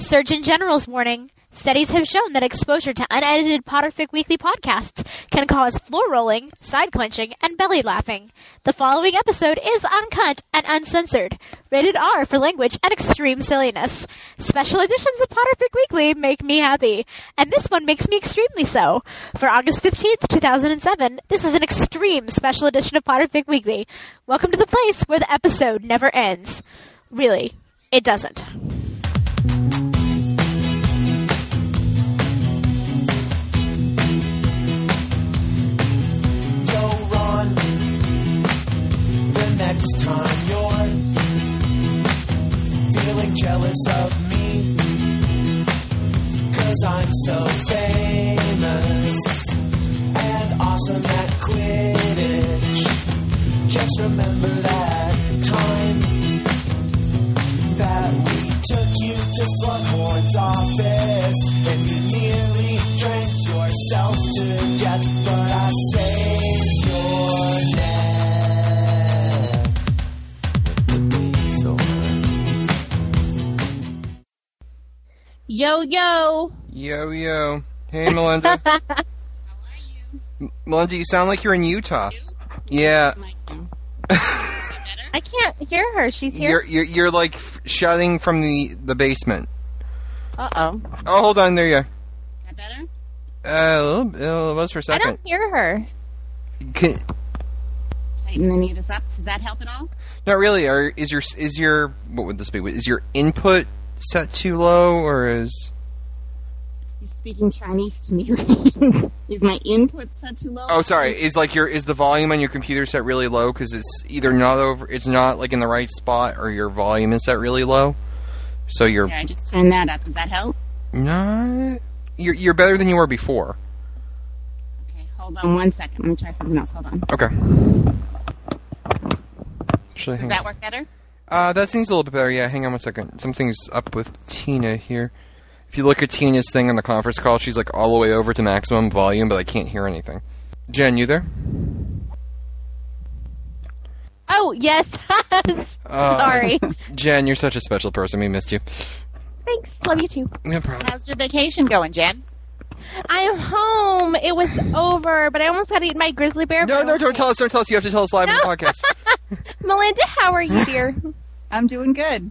Surgeon General's warning. Studies have shown that exposure to unedited Potterfic Weekly podcasts can cause floor rolling, side clenching, and belly laughing. The following episode is uncut and uncensored, rated R for language and extreme silliness. Special editions of Potterfic Weekly make me happy, and this one makes me extremely so. For August 15th, 2007, this is an extreme special edition of Potterfic Weekly. Welcome to the place where the episode never ends. Really, it doesn't. Next time you're feeling jealous of me. Cause I'm so famous and awesome at Quidditch. Just remember that time that we took you to Slughorn's office and you nearly drank yourself to death, but I saved Yo, yo. Yo, yo. Hey, Melinda. M- Melinda, you sound like you're in Utah. Yeah. I can't hear her. She's here. You're, you're, you're like f- shouting from the, the basement. Uh oh. Oh, hold on. There you are. That better? Uh, a little, bit- it was for a second. I don't hear her. Can, Tighten the needles up. Does that help at all? not really. Or is your is your what would this be? Is your input set too low, or is You're speaking Chinese to me. Is my input set too low? oh sorry is like your is the volume on your computer set really low because it's either not over it's not like in the right spot or your volume is set really low. So you're Okay, I just turned that up. Does that help? No, you're you're better than you were before. Okay, hold on one second. Let me try something else. Hold on. Okay. Actually, Does that work better? Uh, that seems a little bit better. Yeah, hang on one second. Something's up with Tina here. If you look at Tina's thing on the conference call, she's like all the way over to maximum volume, but I can't hear anything. Jen, you there? Oh, yes. Uh, Sorry. Jen, you're such a special person. We missed you. Thanks. Love you too. No problem. How's your vacation going, Jen? I am home. It was over, but I almost got to eat my grizzly bear. No, no, don't tell us. Don't tell us. You have to tell us live on the podcast. Melinda, how are you, dear? I'm doing good.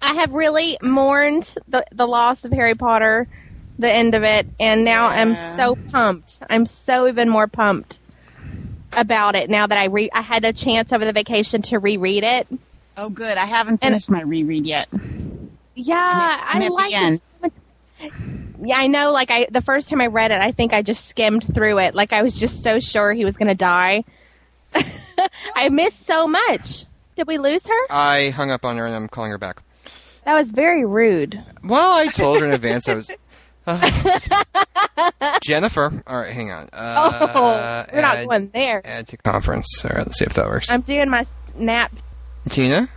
I have really mourned the the loss of Harry Potter, the end of it, and now I'm so pumped. I'm so even more pumped about it now that I re- I had a chance over the vacation to reread it. Oh, good. I haven't And- finished my reread yet. Yeah, I'm I at the like it so much. Yeah, I know. Like I, the first time I read it, I think I just skimmed through it. Like I was just so sure he was going to die. I missed so much. Did we lose her? I hung up on her and I'm calling her back. That was very rude. Well, I told her in advance I was. Jennifer. All right, hang on. Uh, oh, we're not going there. Add to conference. All right, let's see if that works. I'm doing my snap. Tina?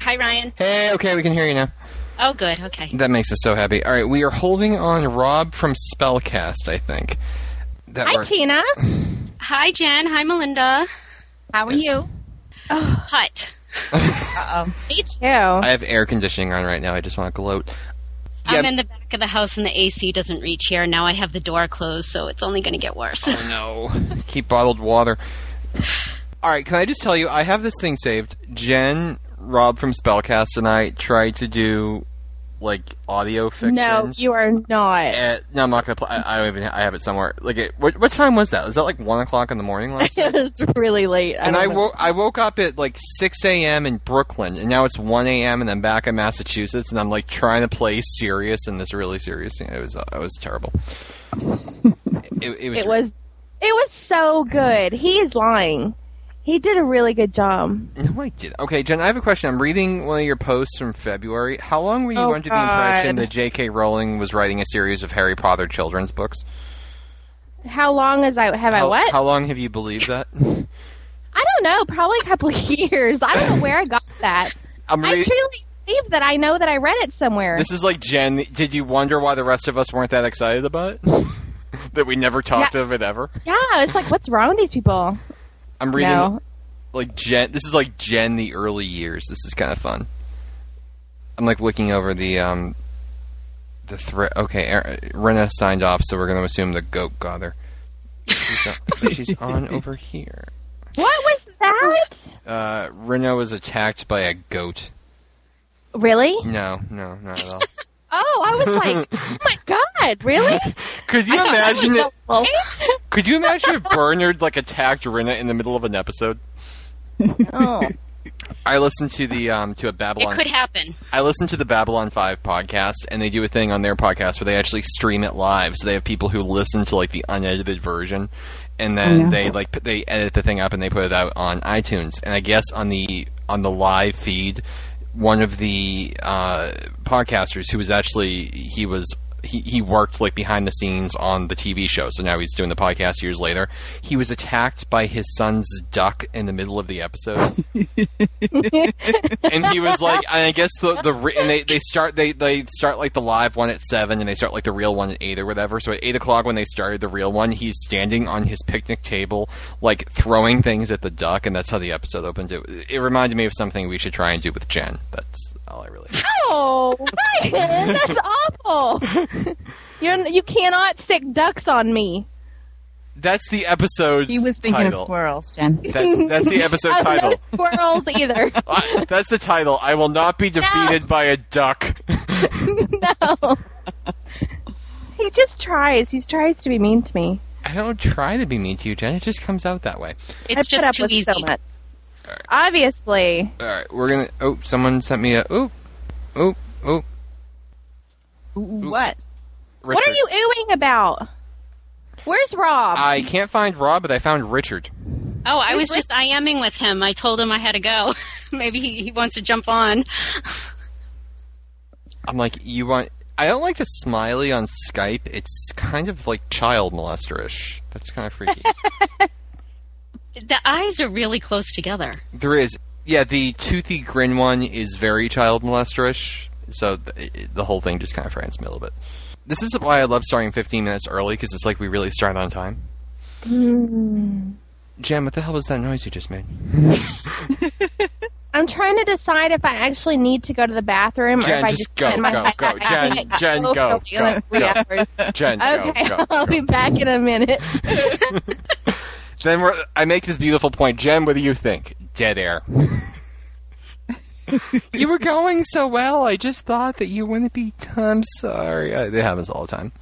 Hi, Ryan. Hey, okay, we can hear you now. Oh, good. Okay. That makes us so happy. All right, we are holding on Rob from Spellcast, I think. That Hi, we're- Tina. Hi, Jen. Hi, Melinda. How are you? Oh. Hut. Uh-oh. Me too. I have air conditioning on right now. I just want to gloat. I'm in the back of the house and the AC doesn't reach here. Now I have the door closed, so it's only going to get worse. Oh no. Keep bottled water. All right, can I just tell you, I have this thing saved. Jen, Rob from Spellcast, and I tried to do like audio fiction. No, you are not. Uh, no, I'm not gonna play. I, I don't even. I have it somewhere. Like, it, what, what time was that? Was that like one o'clock in the morning last night? it was really late. And I woke I woke up at like 6 a.m. in Brooklyn, and now it's 1 a.m. and I'm back in Massachusetts, and I'm like trying to play serious in this really serious thing. It was uh, it was terrible. it, it was. It was. It was so good. He is lying. He did a really good job. No, I did. Okay, Jen, I have a question. I'm reading one of your posts from February. How long were you Oh, under the impression that J.K. Rowling was writing a series of Harry Potter children's books? How long has I have I what? How long have you believed that? I don't know. Probably a couple of years. I don't know where I got that. I'm I truly believe that I know that I read it somewhere. This is like Jen. Did you wonder why the rest of us weren't that excited about it? that we never talked of it ever. yeah, it's like what's wrong with these people? I'm reading No. like Jen. This is like Jen the early years. This is kind of fun. I'm like looking over the um the threat. Okay, Er- Rena signed off, so we're going to assume the goat got her. She's on, she's on over here. What was that? Uh, Rena was attacked by a goat. Really? No, no, not at all. Oh, I was like, oh my god, really? Could you I thought that was imagine it? so. Could you imagine if Bernard like attacked Rena in the middle of an episode? Oh. I listened to the um to a Babylon. It Babylon. could happen. I listened to the Babylon Five podcast, and they do a thing on their podcast where they actually stream it live. So they have people who listen to like the unedited version, and then Yeah. they like put- they edit the thing up and they put it out on iTunes. And I guess on the on the live feed, one of the uh, podcasters who was actually he was. He, he worked like behind the scenes on the TV show, so now he's doing the podcast years later. He was attacked by his son's duck in the middle of the episode and he was like, I guess the the re- and they, they start they they start like the live one at seven, and they start like the real one at eight or whatever. So at eight o'clock when they started the real one, he's standing on his picnic table, like throwing things at the duck, and that's how the episode opened. It, it reminded me of something we should try and do with Jen. That's all I really. Oh, Ryan, that's awful. You're, you cannot stick ducks on me. That's the episode. He was thinking title. of squirrels, Jen. That's, that's the episode title. No squirrels either. Uh, that's the title. I will not be defeated by a duck. no. He just tries. He tries to be mean to me. I don't try to be mean to you, Jen. It just comes out that way. It's I put just up too with easy. So much. Obviously. All right, we're gonna. Oh, someone sent me a. Oh, oh, oh. What? What are you oohing about? Where's Rob? I can't find Rob, but I found Richard. Oh, I Who's was just IMing with him. I told him I had to go. Maybe he, he wants to jump on. I'm like, you want? I don't like the smiley on Skype. It's kind of like child molesterish. That's kind of freaky. The eyes are really close together. there is, yeah, the toothy grin one is very child molesterish. So th- the whole thing just kind of frightens me a little bit. This is why I love starting 15 minutes early because it's like we really start on time. Mm. Jen, what the hell was that noise you just made? I'm trying to decide if I actually need to go to the bathroom Jen, or if I just just go, my go, go. Jen, Jen, go go, like go, go. Jen, Okay, go, go, I'll be back in a minute. Then we're, I make this beautiful point. Jen, what do you think? Dead air. you were going so well. I just thought that you wouldn't be. I'm sorry. Uh, It happens all the time.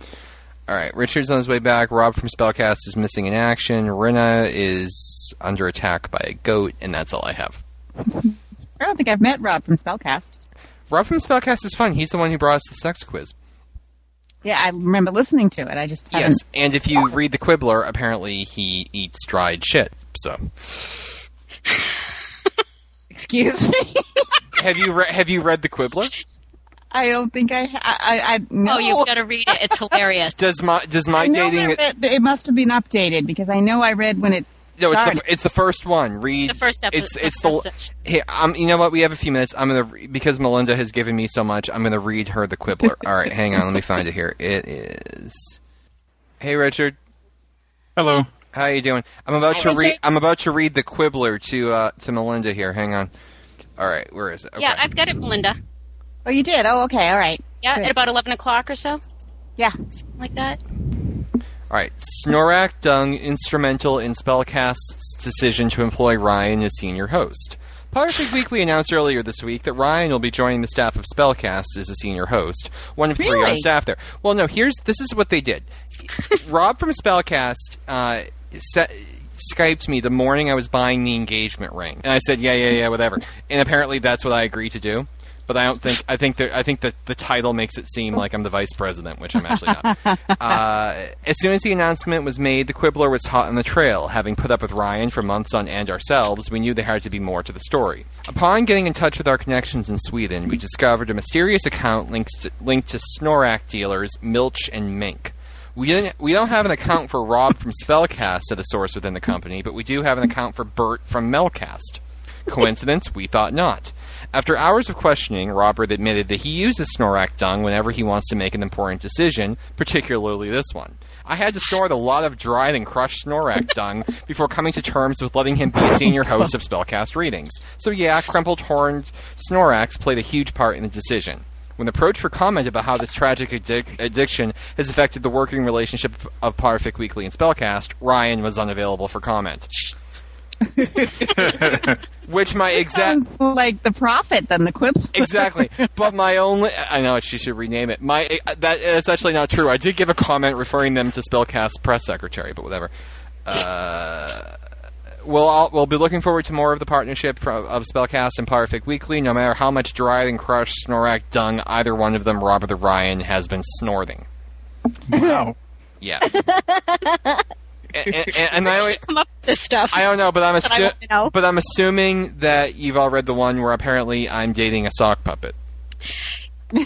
All right. Richard's on his way back. Rob from Spellcast is missing in action. Rena is under attack by a goat, and that's all I have. I don't think I've met Rob from Spellcast. Rob from Spellcast is fun. He's the one who brought us the sex quiz. Yeah, I remember listening to it. I just haven't. Yes, and if you read the Quibbler, apparently he eats dried shit. So, Excuse me. have you re- have you read the Quibbler? I don't think I. I. I, I no. Oh, you've got to read it. It's hilarious. Does my does my I know dating? that it, it must have been updated because I know I read when it. No, it's started. the, it's the first one. Read The first episode. It's the it's first the section. hey. Um, you know what? We have a few minutes. I'm gonna re- because Melinda has given me so much. I'm gonna read her the Quibbler. All right, hang on. Let me find it here. It is. Hey, Richard. Hello. How are you doing? I'm about Hi, to read. I'm about to read the Quibbler to uh, to Melinda here. Hang on. All right, where is it? Okay. Yeah, I've got it, Melinda. Oh, you did. Oh, okay. All right. Yeah, Good. at about 11 o'clock or so. Yeah. Something like that. All right. Snorkack Dung instrumental in Spellcast's decision to employ Ryan as senior host. Potterfic Weekly announced earlier this week that Ryan will be joining the staff of Spellcast as a senior host, one of three on staff there. Well, no. Here's this is what they did. Rob from Spellcast uh, set, Skyped me the morning I was buying the engagement ring, and I said, "Yeah, yeah, yeah, whatever." And apparently, that's what I agreed to do. But I don't think I think that I think that the title makes it seem like I'm the vice president, which I'm actually not. uh, as soon as the announcement was made, the Quibbler was hot on the trail. Having put up with Ryan for months on end ourselves, we knew there had to be more to the story. Upon getting in touch with our connections in Sweden, we discovered a mysterious account linked to, linked to Snorkack dealers Milch and Mink. We didn't. We don't have an account for Rob from Spellcast, said a source within the company, but we do have an account for Bert from Melcast. Coincidence? We thought not. After hours of questioning, Robert admitted that he uses Snorkack dung whenever he wants to make an important decision, particularly this one. I had to snort a lot of dried and crushed Snorkack dung before coming to terms with letting him be a senior host of Spellcast readings. So yeah, crumpled horned Snorkacks played a huge part in the decision. When approached for comment about how this tragic addic- addiction has affected the working relationship of Potterfic Weekly and Spellcast, Ryan was unavailable for comment. Which my exact Sounds like the prophet than the quip. exactly. But my only I know she should rename it. My that that's actually not true. I did give a comment referring them to Spellcast press secretary, but whatever. Uh, we'll all, we'll be looking forward to more of the partnership pro- of Spellcast and Potterfic Weekly. No matter how much dried and crushed Snorkack dung either one of them, Robert or Ryan, has been snorting. Wow. Yeah. and, and, and I, Should come up with this stuff. I don't know, but I'm assu- want to know. but I'm assuming that you've all read the one where apparently I'm dating a sock puppet.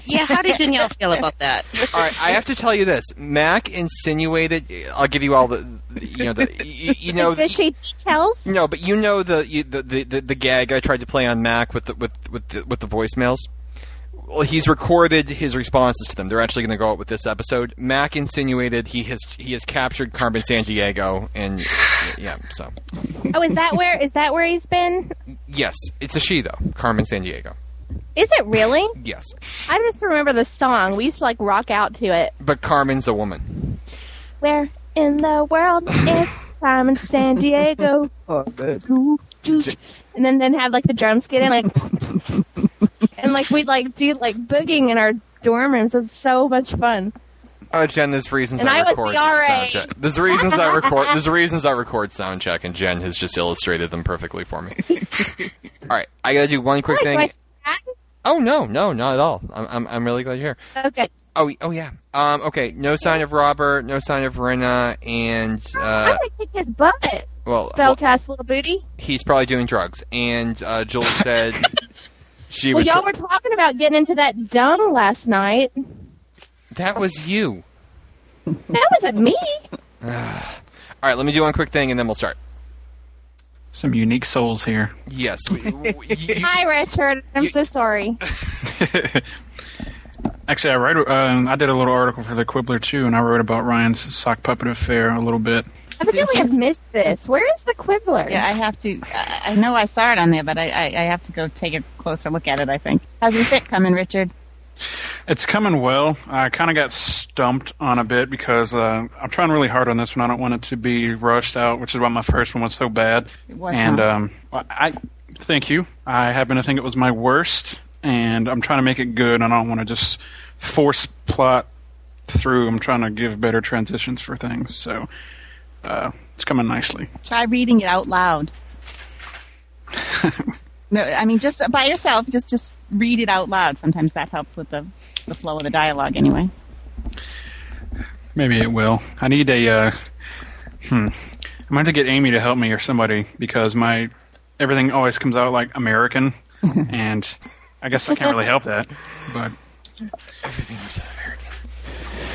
yeah, how did Danielle feel about that? All right, I have to tell you this. Mac insinuated. I'll give you all the, the- you know, the, you, you know, Fishy details. no, but you know the, you, the, the the the gag I tried to play on Mac with the with with the, with the voicemails. Well, he's recorded his responses to them. They're actually going to go out with this episode. Mac insinuated he has he has captured Carmen Sandiego, and yeah, so Oh, is that where is that where he's been? yes, it's a she though, Carmen Sandiego. Is it really? Yes, I just remember the song. We used to like rock out to it. but Carmen's a woman. Where in the world is Carmen Sandiego? And then then have like the drums get in like, and like we'd like do like boogieing in our dorm rooms. It was so much fun. Oh, Jen, there's reasons And I, I record the RA. sound check. There's reasons I record. There's reasons I record sound check, and Jen has just illustrated them perfectly for me. all right, I gotta do one quick Hi, thing. Oh no, no, not at all. I'm, I'm, I'm really glad you're here. Okay. Oh, oh yeah. Um, okay. No sign of Robert. No sign of Rena, and I'm uh, gonna kick his butt. Well, well, Spellcast little booty. he's probably doing drugs. And uh, Jules said she Well, y'all were talking about getting into that dung last night. that was you. That wasn't me. All right, let me do one quick thing, and then we'll start. Some unique souls here. Yes. we- we- you- you- Hi, Richard. I'm You- so sorry. Actually, I wrote. Um, I did a little article for the Quibbler too, and I wrote about Ryan's sock puppet affair a little bit. Evidently, I've missed this. Where is the Quibbler? Yeah, I have to. I I know I saw it on there, but I, I, I have to go take a closer look at it. I think. How's your fit coming, Richard? It's coming well. I kind of got stumped on a bit because uh, I'm trying really hard on this one. I don't want it to be rushed out, which is why my first one was so bad. It was and not. um, I thank you. I happen to think it was my worst, and I'm trying to make it good. And I don't want to just force plot through. I'm trying to give better transitions for things. So uh, it's coming nicely. Try reading it out loud. no, I mean just by yourself. Just just read it out loud. Sometimes that helps with the the flow of the dialogue. Anyway. Maybe it will. I need a. Uh, hmm. I'm going to get Amy to help me or somebody because my everything always comes out like American, and I guess I can't really help that. But Everything was American.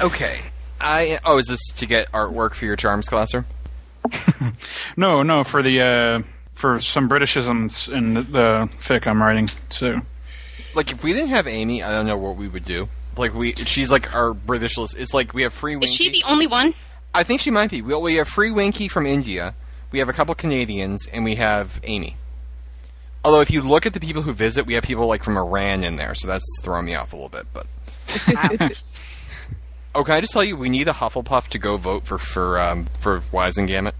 Okay. I oh, is this to get artwork for your charms classer? no, no, for the uh, for some Britishisms in the, the fic I'm writing. too. Like if we didn't have Amy, I don't know what we would do. Like we, she's like our British list. It's like we have free. Winky. Is she the only one? I think she might be. We, we have free Winky from India. We have a couple Canadians, and we have Amy. Although if you look at the people who visit, we have people like from Iran in there, so that's throwing me off a little bit. But oh, can I just tell you, we need a Hufflepuff to go vote for for um, for Wizengamot.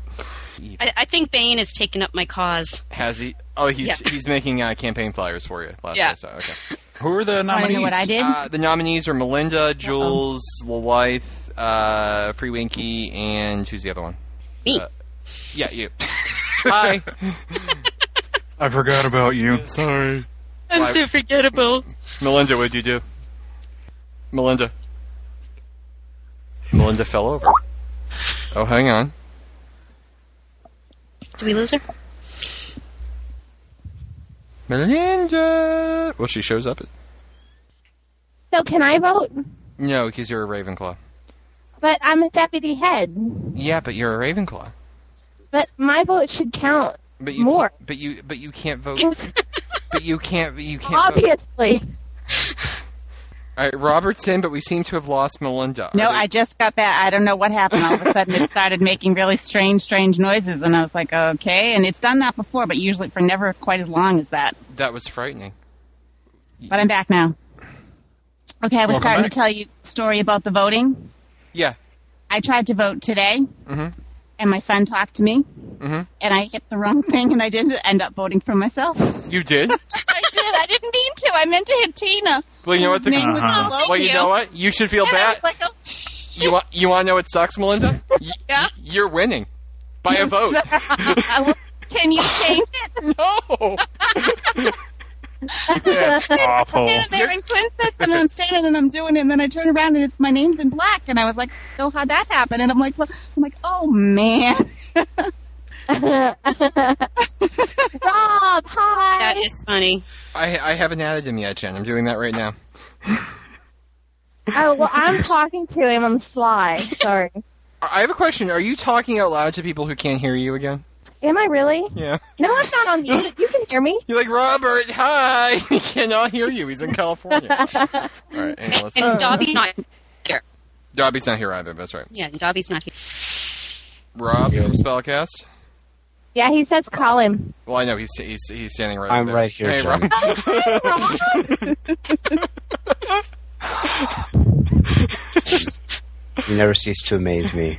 I, I think Bane has taken up my cause. Has he? Oh, he's Yeah. he's making uh, campaign flyers for you. Last Yeah. I saw. Okay. who are the Want to nominees? know what I did? Uh, the nominees are Melinda, Jules, Lilith, uh, Free Winky, and who's the other one? Me. Uh, yeah, you. Hi. I forgot about you. Sorry. I'm so forgettable. Melinda, what'd you do? Melinda. Melinda fell over. Oh, hang on. Did we lose her? Melinda. Well, she shows up. At, So can I vote? no, because you're a Ravenclaw. But I'm a deputy head. Yeah, but you're a Ravenclaw. But my vote should count. But you More. Can't, but you but you can't vote. but you can't. You can't. Vote. Obviously. All right, Robert's in, but we seem to have lost Melinda. No, they- I just got back. I don't know what happened. All of a sudden, it started making really strange, strange noises, and I was like, okay. And it's done that before, but usually for never quite as long as that. that was frightening. But I'm back now. Okay, I was Welcome starting back. to tell you a story about the voting. Yeah. I tried to vote today, Mhm. and my son talked to me, Mhm. and I hit the wrong thing, and I didn't end up voting for myself. You did? I did. I didn't mean to. I meant to hit Tina. Well, you know what? The, Name was Uh-huh. below well, you know what? You should feel And I bad. was like, oh, You want you want to know what sucks, Melinda? Y- Yeah. you're winning by a vote. can you change it? no. That's awful. standing there in twin sets, and I'm standing and I'm doing it, and then I turn around and it's my name's in black, and I was like, "Oh, how'd that happen?" And I'm like, I'm like, "Oh man." Rob, hi. That is funny. I I haven't added him yet, Jen. I'm doing that right now. oh well, I'm talking to him on the slide. Sorry. I have a question. Are you talking out loud to people who can't hear you again? Am I really? Yeah. No, I'm not on mute. You can hear me. You're like Robert. Hi. He cannot hear you. He's in California. All right. Hang on, let's. And Dobby's not here. Dobby's not here either. That's right. Yeah, Dobby's not here. Rob from Spellcast. Yeah, he says call him. Well, I know he's he's he's standing right. Here. I'm there. right here, Hey, Jen. You never cease to amaze me,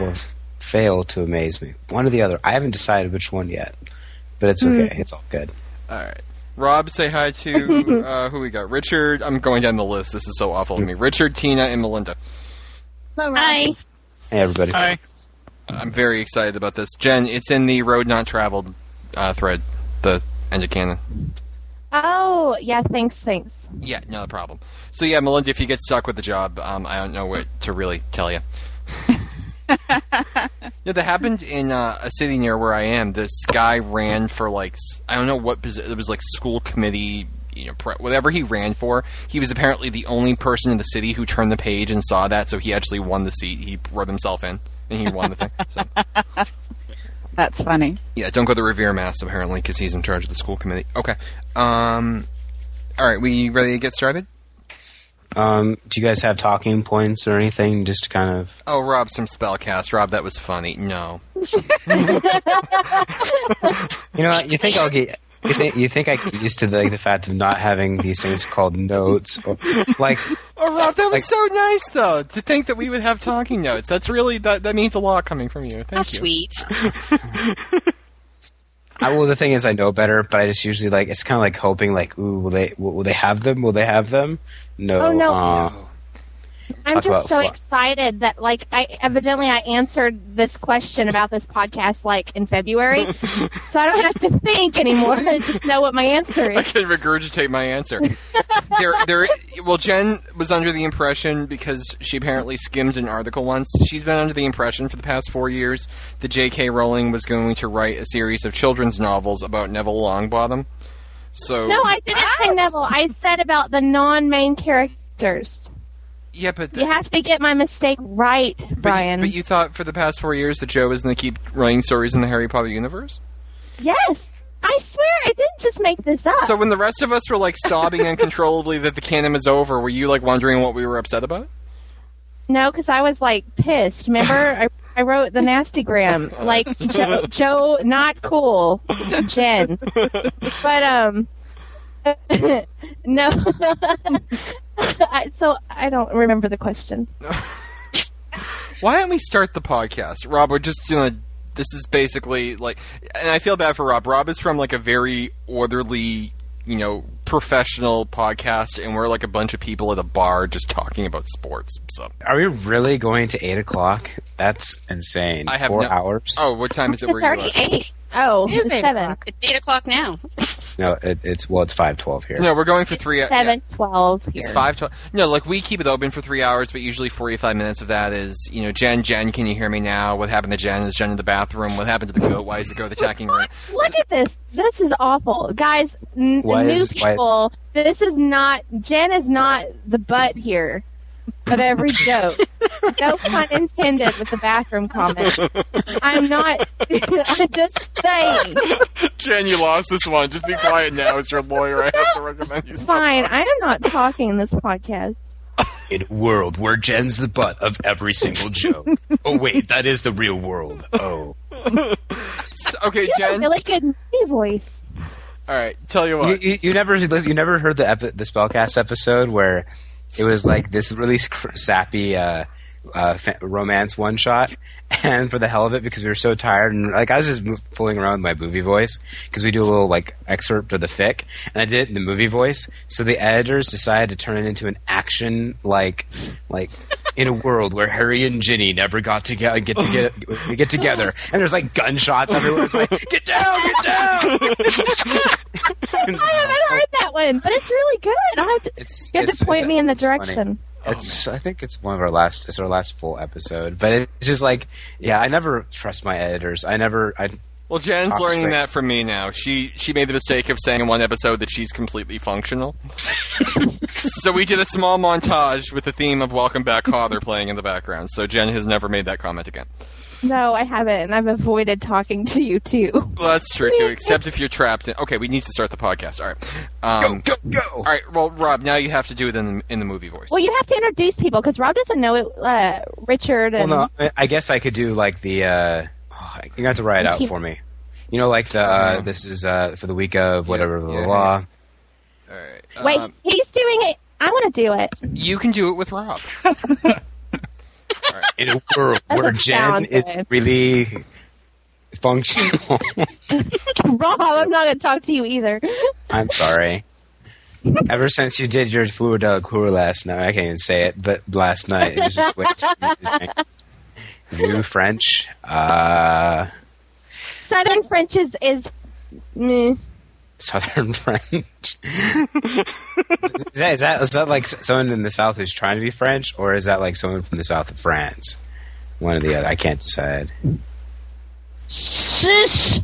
or fail to amaze me. One or the other. I haven't decided which one yet, but it's okay. It's all good. All right. Rob, say hi to uh, who we got. Richard. I'm going down the list. This is so awful to me. Richard, Tina, and Melinda. Hello, Rob. Hi. Hey, everybody. Hi. I'm very excited about this. Jen, it's in the road not traveled uh, thread. The end of canon. Oh, yeah. Thanks, thanks. Yeah, no problem. So yeah, Melinda, if you get stuck with the job, um, I don't know what to really tell you. yeah, that happened in uh, a city near where I am. This guy ran for like I don't know what posi- it was like school committee, you know, pre- whatever he ran for. He was apparently the only person in the city who turned the page and saw that, so he actually won the seat. He wrote himself in, and he won the thing. So That's funny. yeah, don't go to Revere Mass apparently because he's in charge of the school committee. Okay, um, all right, we ready to get started? Um, do you guys have talking points or anything? Just to kind of. Oh, Rob's from Spellcast. Rob, that was funny. No. You know, what? you think I'll get. You think you think I get used to the, like, the fact of not having these things called notes, or, like Oh, Rob, that was Like- so nice, though, to think that we would have talking notes. That's really that. That means a lot coming from you. Thank How you. sweet. I, well, the thing is, I know better, but I just usually like it's kind of like hoping, like, ooh, will they will, will they have them? Will they have them? No. Oh, no. uh, I'm just so fly- excited that, like, I evidently I answered this question about this podcast like in February, so I don't have to think anymore. I just know what my answer is. I can regurgitate my answer. there, there. Well, Jen was under the impression because she apparently skimmed an article once. She's been under the impression for the past four years that J.K. Rowling was going to write a series of children's novels about Neville Longbottom. So No, I didn't say Neville. I said about the non-main characters. Yeah, but You have to get my mistake right, but, Brian. but you thought for the past four years that Joe was going to keep writing stories in the Harry Potter universe. yes, I swear I didn't just make this up. So when the rest of us were like sobbing uncontrollably that the canon is over, were you like wondering what we were upset about? No, because I was like pissed. Remember, I, I wrote the nasty gram like Joe, Joe, not cool, Jen. But um, no. I, so I don't remember the question. Why don't we start the podcast, Rob? We're just gonna. This is basically like, and I feel bad for Rob. Rob is from like a very orderly, you know, professional podcast, and we're like a bunch of people at a bar just talking about sports. So are we really going to eight o'clock? That's insane. I have Four no- hours? Oh, what time is it It's where you are? already eight. Oh, It is it's eight seven. o'clock. It's 8 o'clock now. No, it, it's well, it's five twelve here. No, we're going for three. yeah. Seven twelve here. It's five twelve. No, like we keep it open for three hours, but usually forty-five minutes of that is, you know, Jen, Jen, can you hear me now? What happened to Jen? Is Jen in the bathroom? What happened to the goat? Why is the goat attacking her? Look at this. This is awful, guys. N- Why new is- why- people. This is not. Jen is not the butt here of every joke. no pun intended with the bathroom comment. I'm not. I'm just saying. Jen, you lost this one. Just be quiet now. As your lawyer, I have to recommend you. stop Fine. I am not talking in this podcast. In a world where Jen's the butt of every single joke. oh wait, that is the real world. Oh. S- Okay, You have a Jen. really good movie voice. All right, tell you You, what. you, you never you never heard the epi- the spellcast episode where it was like this really sappy uh, uh, fa- romance one shot, and for the hell of it, because we were so tired and like I was just fooling around with my movie voice because we do a little like excerpt of the fic, and I did it in the movie voice. So the editors decided to turn it into an action like like in a world where Harry and Ginny never got to get get to get get together, and there's like gunshots everywhere. It's like get down, get down. I haven't heard that one, but it's really good. I'll have to, It's you have to point me in the direction. funny. Direction. It's I think it's one of our last it's our last full episode, but it's just like yeah, I never trust my editors. I never I Well, Jen's learning straight. that from me now. She she made the mistake of saying in one episode that she's completely functional. so we did a small montage with the theme of "Welcome Back, Father" playing in the background. So Jen has never made that comment again. No, I haven't, and I've avoided talking to you too. Well, that's true too. Except if you're trapped in. Okay, we need to start the podcast. All right. Um, go go. All right. Well, Rob, now you have to do it in the, in the movie voice. Well, you have to introduce people because Rob doesn't know it. Uh, Richard Well, and no, I- I guess I could do like the. uh oh, You got to write it out Team- for me. You know, like the uh, this is uh, for the week of whatever blah yeah, blah. All right. wait, Um, he's doing it. I want to do it. you can do it with Rob. In a world where Jen is really functional. Rob, I'm not going to talk to you either. I'm sorry. Ever since you did your de la last night, I can't even say it, but last night it was just way too confusing. You French, uh, Southern French is is. Meh. Southern French. is, that, is that is that like someone in the South who's trying to be French, or is that like someone from the South of France? One or the other. I can't decide. Shush.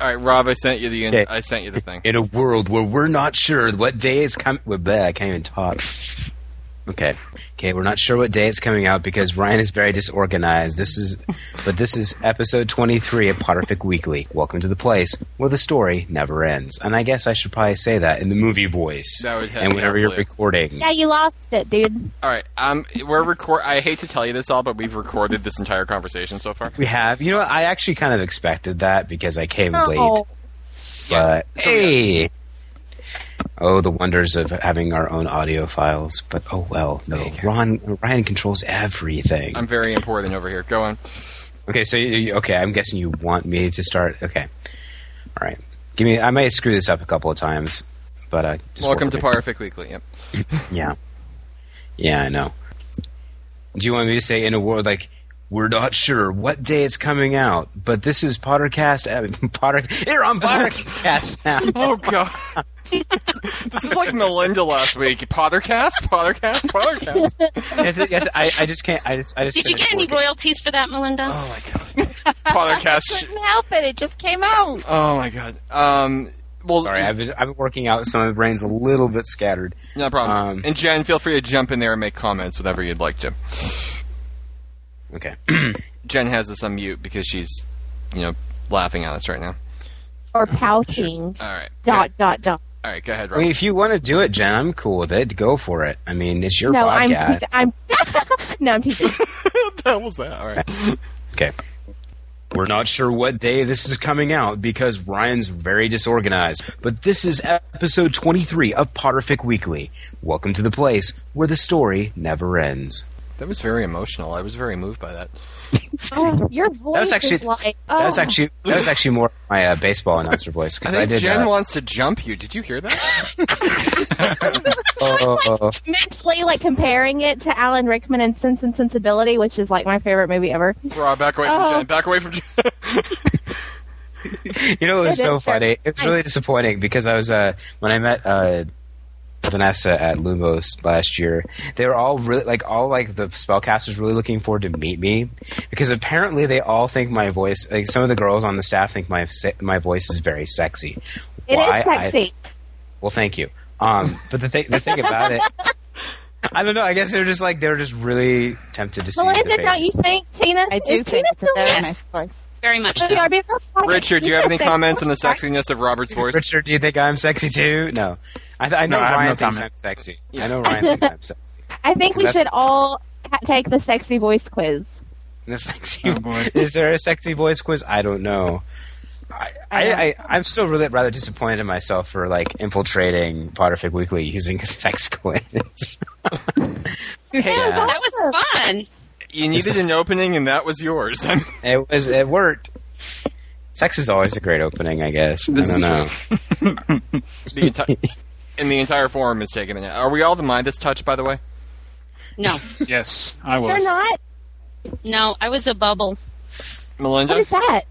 All right, Rob, I sent you the in- Okay. I sent you the thing. In a world where we're not sure what day it's coming, well, bleh, I can't even talk. Okay, okay, we're not sure what day it's coming out because Ryan is very disorganized. This is, but this is episode twenty-three of Potterfic Weekly. Welcome to the place where the story never ends. And I guess I should probably say that in the movie voice. That would help and whenever you're recording, Yeah, you lost it, dude. All right, um, we're record. I hate to tell you this all, but we've recorded this entire conversation so far. we have. You know, what? I actually kind of expected that because I came late. Oh, But So, hey. Oh, the wonders of having our own audio files. But oh well, no. Ron, Ryan controls everything. I'm very important over here. Go on. okay, so you, you- okay, I'm guessing you want me to start. Okay, all right. Give me. I might screw this up a couple of times, but uh, just Welcome to with Parfait Weekly. Yep. Yeah, yeah, I know. Do you want me to say in a world like? We're not sure what day it's coming out, but this is Pottercast. Uh, Potter here on Pottercast now. Oh God. this is like Melinda last week. Pottercast, Pottercast, Pottercast. Yes, yes, I, I just can't. I just. I just. Did you get any working. royalties for that, Melinda? Oh my God. Pottercast. Couldn't help it. It just came out. Oh my God. Um. Well, Sorry, I've been, I've been working out. Some of the brain's a little bit scattered. no problem. um, and Jen, feel free to jump in there and make comments whenever you'd like to. Okay. Jen has this on mute because she's, you know, laughing at us right now. or pouting. All right. Dot dot dot. All right. Go ahead, I mean, if you want to do it, Jen, I'm cool with it. Go for it. I mean, it's your No, I'm te- I'm no, I'm teasing. what the hell was that? All right. Okay. We're not sure what day this is coming out because Ryan's very disorganized. But this is episode 23 of Potterfic Weekly. Welcome to the place where the story never ends. That was very emotional. I was very moved by that. Oh, your voice was actually- is like That was oh. actually that was actually more my uh, baseball announcer voice I because I, think did. Jen uh, wants to jump you. Did you hear that? oh, mentally like comparing it to Alan Rickman and Sense and Sensibility, which is like my favorite movie ever. Rob, back away from Oh. Jen. Back away from Jen. you know, it was It so is very funny. It's really disappointing because I was uh, when I met uh, Vanessa at Lumos last year. They were all really like all like the spellcasters really looking forward to meet me because apparently they all think my voice. Like some of the girls on the staff think my my voice is very sexy. It is Why? I- sexy. well, thank you. Um, but the thing the thing about it. I don't know. I guess they're just like they're just really tempted to see the Melinda, don't you think Tina? I do is think Tina it's a very nice voice. Very much so. you are being real quiet. Richard, do you have any comments on the sexiness of Robert's voice? Richard, do you think I'm sexy too? No, I, th- I know No, I have Ryan no thinks comment. I'm sexy. Yeah. I know Ryan thinks I'm sexy. I think we That's- should all take the sexy voice quiz. The sexy. Oh, boy. Is there a sexy voice quiz? I don't know. I, I, I, I'm still really rather disappointed in myself for like infiltrating Potterfic Weekly using a sex coins. Hey, Yeah. That was fun. You needed an opening, and that was yours. It was it worked. Sex is always a great opening, I guess. This I don't know. the entire and the entire forum is taking it. Are we all the Midas touch, by the way? No, Yes, I was. They're not. no, I was a bubble. Melinda? What is that?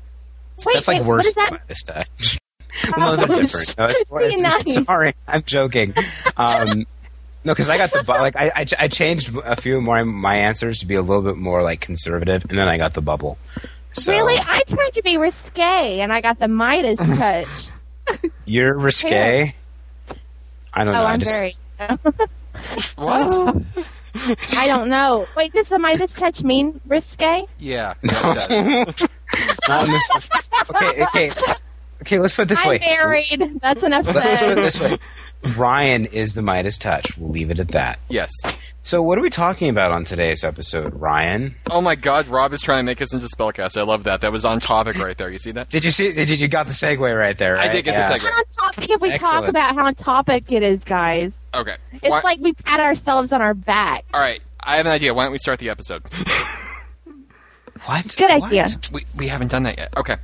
Wait, That's like wait, worse What is than that? touch. well, no, they're different. No, it's, Just being it's- Sorry, I'm joking. Um, no, because I got the bu- like I, I ch- I changed a few more my answers to be a little bit more like conservative, and then I got the bubble. So Really? I tried to be risque, and I got the Midas touch. you're risque. I don't oh, know. I I'm just, very. What? I don't know. Wait, does the Midas touch mean risque? Yeah. yeah, it does. not this. Okay, okay, okay. Let's put it this I'm way. married. That's enough Let- Let's put it this way. Ryan is the Midas touch. We'll leave it at that. yes. So, what are we talking about on today's episode, Ryan? Oh my God, Rob is trying to make us into spellcast. I love that. That was on topic right there. You see that? Did you see? Did you, you got the segue right there? I did get the segue. How on top- Can we talk about how on topic it is, guys? Okay. It's Why- like we pat ourselves on our back. all right. I have an idea. Why don't we start the episode? What? Good What? idea. we we haven't done that yet. Okay.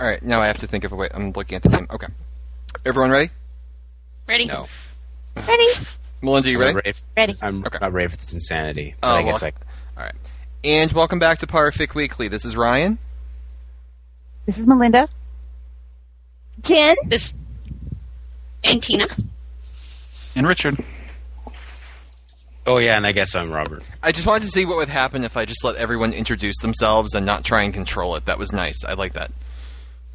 All right. Now I have to think of a way. I'm looking at the name. Okay. Everyone ready? Ready? No. Ready? Melinda, you ready? ready. Ready. I'm Okay. not ready for this insanity. But Oh, I guess well- I. All right. And welcome back to Potterfic Weekly. This is Ryan. This is Melinda. Jen? This and Tina. And Richard. Oh yeah, and I guess I'm Robert. I just wanted to see what would happen if I just let everyone introduce themselves and not try and control it. That was nice. I like that.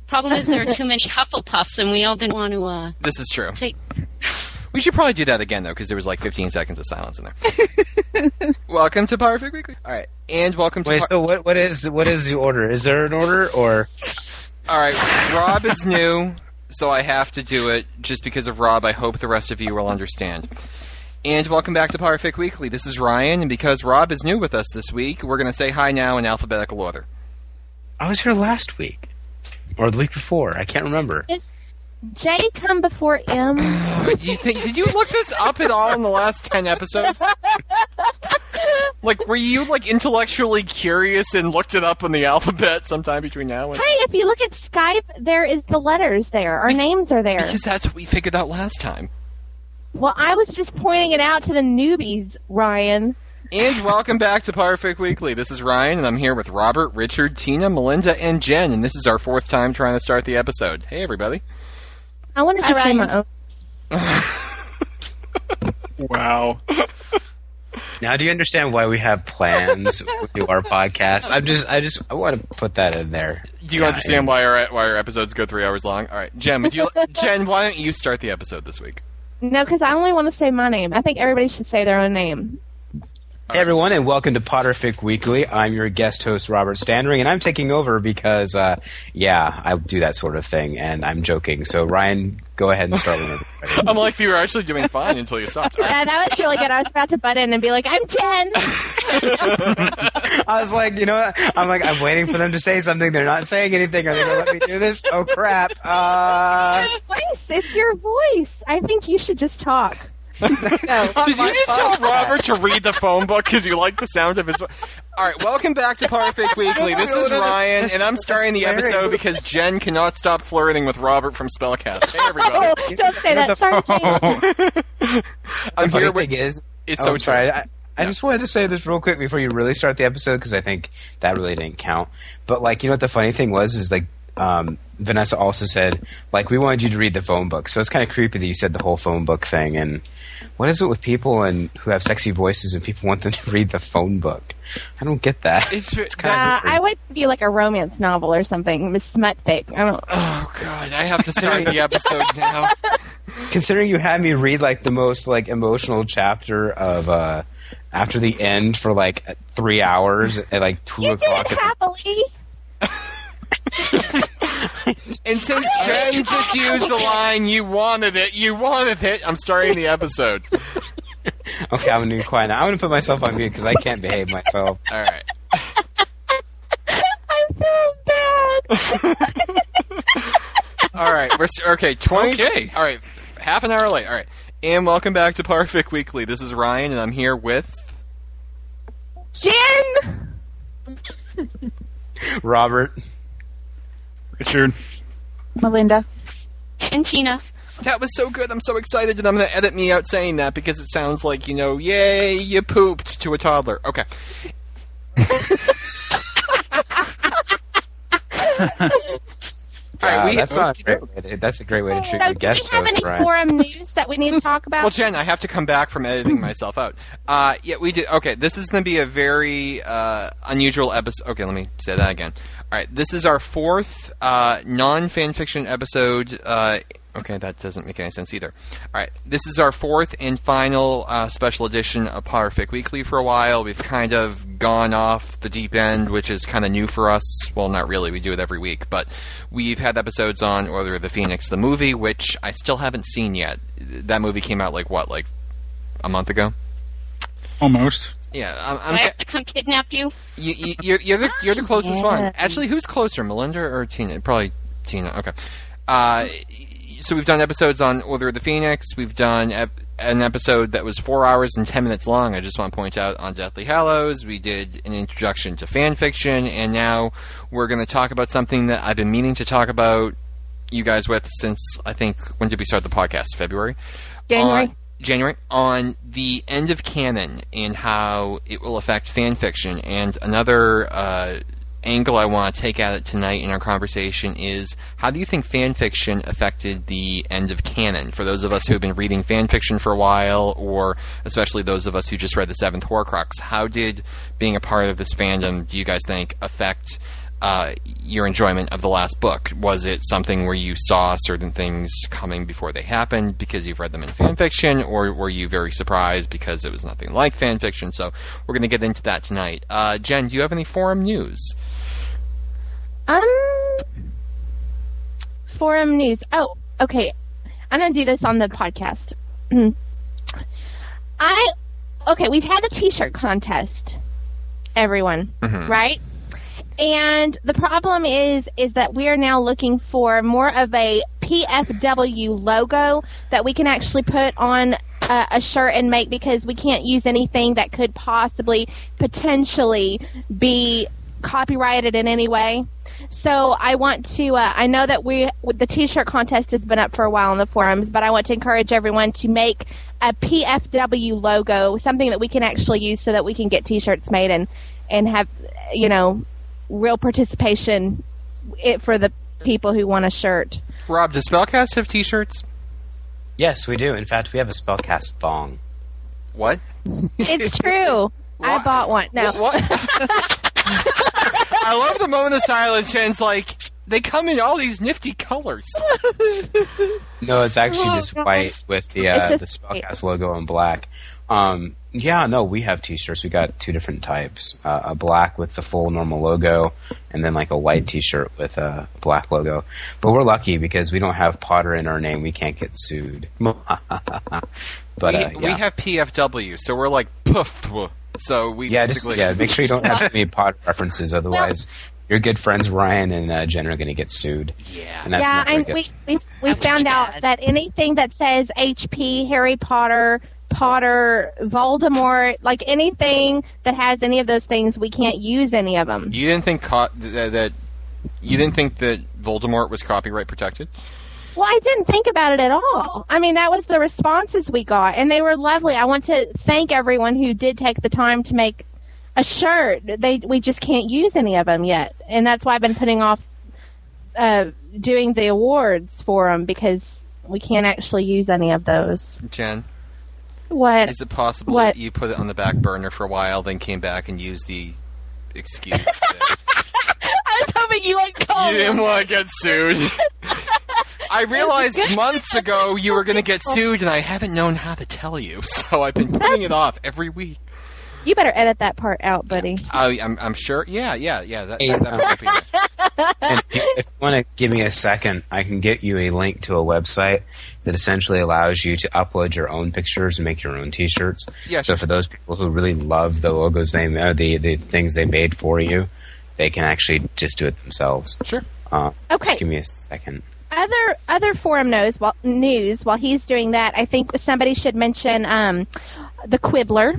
Problem is there are too many Hufflepuffs, and we all didn't want to uh, This is true. take. We should probably do that again though, because there was like 15 seconds of silence in there. welcome to Potterfic Weekly. All right, and welcome to. Wait, Par- so what? What is what is the order? Is there an order or? All right, Rob is new, so I have to do it just because of Rob. I hope the rest of you will understand. And welcome back to Potterfic Weekly. This is Ryan, and because Rob is new with us this week, we're going to say hi now in alphabetical order. I was here last week, or the week before. I can't remember. Does J come before M? Do you think? Did you look this up at all in the last ten episodes? Like, were you like intellectually curious and looked it up in the alphabet sometime between now and? Hey, if you look at Skype, there is the letters there. Our names are there. Because that's what we figured out last time. Well, I was just pointing it out to the newbies, Ryan. And welcome back to Potterfic Weekly. This is Ryan, and I'm here with Robert, Richard, Tina, Melinda, and Jen, and this is our fourth time trying to start the episode. Hey, everybody. I wanted to Hi, say Ryan. my own. Wow. Now, do you understand why we have plans to our podcast? I'm just, I just, I want to put that in there. Do you Yeah, understand why our why our episodes go three hours long? All right, Jen, would you, Jen, why don't you start the episode this week? No, because I only want to say my name. I think everybody should say their own name. Hey everyone, and welcome to Potterfic Weekly. I'm your guest host, Robert Standring, and I'm taking over because, uh, yeah, I do that sort of thing, and I'm joking. So, Ryan, go ahead and start with everybody. I'm like, you were actually doing fine until you stopped. Yeah, that was really good. I was about to butt in and be like, I'm Jen. I was like, you know what? I'm like, I'm waiting for them to say something. They're not saying anything. Are they going to let me do this? Oh, crap. Uh, voice. It's your voice. I think you should just talk. Go. Did you just tell Robert to read the phone book because you like the sound of his voice? All right, welcome back to Potterfic Weekly. This is Ryan, and I'm starting the episode because Jen cannot stop flirting with Robert from Spellcast. Hey, Oh, don't say that. Sorry, James. I'm funny here with. is, It's oh, so I'm sorry. true. I, I just wanted to say this real quick before you really start the episode because I think that really didn't count. But like, you know what the funny thing was is like, um, Vanessa also said like we wanted you to read the phone book, so it's kind of creepy that you said the whole phone book thing. And what is it with people and who have sexy voices and people want them to read the phone book? I don't get that. It's, kind Uh, of I would be like a romance novel or something. Miss Smutfic. I don't. Oh God, I have to start the episode now. considering you had me read like the most like emotional chapter of uh after the end for like three hours at like two You did o'clock. it at the- happily. And since Jen just used the line, "You wanted it, you wanted it," I'm starting the episode. Okay, I'm gonna be quiet now. I'm gonna put myself on mute because I can't behave myself. All right. I feel bad. All right, we're okay. Twenty. Okay. All right, half an hour late. All right, and welcome back to Potterfic Weekly. This is Ryan, and I'm here with. Jen! Robert. Richard. Melinda. And Tina. That was so good. I'm so excited, and I'm going to edit me out saying that because it sounds like you know, yay, you pooped to a toddler. Okay. All Wow, right, that's not a great way to, that's a great way to treat So, your do we have host, any Ryan. forum news that we need to talk about? Well, Jen, I have to come back from editing myself out. Uh, yeah, we did. Okay, this is going to be a very uh, unusual episode. Okay, let me say that again. All right, this is our fourth uh, non-fan fiction episode. Uh, okay, that doesn't make any sense either. All right, this is our fourth and final uh, special edition of Potterfic Weekly. For a while, we've kind of gone off the deep end, which is kind of new for us. Well, not really. We do it every week, but we've had episodes on Order the Phoenix, the movie, which I still haven't seen yet. That movie came out like what, like a month ago? Almost. Yeah, I'm. Do I'm I have to come kidnap you? you, you, you're, you're the you're the closest Yeah. one. Actually, who's closer, Melinda or Tina? Probably Tina. Okay. Uh, so we've done episodes on Order of the Phoenix. We've done ep- an episode that was four hours and ten minutes long. I just want to point out on Deathly Hallows. We did an introduction to fan fiction, and now we're going to talk about something that I've been meaning to talk about you guys with since I think when did we start the podcast? February. January. On, January on the end of canon and how it will affect fan fiction. And another uh, angle I want to take at it tonight in our conversation is how do you think fan fiction affected the end of canon? For those of us who have been reading fan fiction for a while, or especially those of us who just read the Seventh Horcrux, how did being a part of this fandom, do you guys think, affect uh, your enjoyment of the last book? Was it something where you saw certain things coming before they happened because you've read them in fan fiction, or were you very surprised because it was nothing like fan fiction? So we're going to get into that tonight. Uh, Jen, do you have any forum news? Um, forum news. Oh, okay. I'm gonna do this on the podcast. I okay. We've had the T-shirt contest, everyone, Mhm. right? And the problem is, is that we are now looking for more of a PFW logo that we can actually put on a, a shirt and make because we can't use anything that could possibly, potentially be copyrighted in any way. So I want to. Uh, I know that we the T-shirt contest has been up for a while on the forums, but I want to encourage everyone to make a PFW logo, something that we can actually use, so that we can get T-shirts made and and have you know real participation it, for the people who want a shirt. Rob, does Spellcast have T-shirts? Yes, we do. In fact, we have a spellcast thong. What? It's true. I bought one. No, What? I love the moment of silence. Jen's like, they come in all these nifty colors. No, it's actually Oh, just white with the It's uh, the just spellcast logo in black. Um, yeah, no, we have T-shirts. We got two different types: uh, a black with the full normal logo, and then like a white T-shirt with a black logo. But we're lucky because we don't have Potter in our name. We can't get sued. but we, uh, we have PFW, so we're like poof. So we yeah, just yeah. Make sure you don't have too many Potter references, otherwise your good friends Ryan and uh, Jen are going to get sued. yeah. And that's yeah, not and good. we we, we found out bad. that anything that says HP, Harry Potter, Potter, Voldemort, like anything that has any of those things, we can't use any of them. You didn't think co- that, that you didn't think that Voldemort was copyright protected? Well, I didn't think about it at all. I mean, that was the responses we got, and they were lovely. I want to thank everyone who did take the time to make a shirt. They we just can't use any of them yet, and that's why I've been putting off uh, doing the awards for them because we can't actually use any of those. Jen, What? is it possible What? that you put it on the back burner for a while, then came back and used the excuse that I was hoping you would call you didn't want to get sued? I realized months ago you were going to get oh. sued, and I haven't known how to tell you, so I've been putting it off every week. You better edit that part out, buddy. Oh, I, I'm, I'm sure. Yeah, yeah, yeah. That, that, that might be it. And if you, if you want to give me a second, I can get you a link to a website that essentially allows you to upload your own pictures and make your own T-shirts. Yes. So for those people who really love the logos they or the the things they made for you, they can actually just do it themselves. Sure. Uh, Okay. Just give me a second. other other forum news while news while he's doing that, I think somebody should mention um, the Quibbler.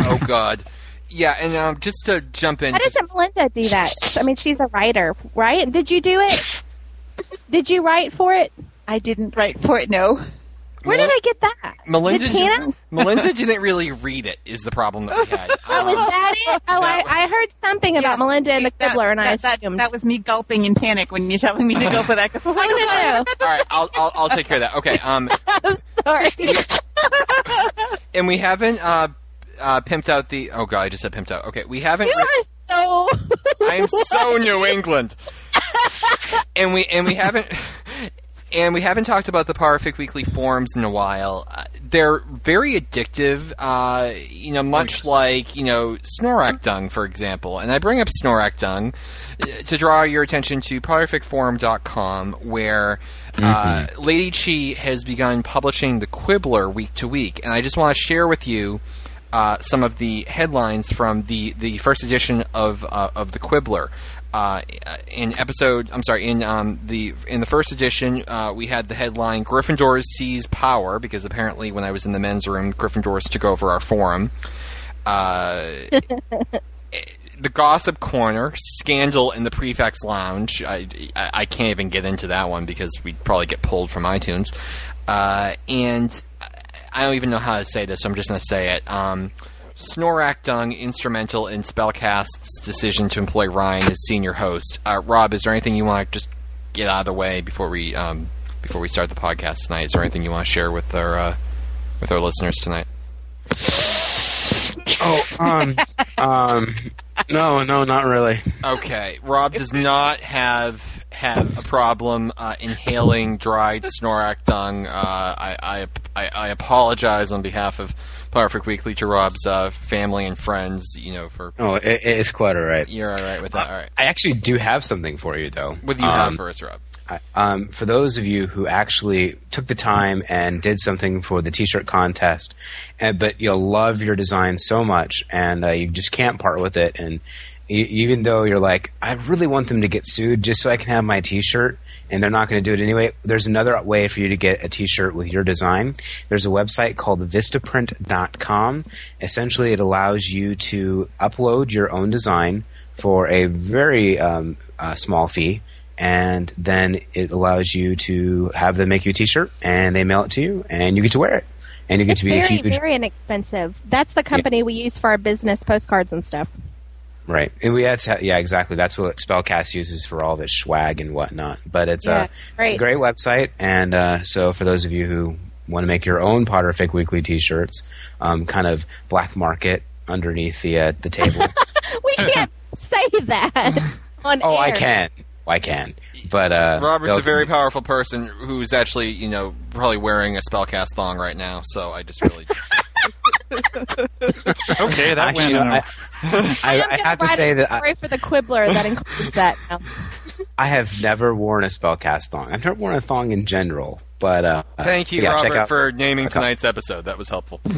Oh God. Yeah, and um, just to jump in, How doesn't Melinda do that? I mean, she's a writer, right? Did you do it? Did you write for it? I didn't write for it. No. Where did I get that? Melinda, Did Tina? Melinda didn't really read it. Is the problem that we had? Oh, is that it? Oh, I, I heard something about Melinda and the That- Quibbler, and I that, that, assumed. that was me gulping in panic when you're telling me to go for that. 'cause I was oh, like, no, no. All right, I'll, I'll I'll take care of that. Okay. Um, I'm sorry. and we haven't uh, uh, pimped out the. Oh God, I just said pimped out. Okay, we haven't. you re- are so. I am so New England. and we and we haven't and we haven't talked about the Potterfic Weekly forums in a while. Uh, they're very addictive, uh, you know, much like you know Snorkack Dung, for example. And I bring up Snorkack Dung uh, to draw your attention to PotterficForum.com, where. Uh, Lady Chi has begun publishing the Quibbler week to week, and I just want to share with you uh, some of the headlines from the, the first edition of uh, of the Quibbler. Uh, in episode, I'm sorry, in um, the in the first edition, uh, we had the headline "Gryffindors seize power" because apparently, when I was in the men's room, Gryffindors took over our forum. Uh, the gossip corner, scandal in the prefects lounge. I, I, I can't even get into that one because we'd probably get pulled from iTunes. Uh, and I don't even know how to say this, so I'm just going to say it. Um, Snorkack Dung instrumental in Spellcast's decision to employ Ryan as senior host. Uh, Rob, is there anything you want to just get out of the way before we um, before we start the podcast tonight? Is there anything you want to share with our uh, with our listeners tonight? Oh, um, um, no, no, not really. Okay, Rob does not have have a problem uh, inhaling dried Snorkack dung. Uh, I, I, I I apologize on behalf of Potterfic Weekly to Rob's uh, family and friends. You know, for Oh, it, it's quite all right. you're all right with that. All right, I actually do have something for you, though. what do you have Um, for us, Rob? I- um, for those of you who actually took the time and did something for the T-shirt contest, and, but you'll love your design so much, and uh, you just can't part with it, and e- even though you're like, I really want them to get sued just so I can have my T-shirt, and they're not going to do it anyway. There's another way for you to get a T-shirt with your design. There's a website called Vistaprint.com. Essentially, it allows you to upload your own design for a very um, uh, small fee and then it allows you to have them make you a T-shirt, and they mail it to you, and you get to wear it, and you get It's to be a huge very inexpensive. That's the company we use for our business postcards and stuff. Right. And we had yeah, exactly. That's what Spellcast uses for all of its swag and whatnot. But it's, Yeah, uh, it's a great. great website, and uh, so for those of you who want to make your own Potterfic Weekly T-shirts, um, kind of black market underneath the uh, the table. We can't say that on oh, air. I can, I can. But uh, Robert's a very powerful person who's actually, you know, probably wearing a spellcast thong right now. So I just really. Okay, that Actually, went. in I, a- I, am I have to say that I, story for the Quibbler that includes that. Now. I have never worn a spellcast thong. I've never worn a thong in general, but uh, Thank you, yeah, Robert, out- for naming check tonight's episode. That was helpful.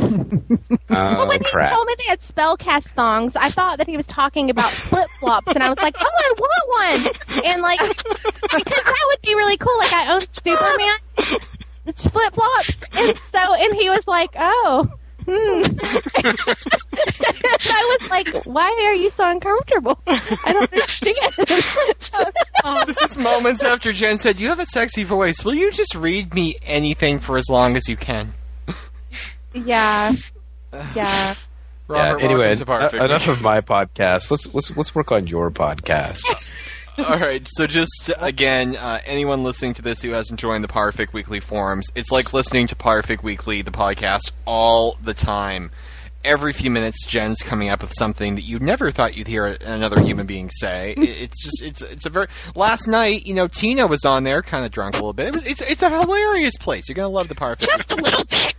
Oh when he crap! told me they had spellcast thongs, I thought that he was talking about flip flops, and I was like, "Oh, I want one!" And like, because that would be really cool. Like, I own Superman The flip flops, and so, and he was like, "Oh." Hmm. I was like, "Why are you so uncomfortable? I don't understand." this is moments after Jen said, "You have a sexy voice. Will you just read me anything for as long as you can?" yeah, yeah. Robert, yeah, anyway, welcome to Potterfic. enough of my podcast. Let's let's let's work on your podcast. All right, so just again, uh, anyone listening to this who hasn't joined the Potterfic Weekly forums, it's like listening to Potterfic Weekly, the podcast, all the time. Every few minutes, Jen's coming up with something that you never thought you'd hear another human being say. It's just, it's, it's a very. Last night, you know, Tina was on there, kind of drunk a little bit. It was, it's, it's a hilarious place. You're gonna love the Potterfic. Just a little bit.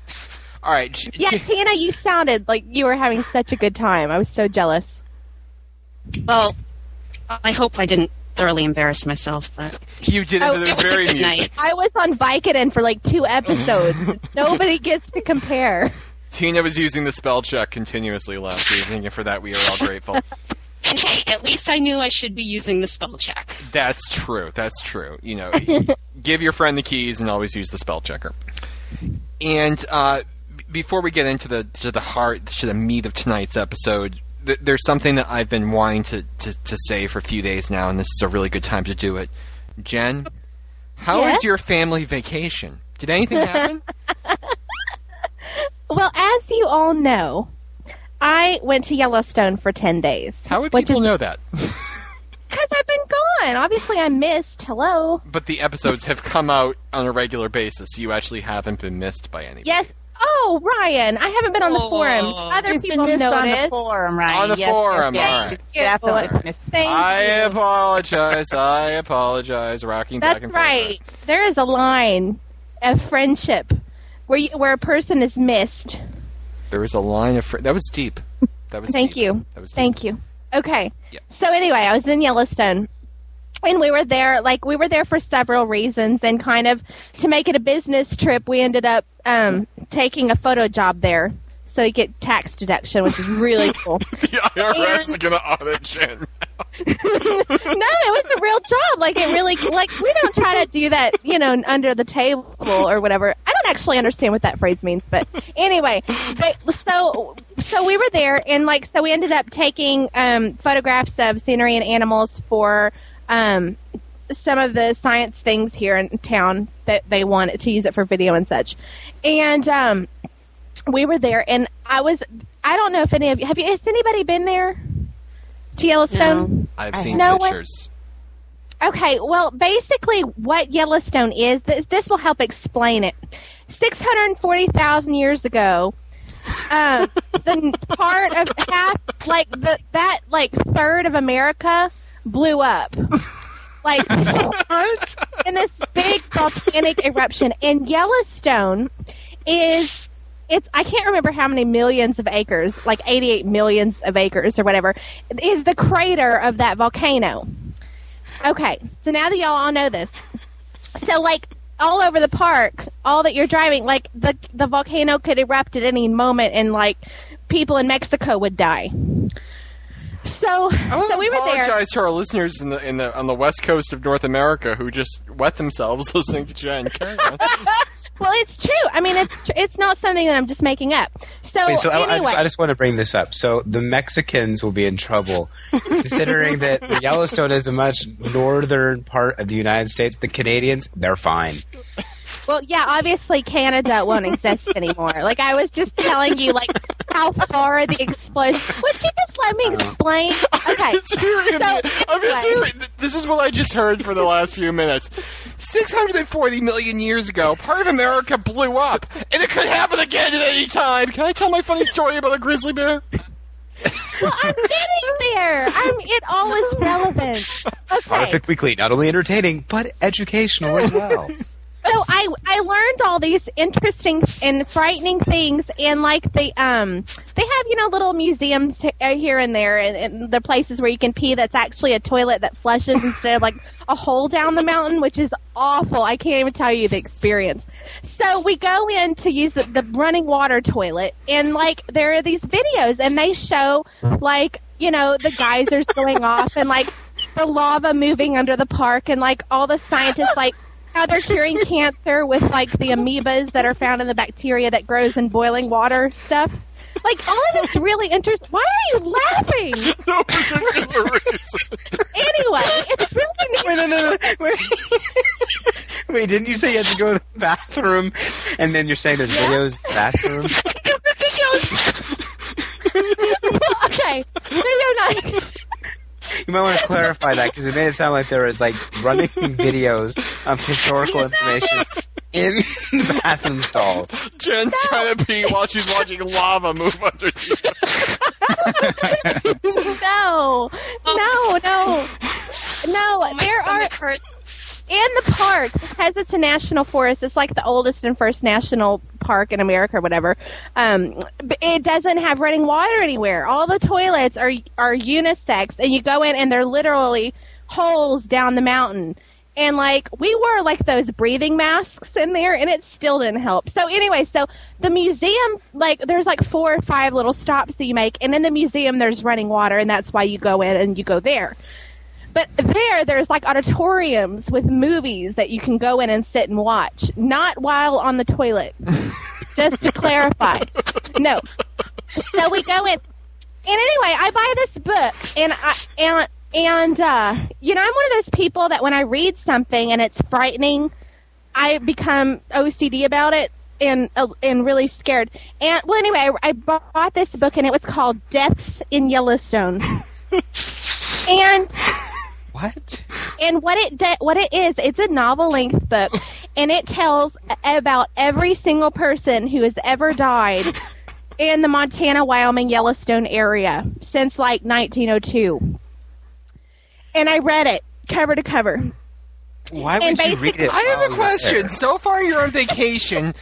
All right, Yeah, Tina, you sounded like you were having such a good time. I was so jealous. Well, I hope I didn't thoroughly embarrassed myself, but you did it. Oh, it it was was a very good night. I was on Vicodin for like two episodes. Nobody gets to compare. Tina was using the spell check continuously last evening, and for that we are all grateful. And hey, at least I knew I should be using the spell check. That's true. That's true. You know, give your friend the keys and always use the spell checker. And uh, before we get into the to the heart to the meat of tonight's episode, th- there's something that I've been wanting to, to, to say for a few days now, and this is a really good time to do it. Jen, how was your family vacation? Did anything happen? Well, as you all know, I went to Yellowstone for 10 days. How would people is- know that? Because I've been gone. Obviously, I missed. Hello. but the episodes have come out on a regular basis. You actually haven't been missed by anything. Yes. Oh, Ryan, I haven't been on the Oh. forums. Other She's been people missed on the forum, right? On the yes, forum, yes, right. Definitely missed. Thank I you. apologize. I apologize. Rocking back That's and forth. That's right. There is a line of friendship where you, where a person is missed. There was a line of fr- that was deep. That was Thank deep. you. That was deep. Thank you. Okay. Yeah. So anyway, I was in Yellowstone. And we were there, like we were there for several reasons, and kind of to make it a business trip, we ended up um, taking a photo job there, so you get tax deduction, which is really cool. The IRS is gonna audit Jen. no, it was a real job. Like it really, like we don't try to do that, you know, under the table or whatever. I don't actually understand what that phrase means, but anyway, they, so so we were there, and like so we ended up taking um, photographs of scenery and animals for um, some of the science things here in town that they wanted to use it for video and such, and um, we were there, and I was. I don't know if any of you have you. Has anybody been there to Yellowstone? I've seen have- No one- pictures. Okay, well, basically, what Yellowstone is, this, this will help explain it. 640,000 years ago, uh, the part of half, like, the, that, like, third of America blew up. Like, in this big volcanic eruption. And Yellowstone is, it's, I can't remember how many millions of acres, like 88 millions of acres or whatever, is the crater of that volcano. Okay, so now that y'all all know this, so like all over the park, all that you're driving, like the the volcano could erupt at any moment, and like people in Mexico would die. So, I want so to we were there. apologize to our listeners in the in the on the west coast of North America who just wet themselves listening to Jen. Carry. Well, it's true. I mean, it's tr- it's not something that I'm just making up. So, Wait, so I, I, anyway, just, I just want to bring this up. So the Mexicans will be in trouble, considering that Yellowstone is a much northern part of the United States. The Canadians, they're fine. Well, yeah, obviously Canada won't exist anymore. Like I was just telling you, like how far the explosion. Would you just let me explain? Okay. It's hearing So, I'm just anyway. hearing- this is what I just heard for the last few minutes. 640 million years ago, part of America blew up, and it could happen again at any time. Can I tell my funny story about a grizzly bear? Well, I'm getting there. I'm. It all is relevant. Okay. Potterfic Weekly, not only entertaining but educational as well. So I I learned all these interesting and frightening things, and like the um they have you know little museums uh, here and there, and, and the places where you can pee. That's actually a toilet that flushes instead of like a hole down the mountain, which is awful. I can't even tell you the experience. So we go in to use the, the running water toilet, and like there are these videos, and they show like you know the geysers going off, and like the lava moving under the park, and like all the scientists like how they're curing cancer with like the amoebas that are found in the bacteria that grows in boiling water stuff. Like all of it's really interesting. Why are you laughing? No particular reason. Anyway, it's really Wait, no, no, no. Wait. Wait, didn't you say you had to go to the bathroom? And then you're saying there's videos in the bathroom? well, okay. Maybe I'm not. You might want to clarify that because it made it sound like there was like running videos of historical information in the bathroom stalls. Jen's trying to pee while she's watching lava move underneath. no, no, no, no. Oh my there are stomach hurts. in the park because it's a national forest. It's like the oldest and first national park in America, or whatever. Um, it doesn't have running water anywhere. All the toilets are are unisex, and you go in and they're literally holes down the mountain. And like we wore like those breathing masks in there, and it still didn't help. So anyway, so the museum, like there's like four or five little stops that you make, and in the museum there's running water, and that's why you go in and you go there. But there, there's like auditoriums with movies that you can go in and sit and watch, not while on the toilet. Just to clarify. No. So we go in, and anyway, I buy this book, and I and and uh, you know, I'm one of those people that when I read something and it's frightening, I become OCD about it and uh, and really scared. And well, anyway, I, I bought this book and it was called Deaths in Yellowstone. and What? and what it de- what it is, it's a novel length book, and it tells about every single person who has ever died in the Montana, Wyoming, Yellowstone area since like 1902. And I read it cover to cover. Why And would you read basically- it? I have a question. there? So far, you're on vacation.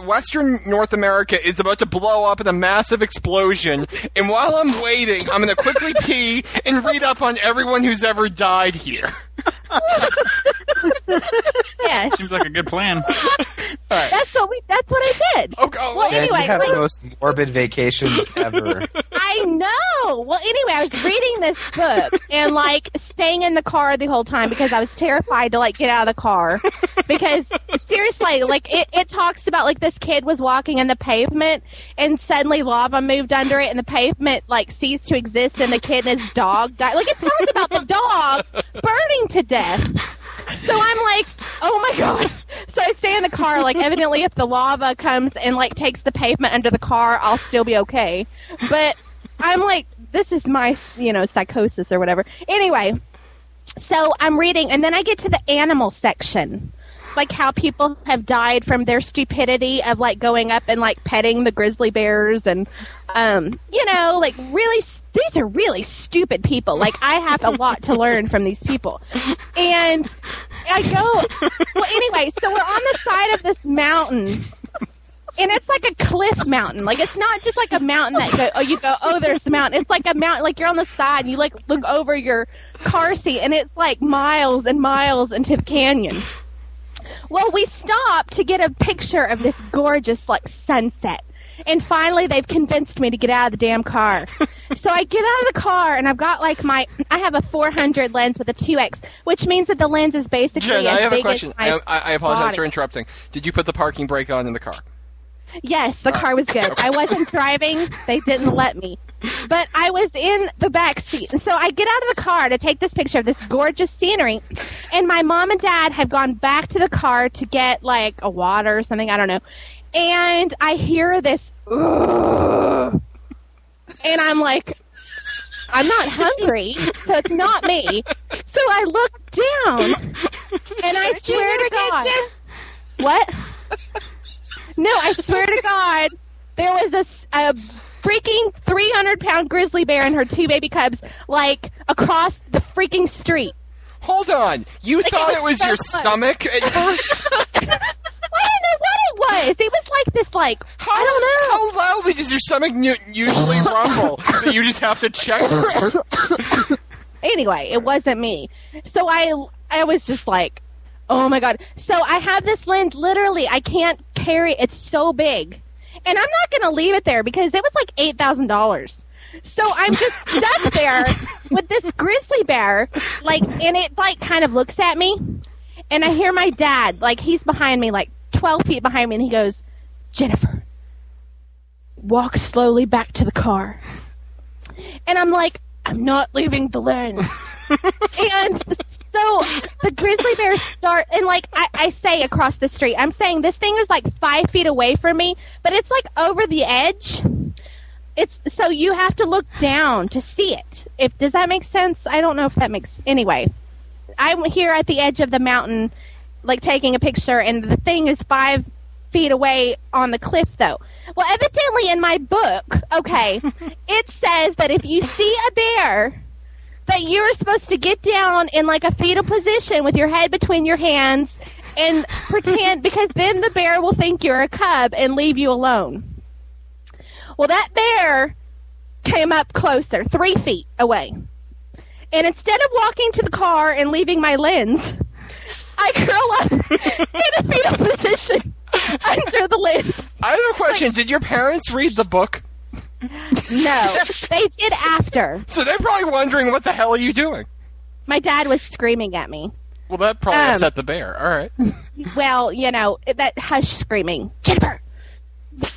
Western North America is about to blow up in a massive explosion, and while I'm waiting, I'm going to quickly pee and read up on everyone who's ever died here. Yeah, Seems like a good plan. that's what we. That's what I did. Oh, oh, Well, Jen, anyway, you have like- the most morbid vacations ever. I know. Well, anyway, I was reading this book and like staying in the car the whole time because I was terrified to like get out of the car. Because seriously, like it, it talks about like this kid was walking in the pavement and suddenly lava moved under it and the pavement like ceased to exist and the kid and his dog died. Like it talks about the dog burning to death. So I'm like, oh my god. So I stay in the car. Like evidently, if the lava comes and like takes the pavement under the car, I'll still be okay. But I'm like, this is my you know psychosis or whatever. Anyway, so I'm reading, and then I get to the animal section. Like how people have died from their stupidity of like going up and like petting the grizzly bears and, um, you know, like really, these are really stupid people. Like I have a lot to learn from these people. And I go, well, anyway, so we're on the side of this mountain and it's like a cliff mountain. Like it's not just like a mountain that go oh you go oh there's the mountain. It's like a mountain like you're on the side and you like look over your car seat and it's like miles and miles into the canyon. Well, we stopped to get a picture of this gorgeous like sunset. And finally they've convinced me to get out of the damn car. so I get out of the car and I've got like my I have a 400 lens with a 2x, which means that the lens is basically Jen, I have a question. I, I apologize body. for interrupting. Did you put the parking brake on in the car? Yes, the car was good. I wasn't driving. They didn't let me. But I was in the back seat. And so I get out of the car to take this picture of this gorgeous scenery. And my mom and dad have gone back to the car to get like a water or something. I don't know. And I hear this, "Ugh." and I'm like, I'm not hungry, so it's not me. So I look down, and I swear to God, what? No, I swear to God, there was a, a freaking 300 pound grizzly bear and her two baby cubs, like, across the freaking street. Hold on. You thought it it was was your so fun. stomach at first? I didn't know what it was. It was like this, like, How, I don't know. How loudly does your stomach usually rumble that you just have to check? anyway, it wasn't me. So I I was just like, oh my god. So I have this lens. Literally, I can't carry. It's so big, and I'm not gonna leave it there because it was like eight thousand dollars. So I'm just stuck there with this grizzly bear, like, and it like kind of looks at me, and I hear my dad, like he's behind me, like twelve feet behind me, and he goes, Jennifer, walk slowly back to the car. And I'm like, I'm not leaving the lens. and so the grizzly bears start, and like I, I say across the street, I'm saying this thing is like five feet away from me, but it's like over the edge. It's so you have to look down to see it. If does that make sense? I don't know if that makes anyway. I'm here at the edge of the mountain, like taking a picture, and the thing is five feet away on the cliff, though. Well, evidently in my book, okay, it says that if you see a bear, that you're supposed to get down in like a fetal position with your head between your hands and pretend, because then the bear will think you're a cub and leave you alone. Well, that bear came up closer, three feet away. And instead of walking to the car and leaving my lens, I curl up in a fetal position under the lens. I have a question. Did your parents read the book? No, they did after. So they're probably wondering what the hell are you doing? My dad was screaming at me. Well, that probably Um, upset the bear. All right. well, you know, that hush screaming, Jennifer.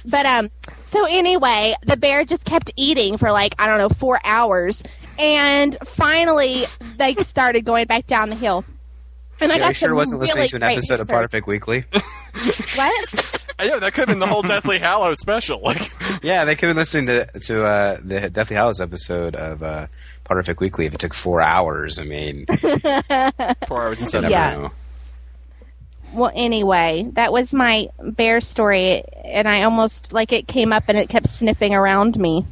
But um, so anyway, the bear just kept eating for like I don't know four hours, and finally they started going back down the hill. And I Jerry got sure wasn't listening to an great episode of research. Potterfic Weekly. What? I know that could have been the whole Deathly Hallows special. Like, yeah, they could have been listening to to uh, the Deathly Hallows episode of uh, Potterfic Weekly if it took four hours. I mean, four hours instead of Yeah. know. Well, anyway, that was my bear story, and I almost like it came up and it kept sniffing around me,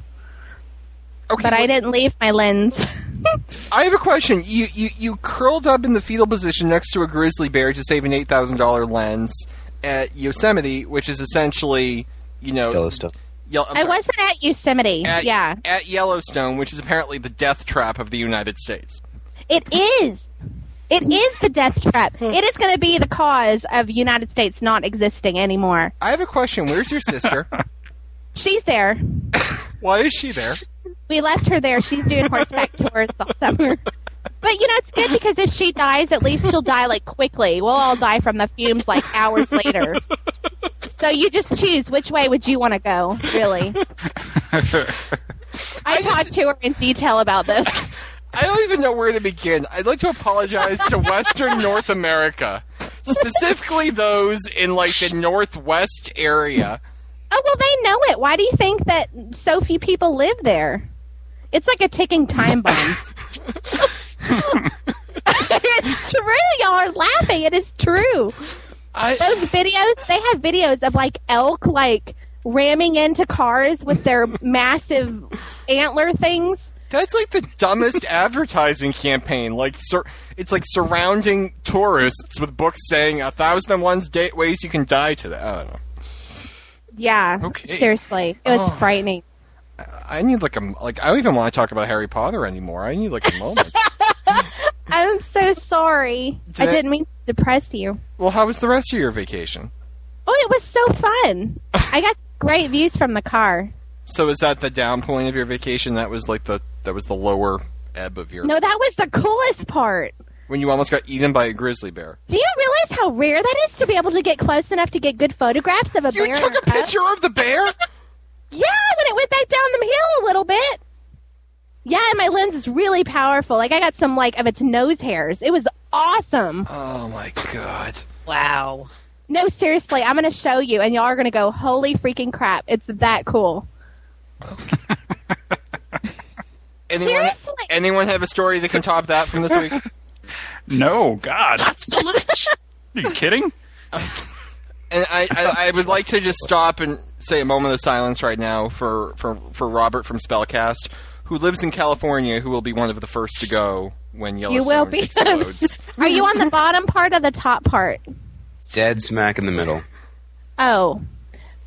Okay, but I didn't leave my lens. I have a question. You, you you curled up in the fetal position next to a grizzly bear to save an eight thousand dollar lens at Yosemite, which is essentially, you know, Yellowstone. Yel- I'm I sorry, wasn't at Yosemite. at, yeah, at Yellowstone, which is apparently the death trap of the United States. it is. It is the death trap. Hmm. It is going to be the cause of United States not existing anymore. I have a question. Where's your sister? She's there. Why is she there? We left her there. She's doing horseback tours all summer. But you know, it's good because if she dies, at least she'll die like quickly. We'll all die from the fumes like hours later. So you just choose which way would you want to go, really. I talked to her in detail about this. I don't even know where to begin. I'd like to apologize to Western North America, specifically those in like the Northwest area. Oh well, they know it. Why do you think that so few people live there? It's like a ticking time bomb. it's true. Y'all are laughing. It is true. I, Those videos, they have videos of like elk like ramming into cars with their massive antler things. That's like the dumbest advertising campaign. Like, sur- it's like surrounding tourists with books saying a thousand and one ways you can die to that. I don't know. Yeah. Okay. Seriously, it was Oh. frightening. I need like a like. I don't even want to talk about Harry Potter anymore. I need like a moment. I'm so sorry. Did I I- didn't mean to depress you. well, how was the rest of your vacation? Oh, it was so fun. I got great views from the car. So is that the down point of your vacation? That was like the that was the lower ebb of your No, that was the coolest part. When you almost got eaten by a grizzly bear. Do you realize how rare that is to be able to get close enough to get good photographs of a You bear? took in a cub? picture of the bear. Yeah, when it went back down the hill a little bit. Yeah, and my lens is really powerful. Like I got some like of its nose hairs. It was awesome. Oh my god. Wow. No, seriously, I'm gonna show you, and y'all are gonna go, "Holy freaking crap! It's that cool." Anyone Seriously? anyone have a story that can top that from this week? No, God. Not so much. Are you kidding? And I, I, I would like to just stop and say a moment of silence right now for, for, for Robert from Spellcast, who lives in California, who will be one of the first to go when You Yellowstone will be. explodes. Are you on the bottom part or the top part? Dead smack in the middle. Oh,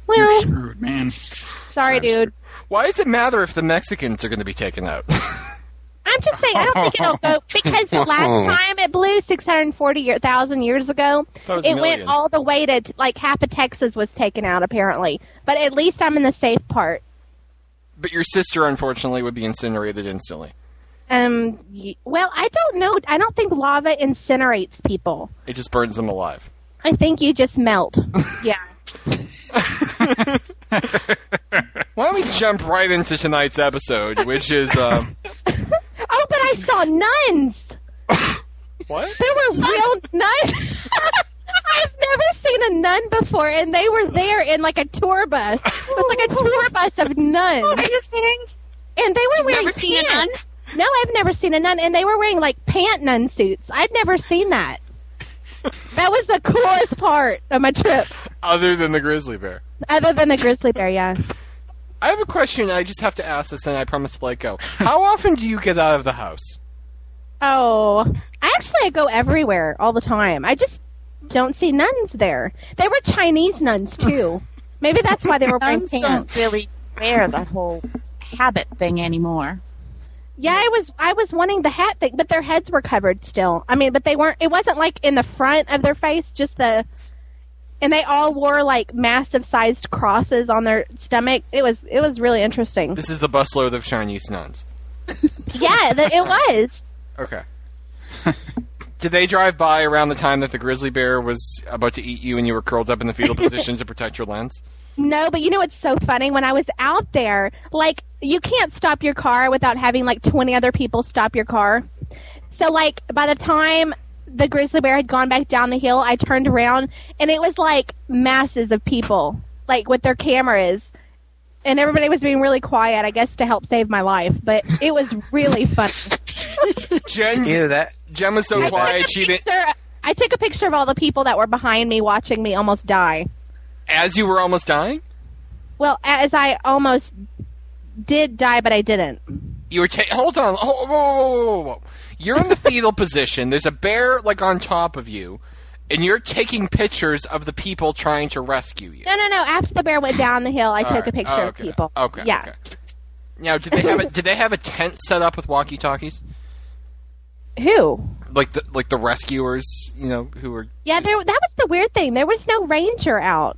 You're screwed, man. sorry, I'm dude. Why does it matter if the Mexicans are going to be taken out? I'm just saying, I don't think it'll go because the last time it blew 640,000 years ago, That it a went all the way to like half of Texas was taken out apparently. But at least I'm in the safe part. but your sister, unfortunately, would be incinerated instantly. Um, well, I don't know. I don't think lava incinerates people. It just burns them alive. I think you just melt. yeah. Why don't we jump right into tonight's episode, which is um, Oh, saw nuns. what? There were real nuns. I've never seen a nun before, and they were there in like a tour bus. It was like a tour bus of nuns, Are you kidding? and they were You've wearing never seen a nun? pants. No, I've never seen a nun, and they were wearing like pant nun suits. I'd never seen that. That was the coolest part of my trip, Other than the grizzly bear. other than the grizzly bear. Yeah. I have a question. I just have to ask this, then I promise to let go. How often do you get out of the house? Oh, I actually, I go everywhere all the time. I just don't see nuns there. They were Chinese nuns too. Maybe that's why they were wearing Nuns pants. don't really wear that whole habit thing anymore. Yeah, I was I was wanting the hat thing, but their heads were covered still. I mean, but they weren't. It wasn't like in the front of their face, just the. And they all wore like massive sized crosses on their stomach. It was it was really interesting. This is the busload of Chinese nuns. Yeah, the, it was. Okay. Did they drive by around the time that the grizzly bear was about to eat you and you were curled up in the fetal position to protect your lens? No, but you know what's so funny? When I was out there, like, you can't stop your car without having like 20 other people stop your car. So, like, by the time the grizzly bear had gone back down the hill, I turned around and it was like masses of people, like, with their cameras. And everybody was being really quiet, I guess, to help save my life. But it was really funny. Jen, Either that. Jen was so I quiet took a she didn't. I took a picture of all the people that were behind me watching me almost die. As you were almost dying, Well, as I almost did die, but I didn't. you were. Ta- hold on. Whoa, whoa, whoa, whoa, whoa. You're in the fetal position. There's a bear like on top of you, and you're taking pictures of the people trying to rescue you. No, no, no. After the bear went down the hill, I took Alright. a oh, picture Oh, of people. Okay. Yeah. Okay. Now, did they have a did they have a tent set up with walkie talkies? Who? Like the like the rescuers, you know, who were Yeah, there. That was the weird thing. There was no ranger out.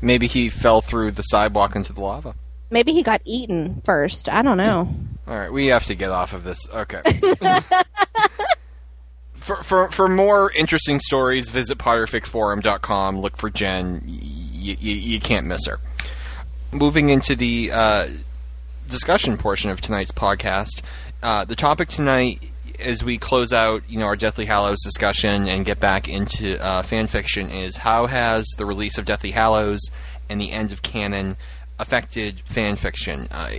maybe he fell through the sidewalk into the lava. Maybe he got eaten first. I don't know. All right, we have to get off of this. Okay. for, for for more interesting stories, visit potterficforum.com. Look for Jen. Y- y- you can't miss her. Moving into the uh, discussion portion of tonight's podcast, uh, the topic tonight, as we close out, you know, our Deathly Hallows discussion and get back into uh, fan fiction, is how has the release of Deathly Hallows and the end of canon affected fan fiction? Uh,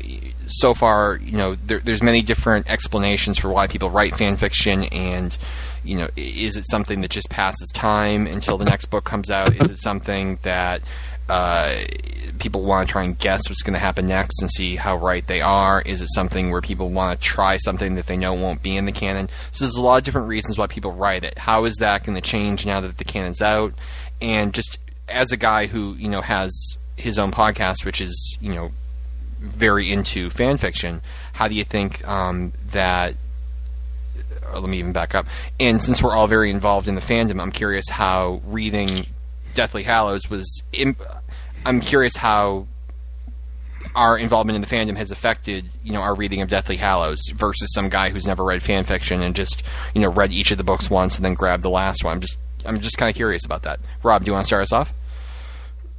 so far, you know, there, there's many different explanations for why people write fan fiction, and you know, is it something that just passes time until the next book comes out? Is it something that uh, people want to try and guess what's going to happen next and see how right they are? Is it something where people want to try something that they know won't be in the canon? So there's a lot of different reasons why people write it. How is that going to change now that the canon's out? And just as a guy who you know has his own podcast, which is you know very into fan fiction, how do you think um, that? Let me even back up. And since we're all very involved in the fandom, I'm curious how reading Deathly Hallows was. Imp- I'm curious how our involvement in the fandom has affected, you know, our reading of Deathly Hallows versus some guy who's never read fan fiction and just, you know, read each of the books once and then grabbed the last one. I'm just, I'm just kind of curious about that. Rob, do you want to start us off?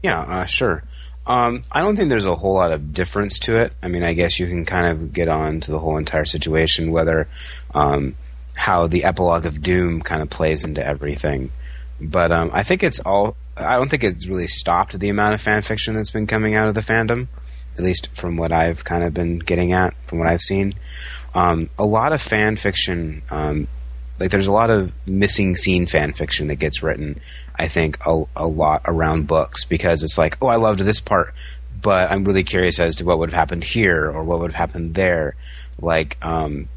Yeah, uh, sure. Um, I don't think there's a whole lot of difference to it. I mean, I guess you can kind of get on to the whole entire situation, whether um, how the epilogue of Doom kind of plays into everything. But um, I think it's all. I don't think it's really stopped the amount of fan fiction that's been coming out of the fandom, at least from what I've kind of been getting at, from what I've seen. Um, a lot of fan fiction um, like there's a lot of missing scene fan fiction that gets written i think a, a lot around books because it's like oh i loved this part but i'm really curious as to what would have happened here or what would have happened there like um,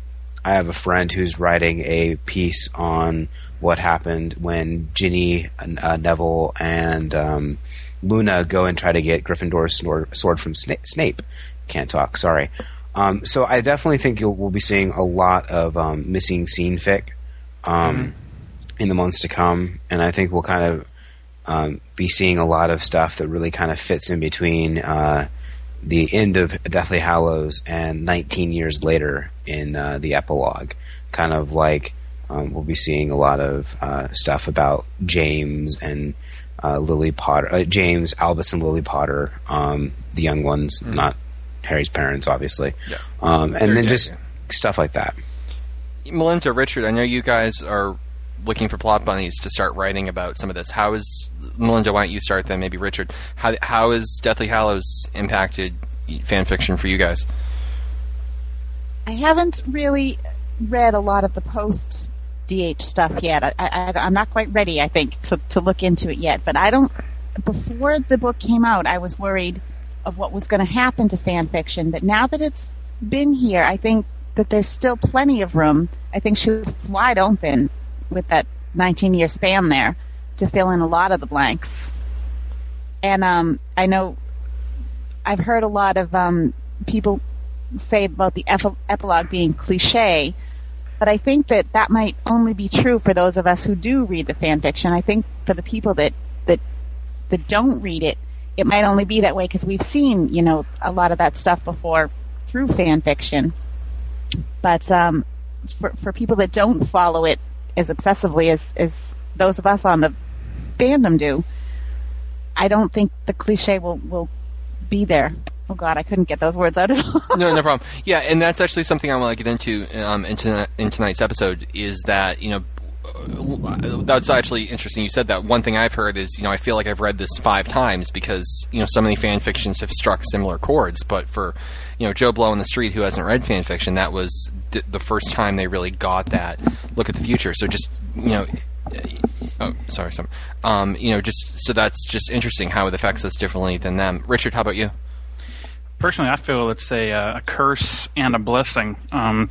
i have a friend who's writing a piece on what happened when ginny uh, neville and um, luna go and try to get gryffindor's sword, sword from Sna- snape. Can't talk sorry. Um, so I definitely think you'll, we'll be seeing a lot of um, missing scene fic um, in the months to come, and I think we'll kind of um, be seeing a lot of stuff that really kind of fits in between uh, the end of Deathly Hallows and 19 years later in uh, the epilogue. Kind of like um, we'll be seeing a lot of uh, stuff about James and uh, Lily Potter, uh, James, Albus, and Lily Potter, um, the young ones, not Harry's parents, obviously. Yeah. Um, and They're then just stuff like that. Melinda, Richard, I know you guys are looking for plot bunnies to start writing about some of this. How is Melinda? Why don't you start then? Maybe Richard. How how has Deathly Hallows impacted fan fiction for you guys? I haven't really read a lot of the post DH stuff yet. I, I, I'm not quite ready, I think, to, to look into it yet. But I don't. Before the book came out, I was worried of what was going to happen to fan fiction. But now that it's been here, I think that there's still plenty of room. I think she's wide open with that 19 year span there to fill in a lot of the blanks. And um, I know I've heard a lot of um, people say about the ep- epilogue being cliche, but I think that that might only be true for those of us who do read the fan fiction. I think for the people that that that don't read it, it might only be that way because we've seen you know a lot of that stuff before through fan fiction. But um, for for people that don't follow it as obsessively as as those of us on the fandom do, I don't think the cliche will will be there. Oh God, I couldn't get those words out at all. no, no problem. Yeah, and that's actually something I want to get into um, in, tonight, in tonight's episode. Is that you know uh, that's actually interesting. You said that. One thing I've heard is you know I feel like I've read this five times because you know so many fan fictions have struck similar chords. But for you know Joe Blow on the street who hasn't read fan fiction, that was th- the first time they really got that look at the future. So just you know. Oh, sorry, sorry. Um, you know, just so that's just interesting how it affects us differently than them. Richard, how about you? personally, I feel it's a, uh, a curse and a blessing. Um,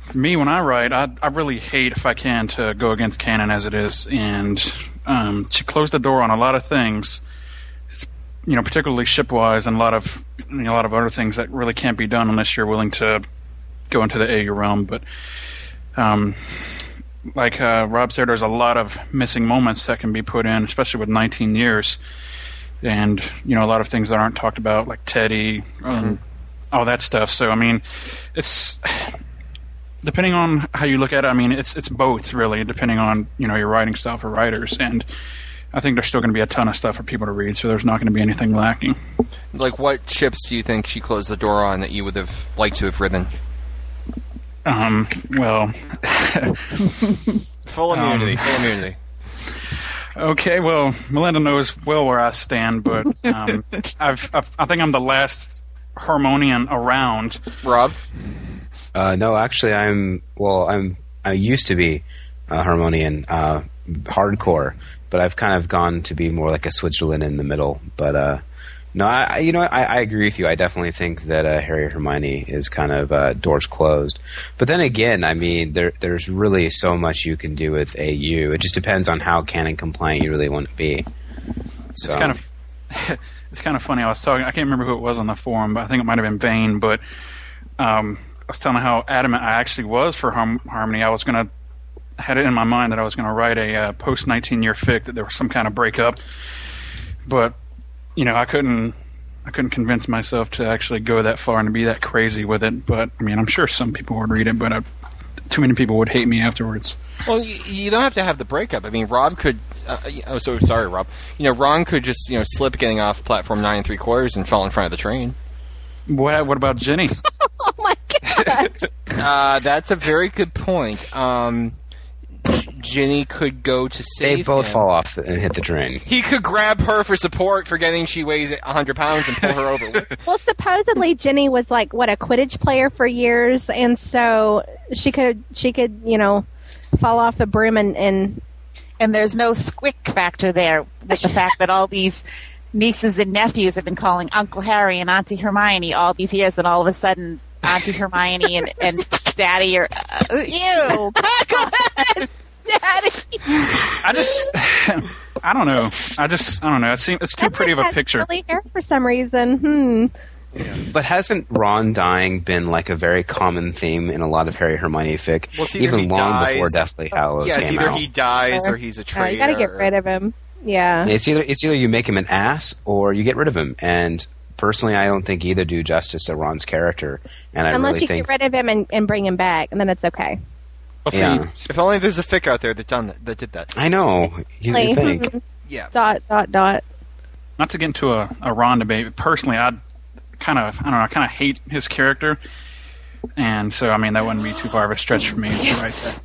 for me, when I write, I, I really hate, if I can, to go against canon as it is. And um, she closed the door on a lot of things, you know, particularly shipwise, and a lot of you know, a lot of other things that really can't be done unless you're willing to go into the AU realm. But um, like uh, Rob said, there's a lot of missing moments that can be put in, especially with 19 years and you know a lot of things that aren't talked about, like Teddy and all that stuff. So I mean, it's depending on how you look at it. I mean, it's it's both really, depending on you know your writing style for writers, and I think there's still going to be a ton of stuff for people to read. So there's not going to be anything lacking. Like, what ships do you think she closed the door on that you would have liked to have ridden? Um, well, Full immunity. full immunity. Okay, well, Melinda knows well where I stand, but um, I've, I've I think I'm the last Harmonian around. Rob, Uh, no, actually, I'm well. I'm I used to be a Harmonian, uh, hardcore, but I've kind of gone to be more like a Switzerland in the middle. But uh, no, I, you know I, I agree with you. I definitely think that uh, Harry and Hermione is kind of uh, doors closed. But then again, I mean, there there's really so much you can do with AU. It just depends on how canon compliant you really want to be. So It's kind of it's kind of funny. I was talking. I can't remember who it was on the forum, but I think it might have been Bane. But um, I was telling how adamant I actually was for Harm- Harmony. I was gonna had it in my mind that I was gonna write a uh, post 19 year fic that there was some kind of breakup, but you know I couldn't. I couldn't convince myself to actually go that far and to be that crazy with it. But I mean, I'm sure some people would read it, but I, too many people would hate me afterwards. Well, you, you don't have to have the breakup. I mean, Rob could. Uh, oh, so sorry, Rob. You know, Ron could just you know slip getting off platform nine and three quarters and fall in front of the train. What What about Ginny? Oh my god! Uh, that's a very good point. Um, J- Ginny could go to save. they both him. fall off and hit the drain. He could grab her for support, forgetting she weighs hundred pounds, and pull her over. well, supposedly Ginny was like what a Quidditch player for years, and so she could she could you know fall off the broom and, and and there's no squick factor there with the fact that all these nieces and nephews have been calling Uncle Harry and Auntie Hermione all these years, and all of a sudden Auntie Hermione and, and Daddy are uh, ew. Daddy. I just, I don't know. I just, I don't know. It seems it's too pretty of a has picture. Curly hair for some reason. Hmm. But hasn't Ron dying been like a very common theme in a lot of Harry Hermione fic, Well, even he long dies- before Deathly Hallows yeah, it's came either out? he dies or he's a traitor. you got to get rid of him. Yeah. It's either it's either you make him an ass or you get rid of him. And personally, I don't think either do justice to Ron's character. And I Unless really you think get rid of him and, and bring him back, and then it's okay. Well, see, Yeah. If only there's a fic out there that done that, that did that. I know you, you think. Yeah. dot dot dot. not to get into a, a Ron debate, personally, I kind of, I don't know, I kind of hate his character, and so I mean that wouldn't be too far of a stretch for me. to write that.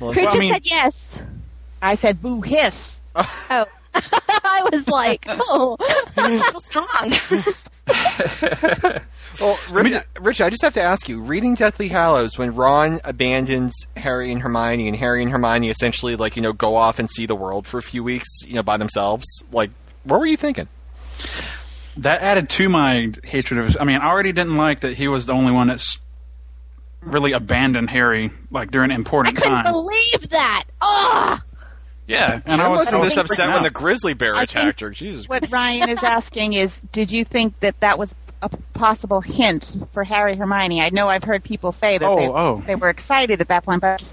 Who I just mean- said yes? I said boo hiss. Oh. I was like, oh. That's so strong. Well, Rich, Rich, I just have to ask you: reading Deathly Hallows when Ron abandons Harry and Hermione, and Harry and Hermione essentially, like you know, go off and see the world for a few weeks, you know, by themselves. Like, what were you thinking? that added to my hatred of. His, I mean, I already didn't like that he was the only one that's really abandoned Harry, like during important. I important couldn't times. believe that. Oh. Yeah, and I I was, wasn't was this upset when the grizzly bear attacked her. Jesus. What Ryan is asking is, did you think that that was a possible hint for Harry Hermione? I know I've heard people say that Oh, they, oh. they were excited at that point, but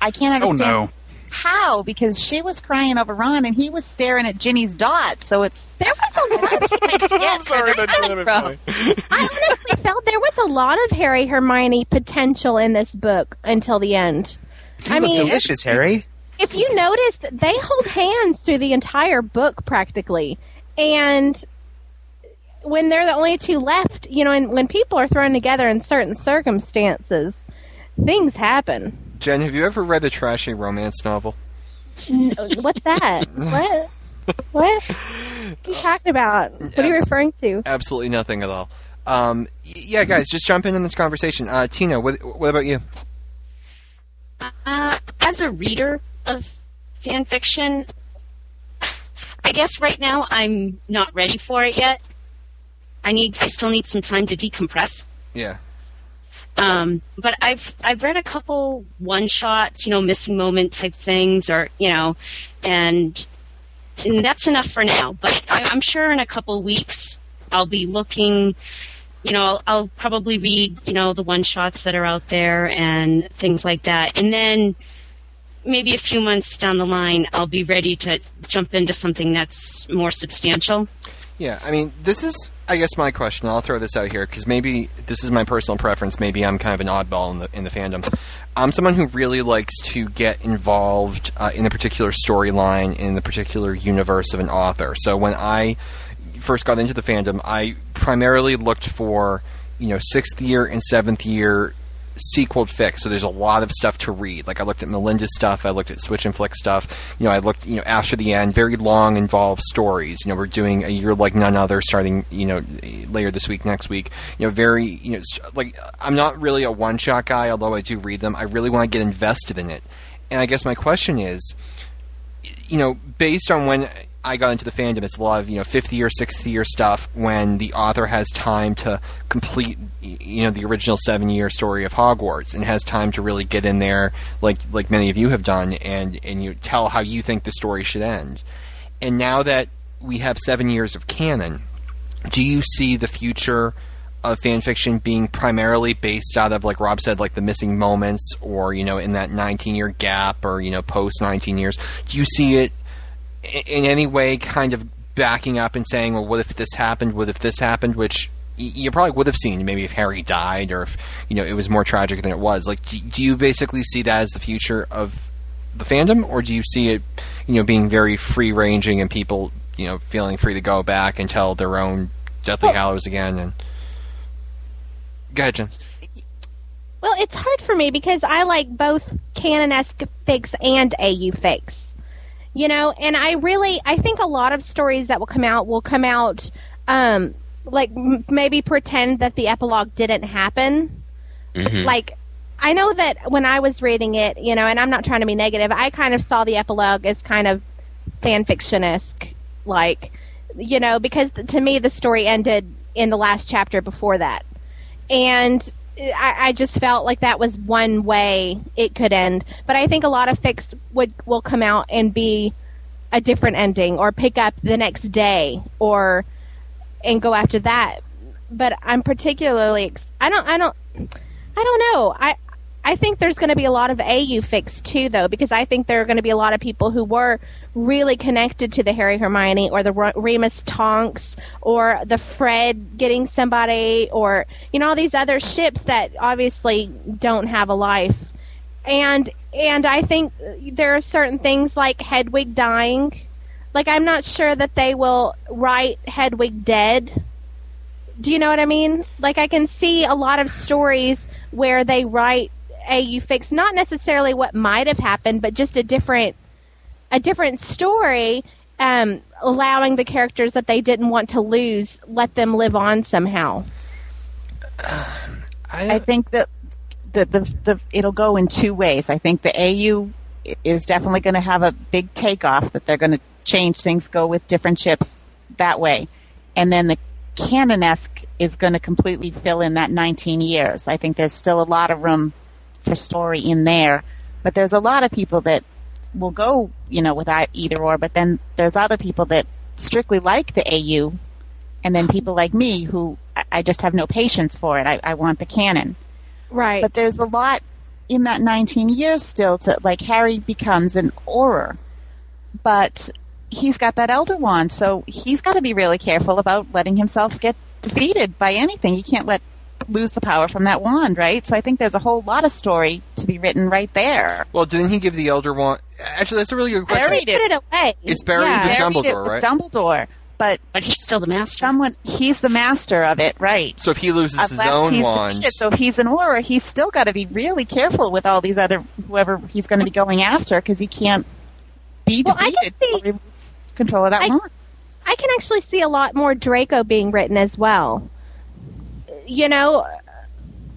I can't Oh understand no. how because she was crying over Ron and he was staring at Ginny's dot. So it's There was a lot. I'm sorry, that's really funny. I honestly felt there was a lot of Harry Hermione potential in this book until the end. You I look mean, delicious, Harry. If you notice, they hold hands through the entire book practically, and when they're the only two left, you know, and when people are thrown together in certain circumstances, things happen. Jen, have you ever read a trashy romance novel? N- What's that? what? What? What are you talking about? What are you referring to? Absolutely nothing at all. Um, yeah, guys, just jump in in this conversation. Uh, Tina, what, what about you? Uh, as a reader of fan fiction, I guess right now I'm not ready for it yet. I need, I still need some time to decompress. Yeah. Um, but I've I've read a couple one shots, you know, missing moment type things, or you know, and and that's enough for now. But I, I'm sure in a couple weeks I'll be looking. You know, I'll, I'll probably read you know the one shots that are out there and things like that, and then maybe a few months down the line I'll be ready to jump into something that's more substantial. Yeah, I mean, this is, I guess, my question. I'll throw this out here because maybe this is my personal preference. Maybe I'm kind of an oddball in the in the fandom. I'm someone who really likes to get involved uh, in a particular storyline in the particular universe of an author. So when I first got into the fandom, I primarily looked for you know sixth year and seventh year sequel fics. So there's a lot of stuff to read. Like I looked at Melinda's stuff, I looked at Switch and Flick stuff. You know, I looked you know after the end, very long, involved stories. You know, we're doing a year like none other, starting you know later this week, next week. You know, very you know like I'm not really a one shot guy, although I do read them. I really want to get invested in it. And I guess my question is, you know, based on when I got into the fandom, it's a lot of you know fifth year, sixth year stuff when the author has time to complete you know the original seven year story of Hogwarts and has time to really get in there, like like many of you have done, and and you tell how you think the story should end. And now that we have seven years of canon, do you see the future? of fan fiction being primarily based out of like Rob said like the missing moments or you know in that 19 year gap or you know post 19 years do you see it in any way kind of backing up and saying well what if this happened what if this happened which you probably would have seen maybe if Harry died or if you know it was more tragic than it was like do, you basically see that as the future of the fandom or do you see it you know being very free ranging and people you know feeling free to go back and tell their own Deathly Hallows again and Go ahead, Jen. Well, it's hard for me because I like both canon-esque fics and AU fics. You know, and I really, I think a lot of stories that will come out will come out, um, like m- maybe pretend that the epilogue didn't happen. Mhm. Like, I know that when I was reading it, you know, and I'm not trying to be negative, I kind of saw the epilogue as kind of fan fiction-esque, like, you know, because to me the story ended in the last chapter before that and I, I just felt like that was one way it could end. But I think a lot of fics would will come out and be a different ending, or pick up the next day, or and go after that. But I'm particularly I don't I don't I don't know I. I think there's going to be a lot of AU fics too, though, because I think there are going to be a lot of people who were really connected to the Harry Hermione or the Re- Remus Tonks or the Fred getting somebody or you know all these other ships that obviously don't have a life. And and I think there are certain things like Hedwig dying. Like I'm not sure that they will write Hedwig dead. Do you know what I mean? Like I can see a lot of stories where they write AU fics not necessarily what might have happened, but just a different a different story, um, allowing the characters that they didn't want to lose let them live on somehow. I think that the, the the it'll go in two ways. I think the AU is definitely going to have a big takeoff. That they're going to change things, go with different ships that way, and then the canonesque is going to completely fill in that 19 years. I think there's still a lot of room for story in there, but there's a lot of people that will go, you know, without either or. But then there's other people that strictly like the AU, and then people like me who I, I just have no patience for it. I, I want the canon. Right. But there's a lot in that 19 years still to like Harry becomes an Auror, but he's got that elder wand, so he's got to be really careful about letting himself get defeated by anything. He can't let lose the power from that wand, right? So I think there's a whole lot of story to be written right there. Well, didn't he give the Elder Wand? Actually, that's a really good question. Buried Put it. it away. It's buried yeah. with Buried it Dumbledore, with right? Dumbledore, but But he's still the master. someone he's the master of it, right? So if he loses his own wand. So if he's an Auror, he's still got to be really careful with all these other whoever he's going to be going after because he can't be Well, I can defeated see- control of that I- wand. I can actually see a lot more Draco being written as well. You know,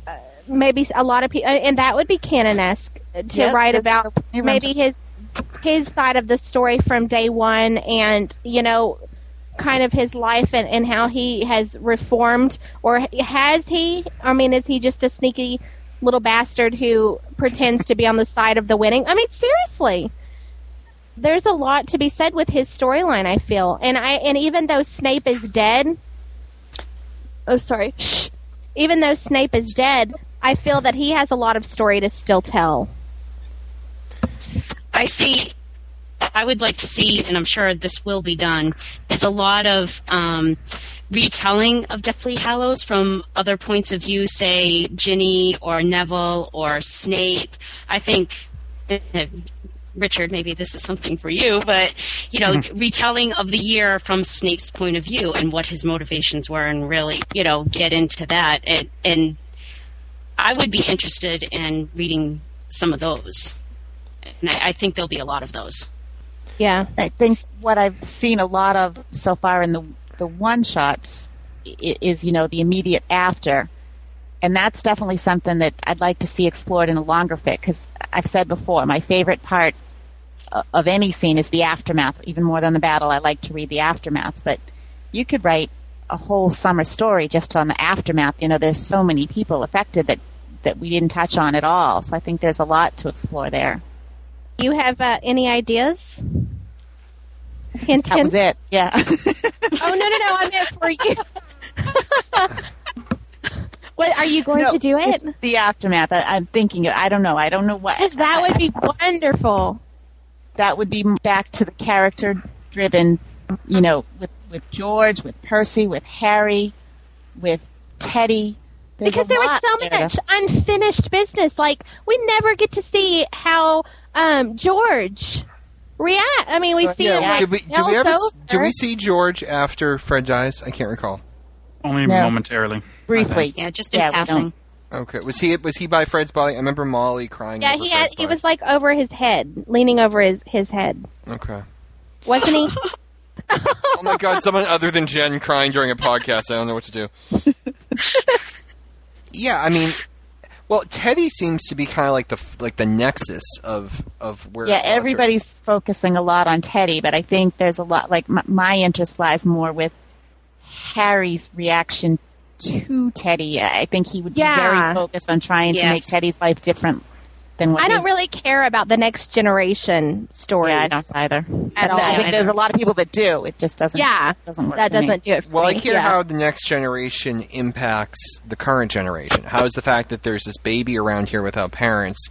uh, maybe a lot of people, and that would be canonesque to Yep, write about still plenty of maybe his his side of the story from day one, and you know, kind of his life and, and how he has reformed, or has he? I mean, is he just a sneaky little bastard who pretends to be on the side of the winning? I mean, seriously there's a lot to be said with his storyline. I feel, and I and even though Snape is dead, oh sorry, shh. Even though Snape is dead, I feel that he has a lot of story to still tell. I see. I would like to see, and I'm sure this will be done, is a lot of um, retelling of Deathly Hallows from other points of view, say Ginny or Neville or Snape. I think. Richard, maybe this is something for you, but you know, mm-hmm. retelling of the year from Snape's point of view and what his motivations were, and really, you know, get into that. And, and I would be interested in reading some of those, and I, I think there'll be a lot of those. Yeah, I think what I've seen a lot of so far in the the one shots is you know the immediate after, and that's definitely something that I'd like to see explored in a longer fic. Because I've said before, my favorite part o- of any scene is the aftermath. Even more than the battle, I like to read the aftermath. But you could write a whole summer story just on the aftermath. You know, there's so many people affected that that we didn't touch on at all. So I think there's a lot to explore there. you have uh, any ideas? Hint, That was it. Yeah. Oh no, no, no! I meant for you. what are you going No, to do it? The aftermath. I, I'm thinking. I don't know. I don't know what. Because that would be wonderful. That would be back to the character driven. You know, with with George, with Percy, with Harry, with Teddy. There's because there was so there. much unfinished business. Like we never get to see how um, George react. I mean, we Sure. see yeah. it like did we did we else ever did we see George after Fred dies? I can't recall. Only No. momentarily. briefly. Yeah, just in Yeah, we passing. Okay, was he was he by Fred's body? I remember Molly crying. Yeah, over he had. Fred's He was like over his head, leaning over his his head, Okay. wasn't he? Oh my God! Someone other than Jen crying during a podcast. I don't know what to do. yeah, I mean, well, Teddy seems to be kind of like the like the nexus of of where. Yeah, it was, or- everybody's focusing a lot on Teddy, but I think there's a lot. Like my, my interest lies more with Harry's reaction to Teddy. I think he would be Yeah. very focused on trying to make Teddy's life different than what I don't really care about the next generation stories. Yeah, I don't either. At all. I think there's a lot of people that do. It just doesn't. Yeah, doesn't work. that doesn't do it for me. Well, I me. care yeah. how the next generation impacts the current generation. How is the fact that there's this baby around here without parents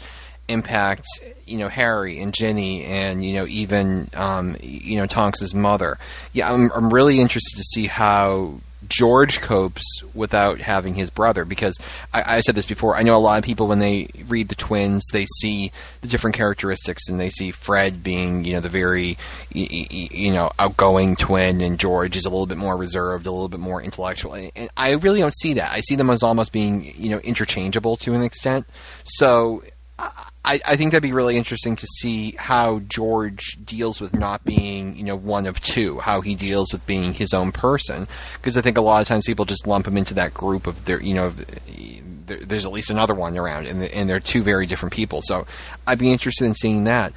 impact, you know, Harry and Ginny and you know even um, you know Tonks's mother? Yeah, I'm I'm really interested to see how George copes without having his brother because I, I said this before. I know a lot of people when they read the twins, they see the different characteristics and they see Fred being you know the very you know outgoing twin and George is a little bit more reserved, a little bit more intellectual. And I really don't see that. I see them as almost being you know interchangeable to an extent. So. I, I think that'd be really interesting to see how George deals with not being, you know, one of two. How he deals with being his own person, because I think a lot of times people just lump him into that group of their, you know, there, there's at least another one around, and, and they're two very different people. So I'd be interested in seeing that.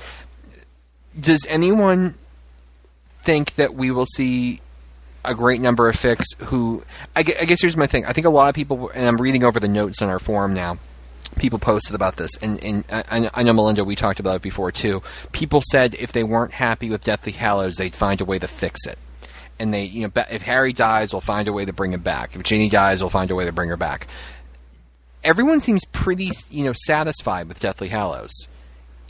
Does anyone think that we will see a great number of fics who? I, I guess here's my thing. I think a lot of people, and I'm reading over the notes on our forum now people posted about this, and, and I, I know Melinda, we talked about it before too. People said if they weren't happy with Deathly Hallows, they'd find a way to fix it. And they, you know, if Harry dies, we'll find a way to bring him back. If Ginny dies, we'll find a way to bring her back. Everyone seems pretty, you know, satisfied with Deathly Hallows.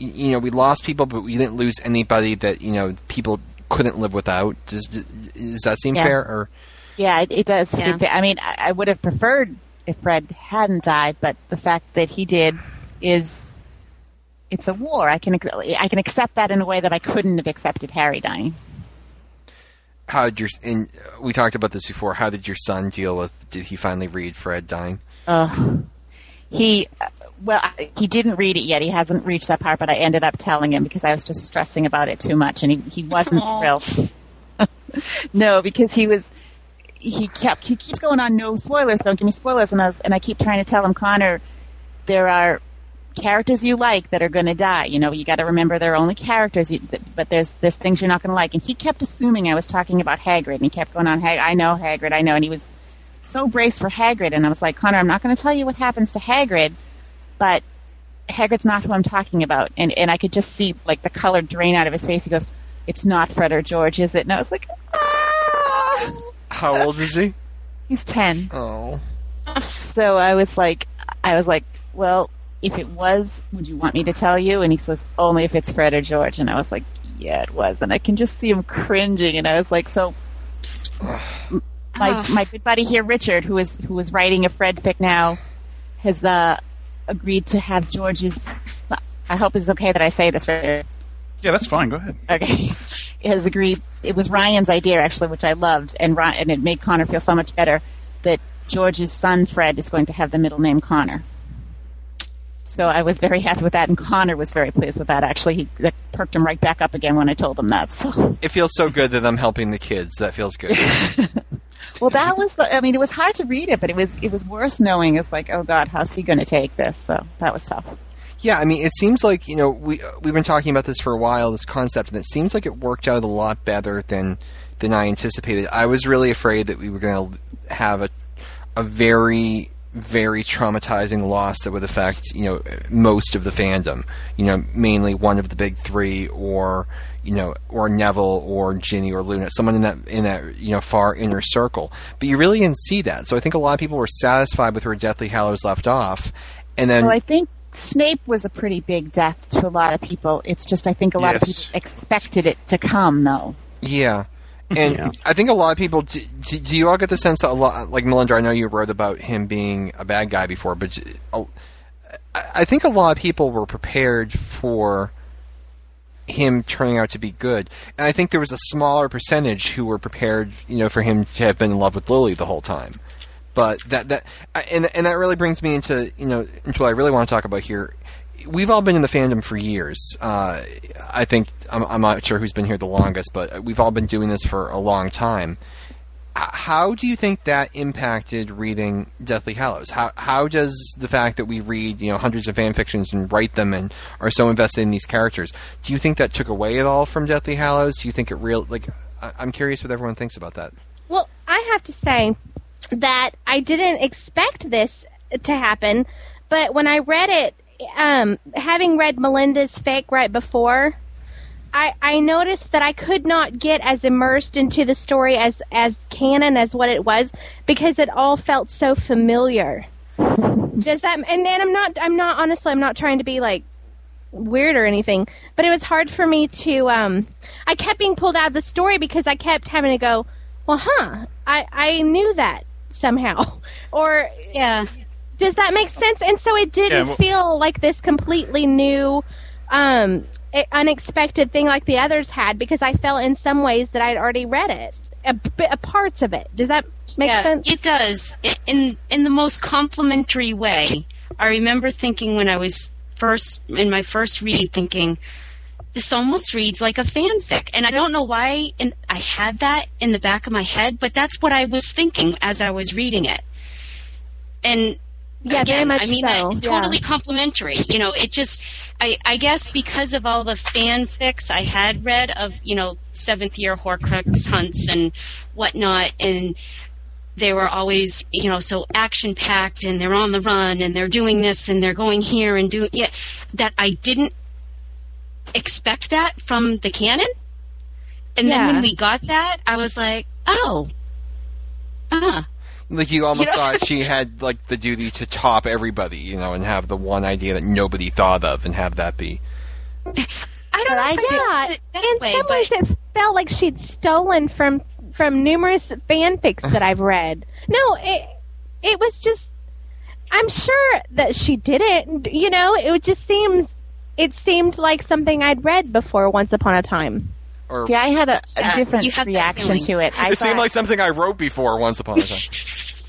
You know, we lost people, but we didn't lose anybody that you know people couldn't live without. Does, does that seem Yeah. fair? Or Yeah, it, it does. Yeah. seem fair. I mean, I, I would have preferred if Fred hadn't died, but the fact that he did is it's a war. I can I can accept that in a way that I couldn't have accepted Harry dying. how did your and we talked about this before? How did your son deal with? Did he finally read Fred dying? Uh, he, uh, well, he didn't read it yet. He hasn't reached that part, but I ended up telling him because I was just stressing about it too much, and he, he wasn't Aw. thrilled. no, because he was, he kept, he keeps going on no spoilers, don't give me spoilers, and I was, and I keep trying to tell him, Connor, there are characters you like that are going to die. You know, you got to remember they're only characters, you, but there's there's things you're not going to like. And he kept assuming I was talking about Hagrid, and he kept going on, Hag- I know Hagrid, I know, and he was so braced for Hagrid, and I was like, Connor, I'm not going to tell you what happens to Hagrid, but Hagrid's not who I'm talking about. And and I could just see like the color drain out of his face. He goes, It's not Fred or George, is it? And I was like, ah! How old is he? He's ten. Oh, So I was like, I was like, well, if it was, would you want me to tell you? And he says, only if it's Fred or George. And I was like, yeah, it was. And I can just see him cringing. And I was like, so my my good buddy here, Richard, who is who is writing a Fred fic now, has uh, agreed to have George's. Son, I hope it's okay that I say this. Right? Yeah, that's fine. Go ahead. Okay, has agreed. It was Ryan's idea actually, which I loved, and Ryan, and it made Connor feel so much better that George's son Fred is going to have the middle name Connor. So I was very happy with that, and Connor was very pleased with that. Actually, he that perked him right back up again when I told him that. So, it feels so good that I'm helping the kids. That feels good. well, that was. The, I mean, it was hard to read it, but it was it was worse knowing it's like, oh God, how's he going to take this? So that was tough. Yeah, I mean, it seems like you know we we've been talking about this for a while, this concept, and it seems like it worked out a lot better than than I anticipated. I was really afraid that we were going to have a a very very traumatizing loss that would affect you know most of the fandom. You know, mainly one of the big three, or you know, or Neville, or Ginny, or Luna, someone in that in that you know far inner circle. But you really didn't see that, so I think a lot of people were satisfied with where Deathly Hallows left off, and then Well, I think Snape was a pretty big death to a lot of people. It's just I think a lot of people expected it to come, though. Yeah. And Yeah. I think a lot of people. Do, do, do you all get the sense that a lot, like Melinda? I know you wrote about him being a bad guy before, but uh, I I think a lot of people were prepared for him turning out to be good, and I think there was a smaller percentage who were prepared, you know, for him to have been in love with Lily the whole time. But that that and and that really brings me into you know into what I really want to talk about here. We've all been in the fandom for years. Uh, I think I'm, I'm not sure who's been here the longest, but we've all been doing this for a long time. How do you think that impacted reading Deathly Hallows? How how does the fact that we read you know hundreds of fan fictions and write them and are so invested in these characters? Do you think that took away at all from Deathly Hallows? Do you think it real like? I'm curious what everyone thinks about that. Well, I have to say that I didn't expect this to happen, but when I read it, um, having read Melinda's fake right before, I, I noticed that I could not get as immersed into the story as as canon as what it was because it all felt so familiar. Does that and, and I'm not I'm not honestly I'm not trying to be like weird or anything, but it was hard for me to um I kept being pulled out of the story because I kept having to go, well, huh, I I knew that somehow, or Yeah. does that make sense? And so it didn't Yeah, well- feel like this completely new, um, unexpected thing like the others had because I felt in some ways that I'd already read it, a, a parts of it. Does that make yeah, sense? It does. In in the most complimentary way. I remember thinking when I was first in my first read thinking this almost reads like a fanfic and I don't know why and I had that in the back of my head but that's what I was thinking as I was reading it. And Yeah, very again, much I mean so, that yeah. totally complimentary. You know, it just I I guess because of all the fanfics I had read of, you know, seventh year Horcrux hunts and whatnot and they were always, you know, so action packed and they're on the run and they're doing this and they're going here and doing yeah that I didn't expect that from the canon. And Yeah. then when we got that, I was like, oh, ah, Like you almost You know? thought she had like the duty to top everybody, you know, and have the one idea that nobody thought of, and have that be. I don't But know I did- did yeah, that in way, some but ways it felt like she'd stolen from from numerous fanfics that I've read. No, it it was just. I'm sure that she didn't. You know, it would just seemed it seemed like something I'd read before once upon a time. Or See, I had a, a Yeah, different you had that reaction to it. I it seemed like something I wrote before once upon a time.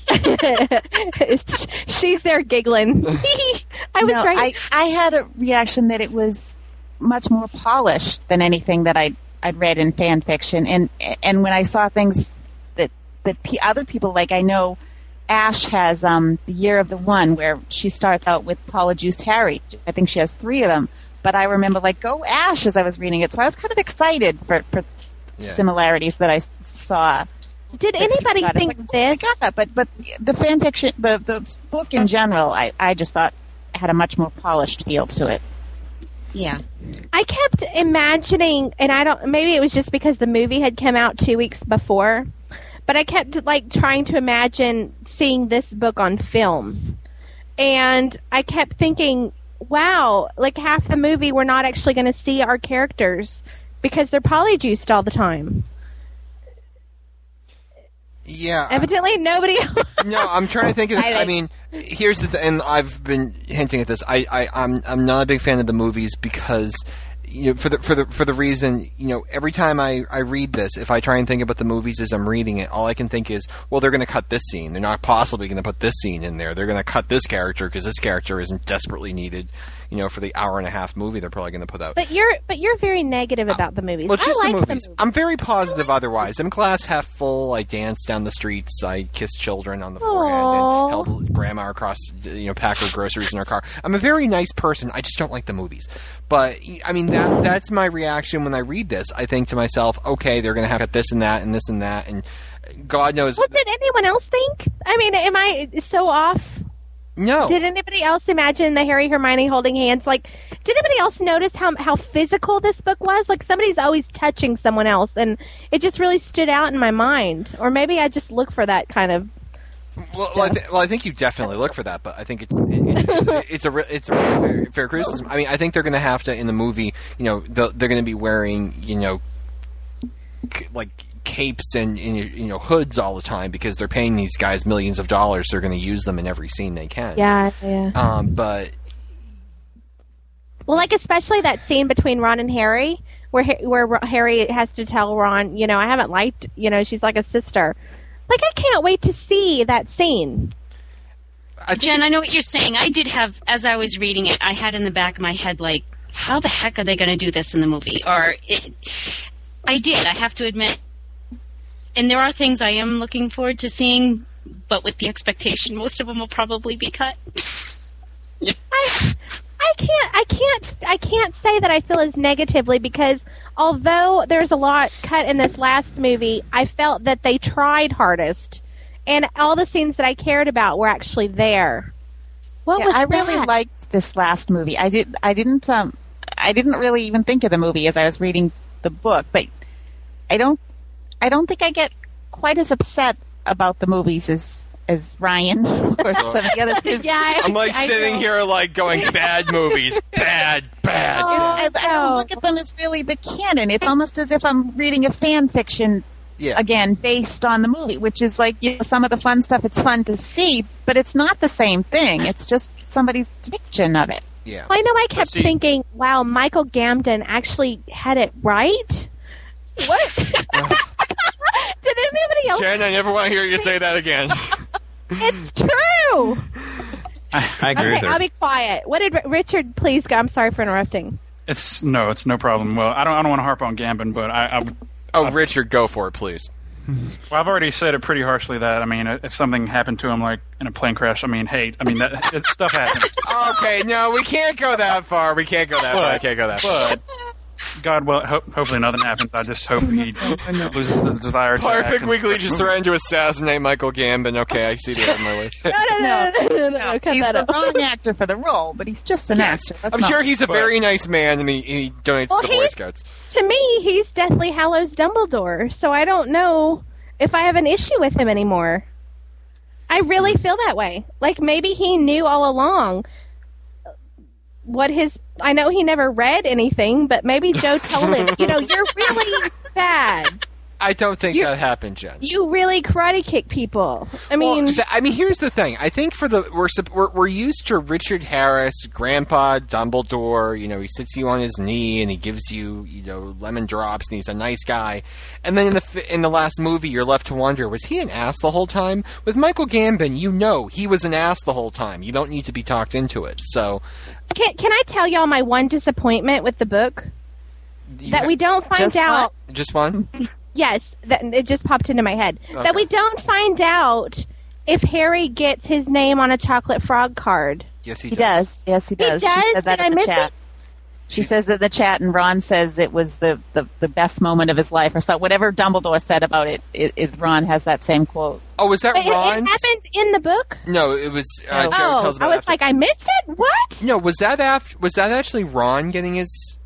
She's there giggling. I was no, right. I, I had a reaction that it was much more polished than anything that I'd, I'd read in fan fiction. And, and when I saw things that, that p- other people, like I know Ash has um, The Year of the One, where she starts out with Polyjuiced Harry. I think she has three of them. But I remember, like, go Ash as I was reading it. So I was kind of excited for, for Yeah. similarities that I s- saw. Did anybody God, think like, oh my this? God, but but the fan fiction, the the book in general, I I just thought had a much more polished feel to it. Yeah. I kept imagining, and I don't. Maybe it was just because the movie had come out two weeks before, but I kept like trying to imagine seeing this book on film, and I kept thinking, "Wow, like half the movie we're not actually going to see our characters because they're polyjuiced all the time." Yeah. Evidently, nobody. no, I'm trying to think of. I I mean, here's the th- and I've been hinting at this. I, I I'm I'm not a big fan of the movies because you know for the for the for the reason you know every time I I read this, if I try and think about the movies as I'm reading it, all I can think is, well, they're going to cut this scene. They're not possibly going to put this scene in there. They're going to cut this character because this character isn't desperately needed. You know, for the hour and a half movie, they're probably going to put out. but you're but you're very negative uh, about the movies. Well, it's just like the movies. I'm very positive otherwise. I'm glass half full. I dance down the streets. I kiss children on the forehead and help grandma across, you know, pack her groceries in her car. I'm a very nice person. I just don't like the movies. But I mean, that that's my reaction when I read this. I think to myself, okay, they're going to have to this and that and this and that, and God knows. What did anyone else think? I mean, am I so off? No, Did anybody else imagine the Harry Hermione holding hands? Like, did anybody else notice how how physical this book was? Like, somebody's always touching someone else, and it just really stood out in my mind. Or maybe I just look for that kind of. Well, well, I th- well, I think you definitely look for that, but I think it's it, it, it's, it's a re- it's a fair, fair criticism. I mean, I think they're going to have to in the movie. You know, they're going to be wearing you know, like capes and, and you know hoods all the time because they're paying these guys millions of dollars. They're going to use them in every scene they can. Yeah, yeah. Um, but Well, like especially that scene between Ron and Harry, where where Harry has to tell Ron, you know, I haven't liked, you know, she's like a sister. Like, I can't wait to see that scene. I Jen, I know what you're saying. I did have, as I was reading it, I had in the back of my head, like, how the heck are they going to do this in the movie? Or, it, I did, I have to admit. And there are things I am looking forward to seeing, but with the expectation most of them will probably be cut. I I can't I can't I can't say that I feel as negatively because although there's a lot cut in this last movie, I felt that they tried hardest, and all the scenes that I cared about were actually there. What Yeah, was I really liked this last movie. I did. I didn't. Um, I didn't really even think of the movie as I was reading the book, but I don't. I don't think I get quite as upset about the movies as as Ryan or some of the others. Yeah, I, I'm like I sitting know. here like going bad movies, bad, bad. Oh, I, I don't look at them as really the canon. It's almost as if I'm reading a fan fiction Yeah. again based on the movie, which is like you know, some of the fun stuff. It's fun to see, but it's not the same thing. It's just somebody's depiction of it. Yeah. I know I kept see- thinking, wow, Michael Gambon actually had it right. What? Did anybody else? Jen, I never want to hear you say that again. It's true. I agree Okay, with her. I'll be quiet. What did Richard? Please go. I'm sorry for interrupting. It's no, it's no problem. Well, I don't, I don't want to harp on Gambon, but I, I would- Oh, Richard, go for it, please. well, I've already said it pretty harshly that I mean, if something happened to him, like in a plane crash, I mean, hey, I mean that it, stuff happens. Okay, no, we can't go that far. We can't go that far. I can't go that far. But God, well, ho- hopefully nothing happens. I just hope he loses the desire to. Potterfic Weekly just movies. threatened to assassinate Michael Gambon. Okay, I see that on my list. No, no, no, no, no, no, no, cut he's that the out. wrong actor for the role, but he's just an actor. Let's I'm not- sure he's a But- very nice man, and he, he donates Well, to the Boy he's- Scouts. To me, he's Deathly Hallows Dumbledore, so I don't know if I have an issue with him anymore. I really feel that way. Like maybe he knew all along. what his. I know he never read anything, but maybe Jo told him. You know, you're really bad. I don't think You- that happened, Jen. You really karate kick people. I mean, well, th- I mean, here's the thing. I think for the we're, we're we're used to Richard Harris, Grandpa Dumbledore. You know, he sits you on his knee and he gives you you know lemon drops, and he's a nice guy. And then in the in the last movie, you're left to wonder: was he an ass the whole time? With Michael Gambon, you know he was an ass the whole time. You don't need to be talked into it. So can can I tell y'all my one disappointment with the book that ha- we don't find Just out? just one. Yes, that it just popped into my head Okay. that we don't find out if Harry gets his name on a chocolate frog card. Yes, he, He does. Yes, he does. She does? said that Did I in the miss chat. it? She says in the chat, and Ron says it was the, the, the best moment of his life, or so. Whatever Dumbledore said about it, i- Ron has that same quote. Oh, was that It, it happened in the book. No, it was uh, No. Jo oh, tells I was after- like, I missed it. What? No, was that after? Was that actually Ron getting his,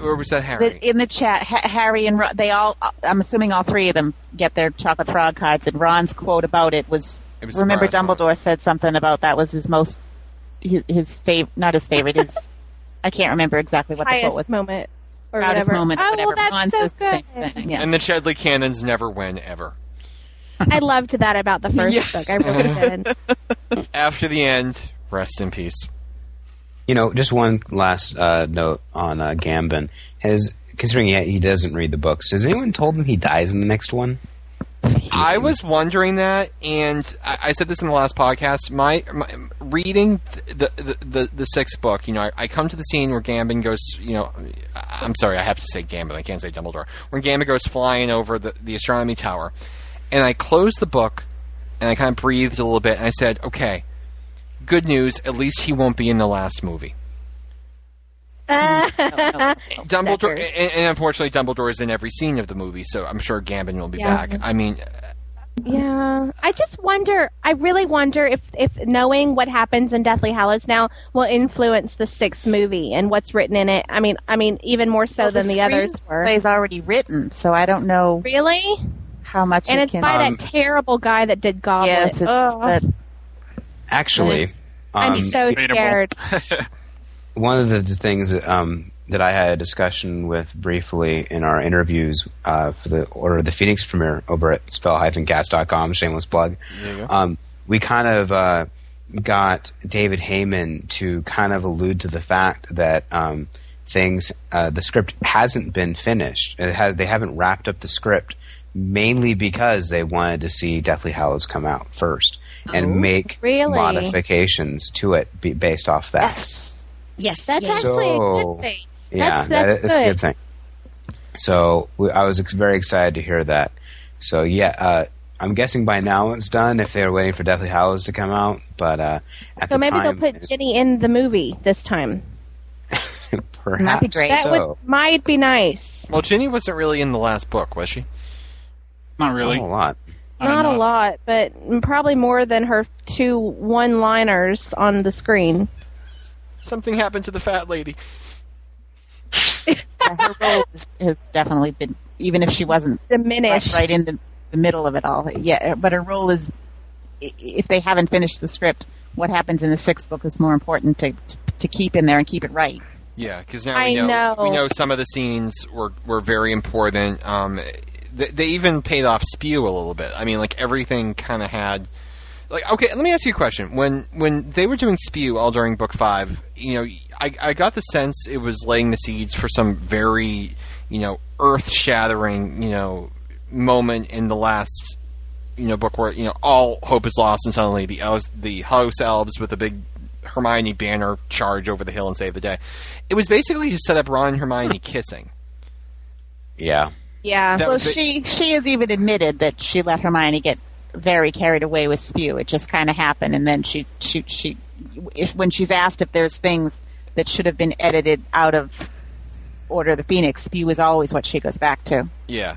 or was that Harry? In the chat, ha- Harry and Ron, they all, I'm assuming all three of them get their chocolate frog cards, and Ron's quote about it was, It was the remember brass one. Dumbledore said something about that was his most, his, his favorite, not his favorite, his, I can't remember exactly what the quote was. moment or Proudest whatever. moment, or oh, whatever. well, that's Ron so says the good. same thing. Yeah. And the Chudley Cannons never win ever. I loved that about the first Yeah. book. I really did. After the end, rest in peace. You know, just one last uh, note on uh, Gambon. Has considering he, he doesn't read the books, has anyone told him he dies in the next one? I was wondering that, and I, I said this in the last podcast. My, my reading the, the the the sixth book, you know, I, I come to the scene where Gambon goes. You know, I'm sorry, I have to say Gambon, I can't say Dumbledore. When Gambon goes flying over the the astronomy tower, and I closed the book, and I kind of breathed a little bit, and I said, "Okay, good news. At least he won't be in the last movie." Dumbledore, and, and unfortunately, Dumbledore is in every scene of the movie, so I'm sure Gambon will be Yeah. back. I mean, Yeah, I just wonder. I really wonder if if knowing what happens in Deathly Hallows now will influence the sixth movie and what's written in it. I mean, I mean, even more so Well, than the, others were. Play's already written, so I don't know Really? how much And it it's can. by Um, that terrible guy that did Goblet. yes, it's Ugh, that. Actually, I'm um, so scared. one of the things um, that I had a discussion with briefly in our interviews uh, for the Order of the Phoenix premiere over at spell-cast.com, shameless plug, um, we kind of uh, got David Heyman to kind of allude to the fact that um, things, uh, the script hasn't been finished. It has, they haven't wrapped up the script mainly because they wanted to see Deathly Hallows come out first and make Really? modifications to it be based off that. Yes. Yes, That's yes. actually a So- good thing. Yeah, That's- that that's is a good. good thing. So we, I was ex- very excited to hear that. So yeah, uh, I'm guessing by now it's done if they were waiting for Deathly Hallows to come out. But uh, at So the maybe time, they'll put Ginny in the movie this time. perhaps That'd be great. That so. would might be nice. well, Ginny wasn't really in the last book, was she? Not really. Not a lot. Not Not a lot, but probably more than her two one-liners on the screen. Something happened to the fat lady. Her role has, has definitely been, even if she wasn't Diminished. right in the, the middle of it all. Yeah, but her role is, if they haven't finished the script, what happens in the sixth book is more important to to, to keep in there and keep it right. Yeah, because now I we know, know. we know some of the scenes were were very important. Um, they, they even paid off Spew a little bit. I mean, like everything kind of had. Like, okay, let me ask you a question. When when they were doing Spew all during book five, you know, I, I got the sense it was laying the seeds for some very, you know, earth shattering, you know, moment in the last, you know, book where you know all hope is lost and suddenly the elves, the house elves with a big Hermione banner charge over the hill and save the day. It was basically to set up Ron and Hermione kissing. Yeah. Yeah. That well, was the- she she has even admitted that she let Hermione get very carried away with Spew. It just kind of happened, and then she she she if when she's asked if there's things that should have been edited out of Order of the Phoenix, Spew is always what she goes back to. Yeah.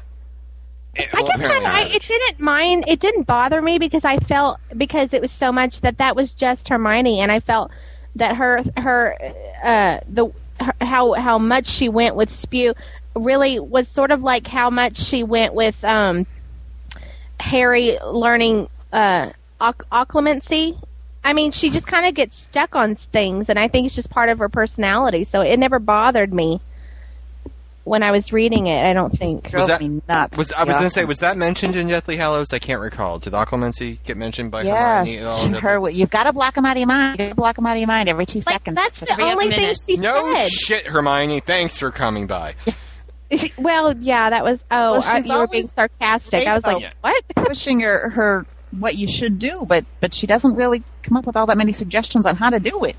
I guess I, I, it didn't mind. It didn't bother me because I felt because it was so much that that was just Hermione, and I felt that her her uh, the her, how how much she went with Spew really was sort of like how much she went with um, Harry learning uh, oc- occlumency I mean, she just kind of gets stuck on things, and I think it's just part of her personality. So it never bothered me when I was reading it. I don't think. Drove that- me nuts. Was I was going to say was that mentioned in Deathly Hallows? I can't recall. Did Occlumency get mentioned by Yes, Hermione? at all Deathly- her. You've got to block them out of your mind. You got to block them out of your mind every two Like seconds. that's the Every only other thing minute. she No said. shit, Hermione. Thanks for coming by. Well, yeah, that was. Oh, Well, uh, she's you were being always sarcastic. I was like, about- what? pushing her her what you should do, but but she doesn't really come up with all that many suggestions on how to do it.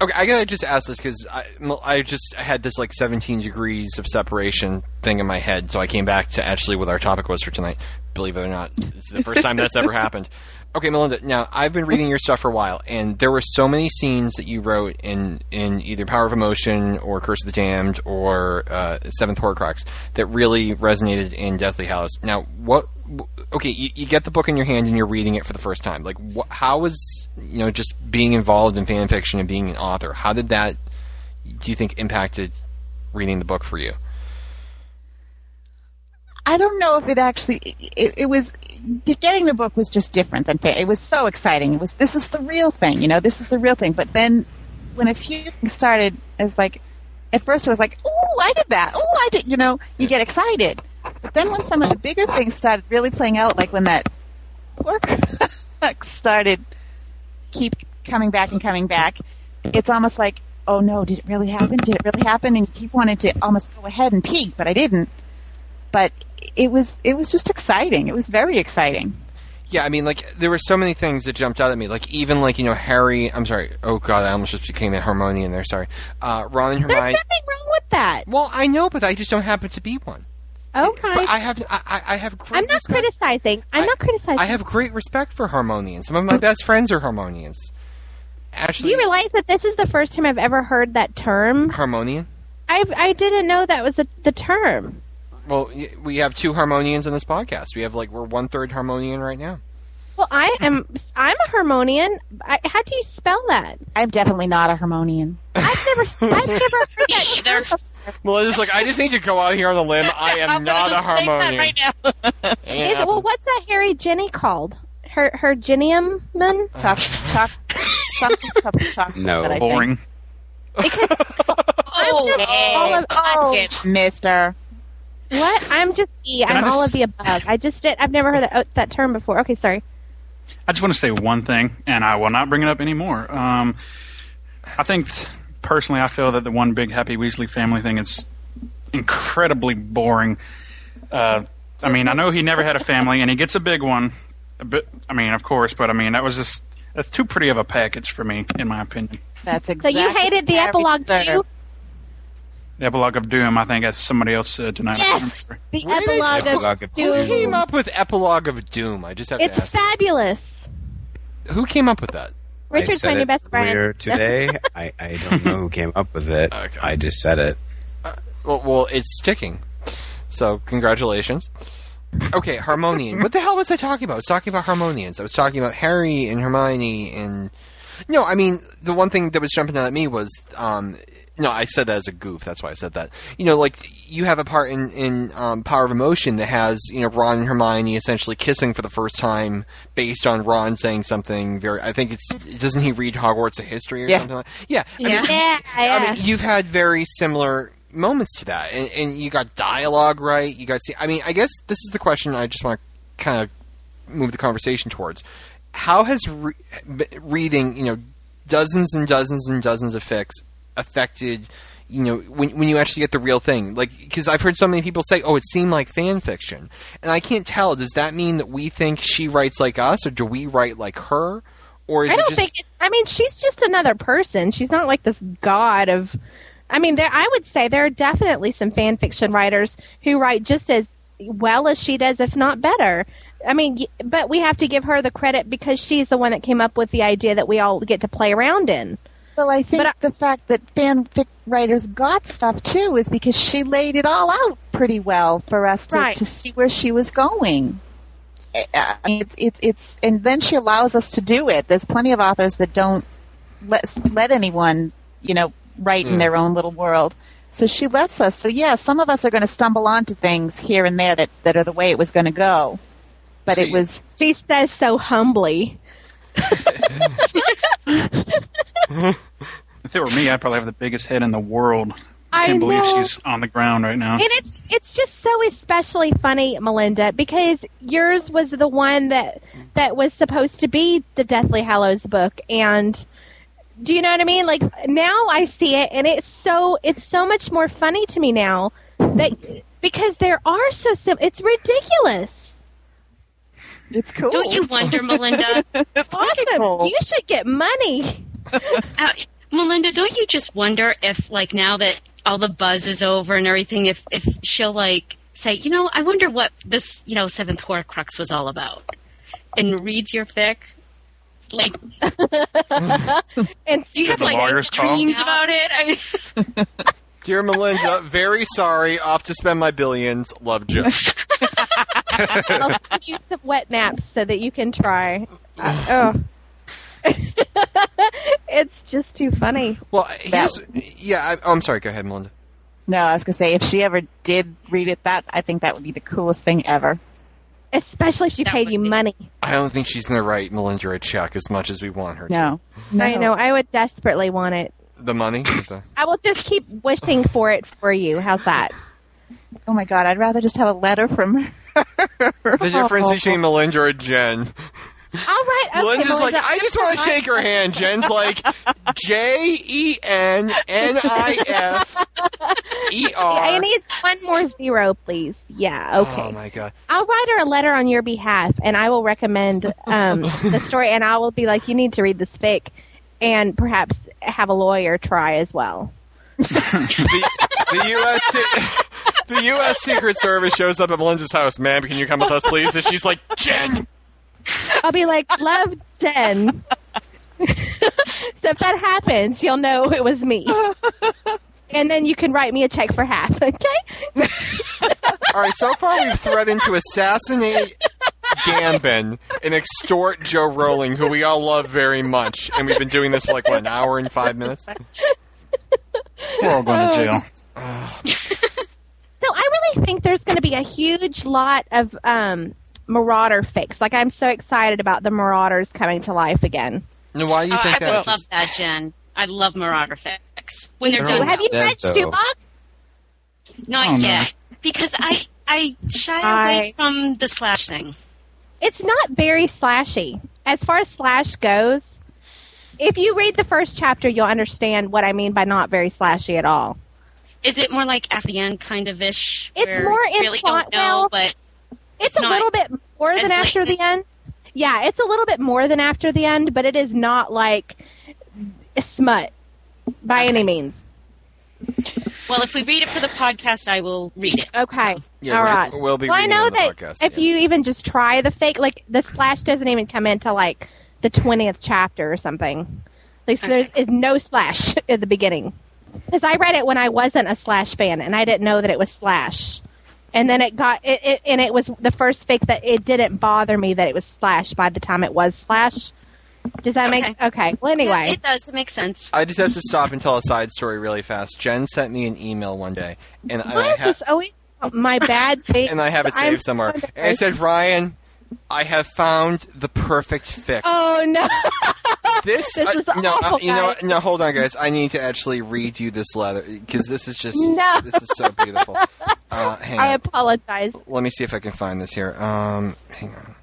Okay, I gotta just ask this because I, I just had this like 17 degrees of separation thing in my head, so I came back to actually what our topic was for tonight. Believe it or not, it's the first time that's ever happened. Okay, Melinda. Now I've been reading your stuff for a while, and there were so many scenes that you wrote in in either Power of Emotion or Curse of the Damned or uh, Seventh Horcrux that really resonated in Deathly Hallows. Now, what? Okay, you, you get the book in your hand and you're reading it for the first time. Like, wh- how was you know just being involved in fan fiction and being an author? How did that? Do you think impacted reading the book for you? I don't know if it actually it, it was getting the book was just different than it was so exciting. It was this is the real thing, you know, this is the real thing. But then when a few things started as like at first it was like, "Oh, I did that. Oh, I did," you know, you get excited. But then when some of the bigger things started really playing out like when that pork started keep coming back and coming back, it's almost like, "Oh no, did it really happen? Did it really happen?" And you keep wanting to almost go ahead and peek, but I didn't but it was it was just exciting. It was very exciting. Yeah, I mean, like there were so many things that jumped out at me. Like even like you know Harry. I'm sorry. Oh God, I almost just became a Harmonian there. Sorry. Uh, Ron and Hermione. There's nothing wrong with that. Well, I know, but I just don't happen to be one. Okay. But I have I, I have great. I'm not respect. criticizing. I'm I- not criticizing. I have great respect for Harmonians. Some of my best friends are Harmonians. Do you realize that this is the first time I've ever heard that term? Harmonian. I I didn't know that was a, the term. Well, we have two Harmonians in this podcast. We have like we're one third Harmonian right now. Well, I am. I'm a Harmonian. I, how do you spell that? I'm definitely not a Harmonian. I've never. I've never heard that Either. term before. Well, it's like I just need to go out here on a limb. I am not a Harmonian. Is it, well, what's that Harry Ginny called? Her her Genium man? Choc- choc- something something chocolate. No. that I think. Boring. I'm just all of oh, That's Mister. What? I'm just E. Can I I'm all of the above. I just did. I've never heard that, oh, that term before. Okay, sorry. I just want to say one thing, and I will not bring it up anymore. Um, I think, personally, I feel that the one big Happy Weasley family thing is incredibly boring. Uh, I mean, I know he never had a family, and he gets a big one. A bit, I mean, of course, but I mean, that was just that's too pretty of a package for me, in my opinion. That's exactly So exactly. you hated the epilogue too? The epilogue of Doom, I think, as somebody else said tonight. Yes, the Where did epilogue Epilogue of of Who Doom. came up with Epilogue of Doom? I just have It's to ask. It's fabulous. Who came up with that? I Richard's said my new best friend. earlier today. I, I don't know who came up with it. Okay. I just said it. Well, well, it's sticking. So, congratulations. Okay, Harmonian. what the hell was I talking about? I was talking about Harmonians. I was talking about Harry and Hermione and. No, I mean, the one thing that was jumping out at me was. Um, no, I said that as a goof. That's why I said that. You know, like, you have a part in, in um, Power of Emotion that has, you know, Ron and Hermione essentially kissing for the first time based on Ron saying something very. I think it's. Doesn't he read Hogwarts of History or Yeah. something like Yeah. I mean, Yeah. Yeah, yeah. I mean, you've had very similar moments to that, and, and you got dialogue right. You got see. I mean, I guess this is the question I just want to kind of move the conversation towards. How has re- reading, you know, dozens and dozens and dozens of fics affected? You know, when when you actually get the real thing, like because I've heard so many people say, "Oh, it seemed like fan fiction," and I can't tell. Does that mean that we think she writes like us, or do we write like her, or is I it don't just? think. It, I mean, she's just another person. She's not like this god of. I mean, there. I would say there are definitely some fan fiction writers who write just as well as she does, if not better. I mean, but we have to give her the credit because she's the one that came up with the idea that we all get to play around in. Well, I think But I- the fact that fanfic writers got stuff too is because she laid it all out pretty well for us to, Right. to see where she was going. I mean, It's, it's, it's, and then she allows us to do it. There's plenty of authors that don't let let anyone, you know, write in hmm. their own little world. So she lets us. So yeah, some of us are going to stumble onto things here and there that, that are the way it was going to go. But See, it was She says so humbly. If it were me, I'd probably have the biggest head in the world. I can't believe she's on the ground right now. And it's it's just so especially funny, Melinda, because yours was the one that that was supposed to be the Deathly Hallows book, and do you know what I mean? Like now I see it, and it's so it's so much more funny to me now that because there are so sim. It's ridiculous. It's cool. Don't you wonder, Melinda? it's Awesome. cool. You should get money. Uh, Melinda, don't you just wonder if, like, now that all the buzz is over and everything, if if she'll like say, you know, I wonder what this, you know, seventh Horcrux was all about, and reads your fic. Like, And do you have the like lawyer's call? dreams about it? I, Dear Melinda, very sorry. Off to spend my billions. Love Jo. I'll send you some wet naps so that you can try. Uh, oh. It's just too funny. Well, here's, yeah. I, oh, I'm sorry. Go ahead, Melinda. No, I was gonna say if she ever did read it, that I think that would be the coolest thing ever. Especially if she That paid you be- money. I don't think she's gonna write Melinda a check as much as we want her to. No, no. I know. I would desperately want it. The money. The- I will just keep wishing for it for you. How's that? Oh my god, I'd rather just have a letter from her. The difference between Melinda and Jen. All right. Okay, Melinda's like, I just want to shake her hand. Jen's like, J E N N I F E I R. need one more zero, please. Yeah. Okay. Oh my god. I'll write her a letter on your behalf, and I will recommend um, the story, and I will be like, you need to read this fic, and perhaps have a lawyer try as well. The, the U.S. The U.S. Secret Service shows up at Melinda's house. Ma'am, can you come with us, please? And she's like, Jen. I'll be like, love Jen. so if that happens, you'll know it was me. And then you can write me a check for half, okay? All right. So far, we've threatened to assassinate Gambon and extort Jo Rowling, who we all love very much, and we've been doing this for like what an hour and five minutes. We're all going to jail. So I really think there's going to be a huge lot of um, Marauder fics. Like I'm so excited about the Marauders coming to life again. Now, why do you Oh, think I that? would love that, Jen. I love Marauder fics when they're They're done. Have you read though. Shoebox? Not Oh, no. yet, because I I shy I- away from the slash thing. It's not very slashy. As far as slash goes, if you read the first chapter, you'll understand what I mean by not very slashy at all. Is it more like at the end kind of ish? It's more you in really plot- don't know, well, but It's, It's a not little bit more as than after the end. Yeah, it's a little bit more than after the end, but it is not like smut by any means. well, if we read it for the podcast, I will read it. Okay. Yeah, All we're- right. we'll be Well, I reading know on the that podcast, if yeah. you even just try the fake, like the slash doesn't even come into like the twentieth chapter or something. Like so Okay. there is no slash at the beginning. Because I read it when I wasn't a slash fan and I didn't know that it was slash. And then it got it, it and it was the first fake that it didn't bother me that it was slash by the time it was slash. Does that make Okay. okay? Well, Yeah, anyway, it does. It makes sense. I just have to stop and tell a side story really fast. Jen sent me an email one day, and I why is ha- this always my bad thing? and I have it I'm saved somewhere. so And it said, "Ryan, I have found the perfect fics." Oh no! this, this uh, is no, awful, uh, you know, guys. no, hold on, guys. I need to actually redo this letter because this is just No. this is so beautiful. Uh, hang I on. apologize. Let me see if I can find this here. Um, hang on.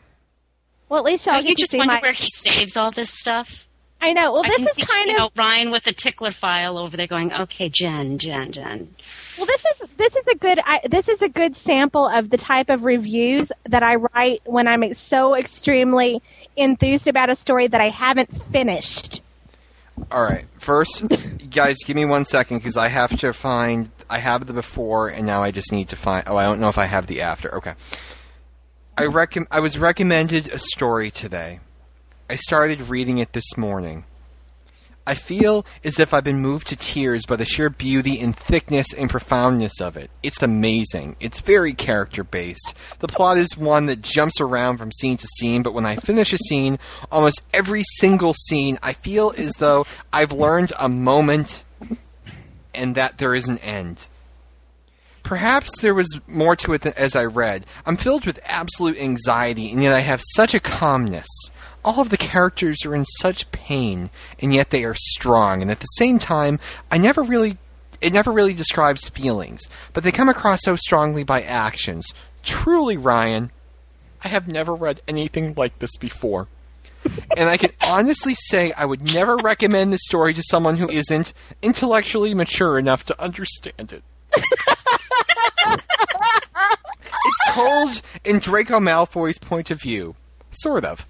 Well, at least y'all Don't get you to just see wonder my. where he saves all this stuff? I know. Well, I this can is see, kind you of know, Ryan with a tickler file over there going, "Okay, Jen, Jen, Jen." well. This is this is a good. I, this is a good sample of the type of reviews that I write when I'm so extremely enthused about a story that I haven't finished. All right. First, guys, give me one second because I have to find. I have the before, and now I just need to find. Oh, I don't know if I have the after. Okay. I recomm- I was recommended a story today. I started reading it this morning. I feel as if I've been moved to tears by the sheer beauty and thickness and profoundness of it. It's amazing. It's very character based. The plot is one that jumps around from scene to scene, but when I finish a scene, almost every single scene, I feel as though I've learned a moment and that there is an end. Perhaps there was more to it as I read. I'm filled with absolute anxiety, and yet I have such a calmness. All of the characters are in such pain, and yet they are strong. And at the same time, I never really, it never really describes feelings, but they come across so strongly by actions. Truly, Ryan, I have never read anything like this before. And I can honestly say I would never recommend this story to someone who isn't intellectually mature enough to understand it. it's told in Draco Malfoy's point of view, sort of.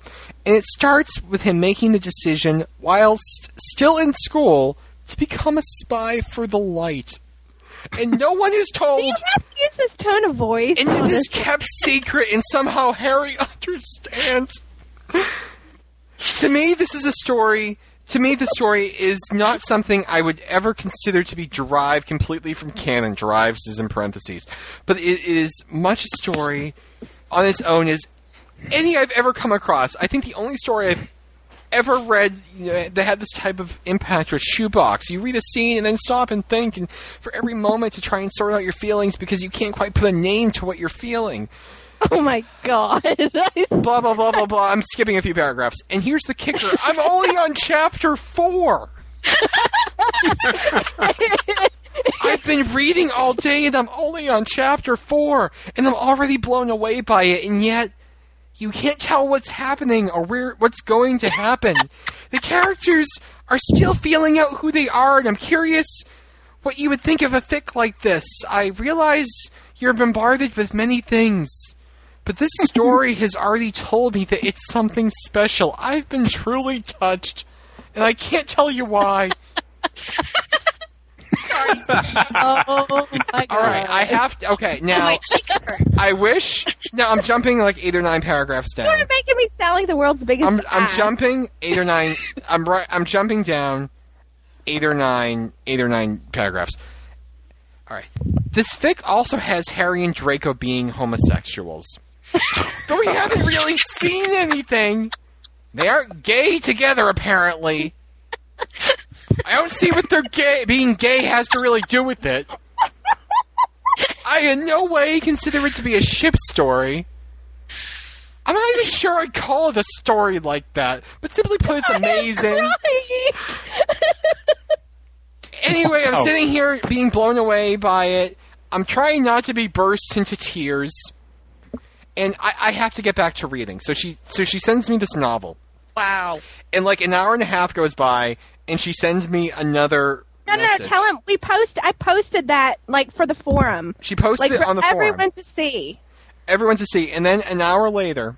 And it starts with him making the decision, whilst still in school, to become a spy for the light. And no one is Do told, you have to use this tone of voice? and it is kept secret, and somehow Harry understands. to me, this is a story. To me, the story is not something I would ever consider to be derived completely from canon. Derives is in parentheses, but it is much a story on its own as any I've ever come across. I think the only story I've ever read you know, that had this type of impact was Shoebox. You read a scene and then stop and think, and for every moment to try and sort out your feelings because you can't quite put a name to what you're feeling. Oh my god. Blah blah blah blah blah. I'm skipping a few paragraphs, and here's the kicker: I'm only on chapter four. I've been reading all day, and I'm only on chapter four, and I'm already blown away by it, and yet you can't tell what's happening or where what's going to happen. the characters are still feeling out who they are, and I'm curious what you would think of a fic like this. I realize you're bombarded with many things, but this story has already told me that it's something special. I've been truly touched, and I can't tell you why. oh my god. All right, I have to. Okay, oh, now My cheeks hurt. I wish. Now I'm jumping like eight or nine paragraphs down. You're making me sound like the world's biggest I'm I'm jumping eight or nine. I'm right. I'm jumping down eight or nine eight or nine paragraphs. All right. This fic also has Harry and Draco being homosexuals. but we haven't really seen anything. They aren't gay together, apparently. I don't see what their gay being gay has to really do with it. I in no way consider it to be a ship story. I'm not even sure I'd call it a story like that, but simply put, it's amazing. Anyway, I'm oh. sitting here being blown away by it. I'm trying not to be burst into tears, and I, I have to get back to reading. So she, so she sends me this novel, Wow. and like an hour and a half goes by, and she sends me another. No, no, no. message. Tell him we post. I posted that like for the forum, She posted like it on the forum. everyone to see. everyone to see. And then an hour later,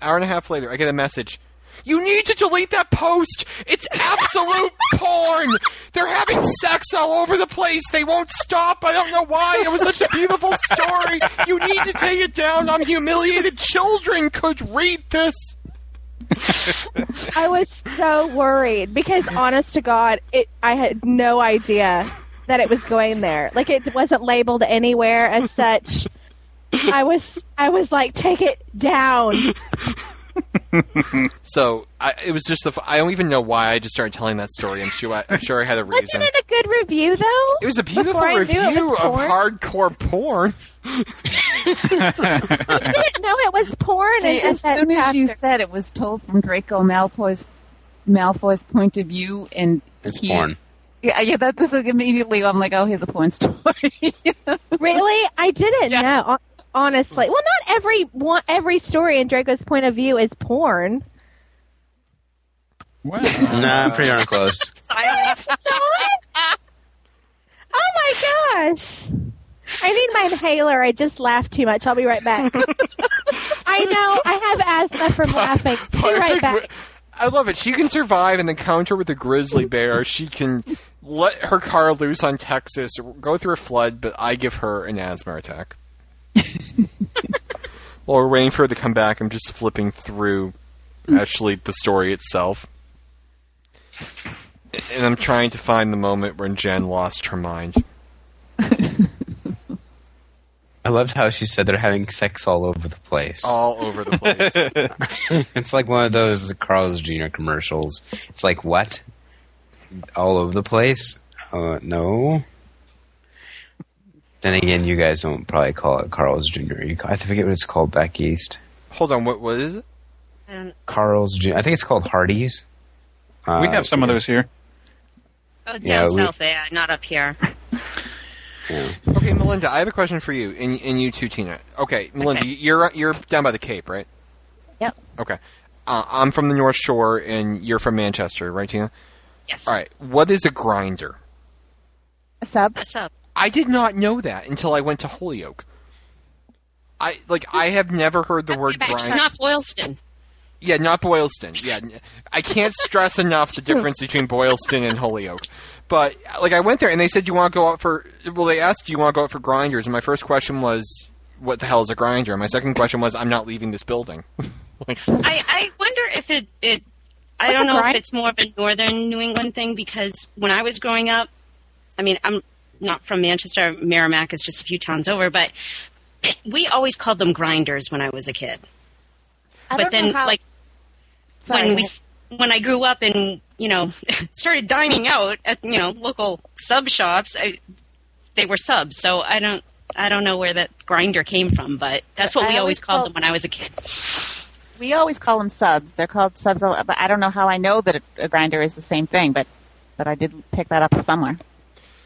hour and a half later, I get a message. You need to delete that post. It's absolute porn. They're having sex all over the place. They won't stop. I don't know why. It was such a beautiful story. You need to take it down. I'm humiliated. Children could read this. I was so worried because, honest to God, it. I had no idea that it was going there. Like it wasn't labeled anywhere as such. I was. I was like, take it down. So I, it was just the I don't even know why I just started telling that story. I'm sure. I, I'm sure I had a reason. Wasn't it a good review though? It was a beautiful Before I knew it review of hardcore porn. I didn't know it was porn. See, as soon as you said it was told from Draco Malfoy's Malfoy's point of view, and It's he- porn. Yeah, yeah. That this is immediately. I'm like, oh, here's a porn story. Really, I didn't know. Honestly, well, not every one, every story in Draco's point of view is porn. Well, Nah, pretty darn close. Silence. Oh my gosh! I need my inhaler. I just laughed too much. I'll be right back. I know I have asthma from laughing. Be right back. I love it. She can survive an encounter with a grizzly bear. She can let her car loose on Texas, or go through a flood, but I give her an asthma attack. While we're waiting for her to come back, I'm just flipping through actually the story itself. And I'm trying to find the moment when Jen lost her mind. I loved how she said they're having sex all over the place. All over the place. it's like one of those Carl's Jr. commercials. It's like what? All over the place? Uh, no. Then again, you guys don't probably call it Carl's Jr. You, I forget what it's called back east. Hold on, what what is it? I don't. Carl's Jr. I think it's called Hardee's. Uh, we have some of those here. Oh, down Yeah, we- south, yeah, not up here. Yeah. Okay, Melinda, I have a question for you, and, and you too, Tina. Okay, Melinda, you're you're down by the Cape, right? Yep. Okay, uh, I'm from the North Shore, and you're from Manchester, right, Tina? Yes. All right, what is a grinder? A sub. What's up? I did not know that until I went to Holyoke. I like I have never heard the word It's grinder. not Boylston. Yeah, not Boylston. Yeah, I can't stress enough the difference between Boylston and Holyoke. But like, I went there and they said, "You want to go out for?" Well, they asked, "Do you want to go out for grinders?" And my first question was, "What the hell is a grinder?" And my second question was, "I'm not leaving this building." like, I, I wonder if it, it I What's don't a know if it's more of a northern New England thing because when I was growing up, I mean, I'm not from Manchester. Merrimack is just a few towns over, but we always called them grinders when I was a kid. I but don't know then, how- like Sorry. when we s- when I grew up and you know started dining out at you know local sub shops, I, they were subs. So I don't I don't know where that grinder came from, but that's what I we always always called called- them when I was a kid. we always call them subs. They're called subs, but I don't know how I know that a, a grinder is the same thing. But but I did pick that up somewhere.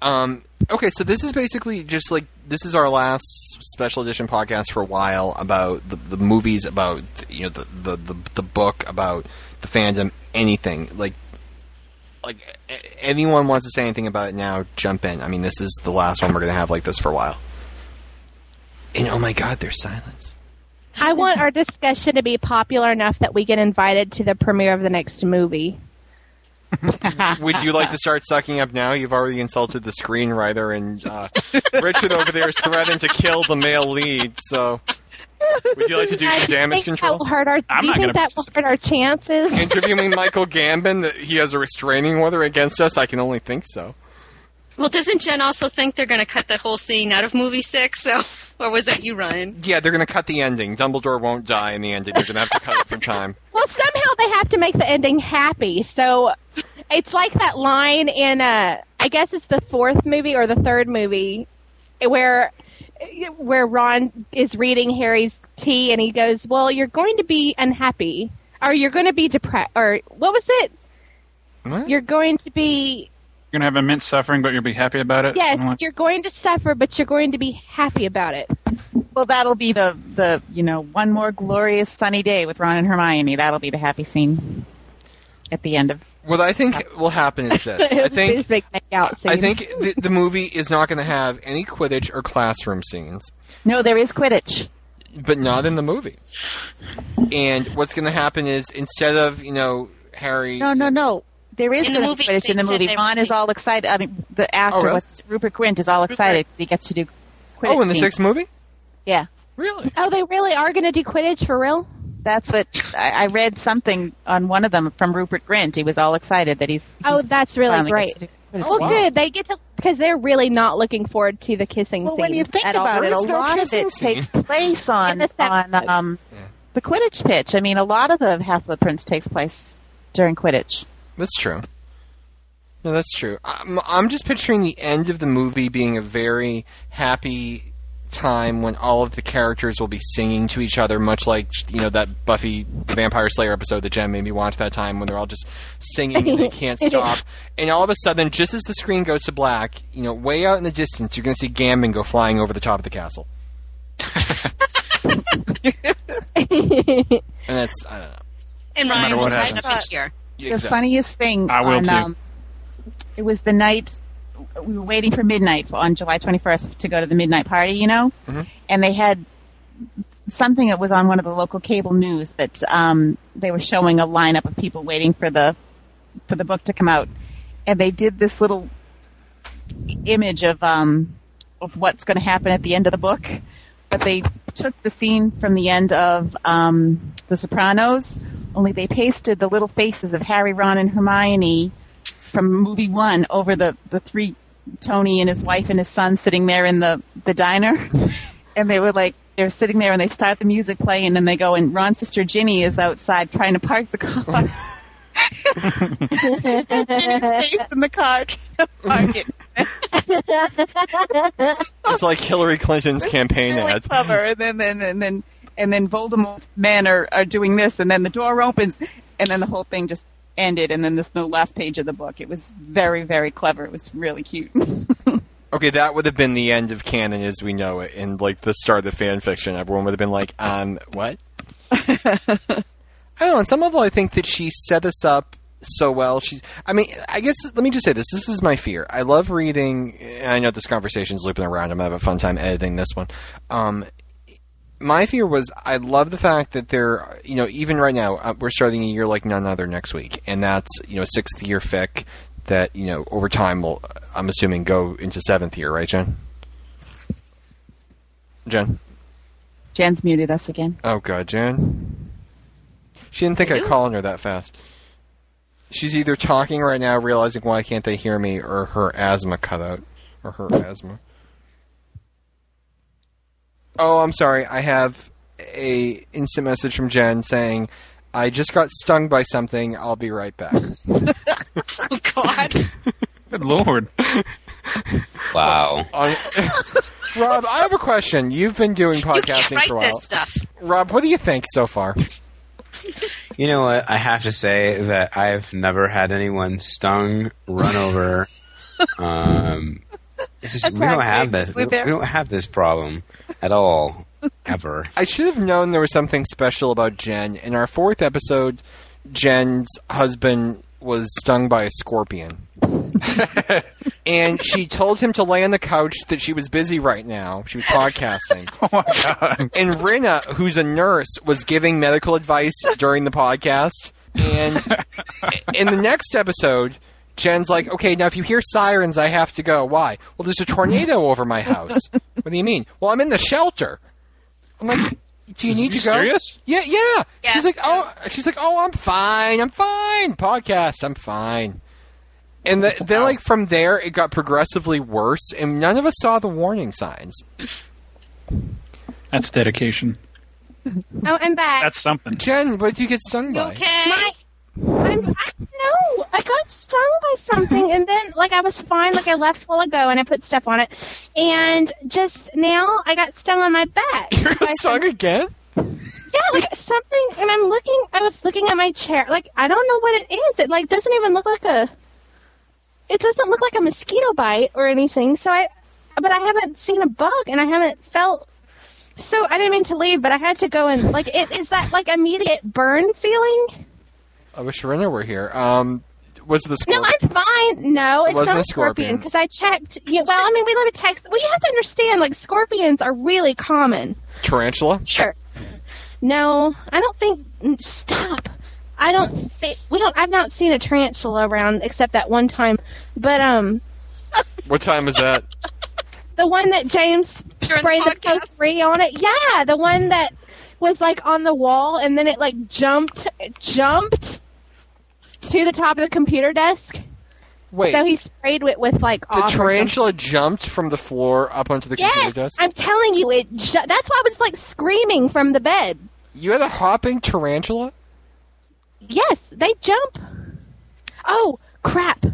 Um, okay, so this is basically just like this is our last special edition podcast for a while about the, the movies, about you know the, the, the, the book, about the fandom, anything like like anyone wants to say anything about it now, jump in. I mean, this is the last one we're gonna have like this for a while. And oh my God, there's silence. I want our discussion to be popular enough that we get invited to the premiere of the next movie. Would you like to start sucking up now? You've already insulted the screenwriter, and uh, Richard over there is threatened to kill the male lead. So, would you like to do some damage control? That will hurt our, I'm do you not think gonna that will hurt our chances? Interviewing Michael Gambon, that he has a restraining order against us. I can only think so. Well, doesn't Jen also think they're going to cut the whole scene out of movie six? So, or was that you, Ryan? Yeah, they're going to cut the ending. Dumbledore won't die in the ending. They're going to have to cut it from time. Well, somehow they have to make the ending happy. So it's like that line in, uh, I guess it's the fourth movie or the third movie, where where Ron is reading Harry's tea and he goes, "Well, you're going to be unhappy, or you're going to be depressed, or what was it? What? You're going to be You're gonna have immense suffering, but you'll be happy about it. yes, like- you're going to suffer, but you're going to be happy about it." Well, that'll be the the you know one more glorious sunny day with Ron and Hermione. That'll be the happy scene at the end of. What I think will happen is this. I think this big makeout scene. I think the, the movie is not going to have any Quidditch or classroom scenes. No, there is Quidditch. but not in the movie. And what's going to happen is instead of you know Harry, No, no, no. There is In the movie, be Quidditch in the movie. they- Ron is all excited. I mean, the actor, Oh, really? what's Rupert Grint, is all excited because he gets to do Quidditch. oh, in the scenes. sixth movie, Yeah, really? Oh, they really are going to do Quidditch for real? that's what I, I read something on one of them from Rupert Grint. He was all excited that he's. Oh, that's really great. gets to Well, scenes. good. They get to because they're really not looking forward to the kissing Well, scene when you think at about all. it, a There is no lot of kissing it scene. takes place on the on um, the Quidditch pitch. I mean, a lot of the Half Blood Prince takes place during Quidditch. That's true. No, that's true. I'm, I'm just picturing the end of the movie being a very happy time when all of the characters will be singing to each other, much like you know that Buffy the Vampire Slayer episode that Jen made me watch that time when they're all just singing and they can't stop. And all of a sudden, just as the screen goes to black, you know, way out in the distance, you're going to see Gambon go flying over the top of the castle. and that's I don't know. And No Ryan matter will what sign happens. up this. The Exactly. funniest thing I will on too. um, it was the night we were waiting for midnight on July 21st to go to the midnight party, you know, Mhm. and they had something that was on one of the local cable news that um, they were showing a lineup of people waiting for the for the book to come out, and they did this little image of um, of what's going to happen at the end of the book, but they took the scene from the end of um, The Sopranos, only they pasted the little faces of Harry, Ron, and Hermione from movie one over the the three Tony and his wife and his son sitting there in the the diner, and they were like. They're sitting there and they start the music playing and they go and Ron's sister Ginny is outside trying to park the car. Ginny's face in the car trying to park it. It's like Hillary Clinton's campaign really ad. clever. And then, then, and then, and then Voldemort's men are, are doing this, and then the door opens, and then the whole thing just ended, and then this no last page of the book. It was very, very clever. It was really cute. Okay, that would have been the end of canon as we know it, and like the start of the fan fiction. Everyone would have been like, um, what? I don't know. On some level, I think that she set us up so well. She's. I mean, I guess let me just say this. This is my fear. I love reading. And I know this conversation's looping around. I'm gonna have a fun time editing this one. Um, my fear was I love the fact that they're you know even right now uh, we're starting a year like none other next week, and that's you know sixth year fic that you know over time will I'm assuming go into seventh year, right, Jen? Jen. Jen's muted us again. Oh God, Jen. She didn't think I'd call on her that fast. She's either talking right now, realizing why can't they hear me, or her asthma cut out, or her asthma. Oh, I'm sorry. I have a instant message from Jen saying, "I just got stung by something. I'll be right back." Oh God. Good lord. Wow. On- Rob, I have a question. You've been doing You can't podcasting write for a while. this stuff. Rob, what do you think so far? You know what? I have to say that I've never had anyone stung, run over. um, it's just, we don't have this. We don't have this problem at all, ever. I should have known there was something special about Jen. In our fourth episode, Jen's husband was stung by a scorpion. and she told him to lay on the couch that she was busy right now. She was podcasting. Oh my god. And Rina, who's a nurse, was giving medical advice during the podcast. And in the next episode, Jen's like, okay, now if you hear sirens, I have to go. Why? Well, there's a tornado over my house. What do you mean? Well, I'm in the shelter. I'm like, do you need you to go? serious? Yeah, yeah. Yeah. She's like, oh, she's like, oh, I'm fine. I'm fine. Podcast, I'm fine. And the, then, like from there, it got progressively worse, and none of us saw the warning signs. That's dedication. Oh, I'm back. That's something. Jen, what did you get stung by? Okay. I'm, I no, I got stung by something, and then like I was fine. Like I left a while ago, and I put stuff on it, and just now I got stung on my back. You got stung again? Yeah, like something, and I'm looking. I was looking at my chair. Like I don't know what it is. It like doesn't even look like a. It doesn't look like a mosquito bite or anything. So I, but I haven't seen a bug, and I haven't felt. So I didn't mean to leave, but I had to go and like. It is that like immediate burn feeling? I wish Rena were here. Um, was the scorpion? No, scorpion? I'm fine. No, it's Wasn't a a scorpion. scorpion because I checked. Yeah, well, I mean, we live in Texas. Well, you have to understand, like scorpions are really common. tarantula? Sure. No, I don't think. Stop. I don't think we don't. I've not seen a tarantula around except that one time. But um, What time is that? the one that James During sprayed the the code on it. Yeah, the one that was like on the wall and then it like jumped, jumped to the top of the computer desk. Wait, So he sprayed it with like the off or something. tarantula jumped from the floor up onto the computer Yes, desk? I'm telling you, it. Ju- that's why I was like screaming from the bed. You had a hopping tarantula? Yes, they jump. Oh crap!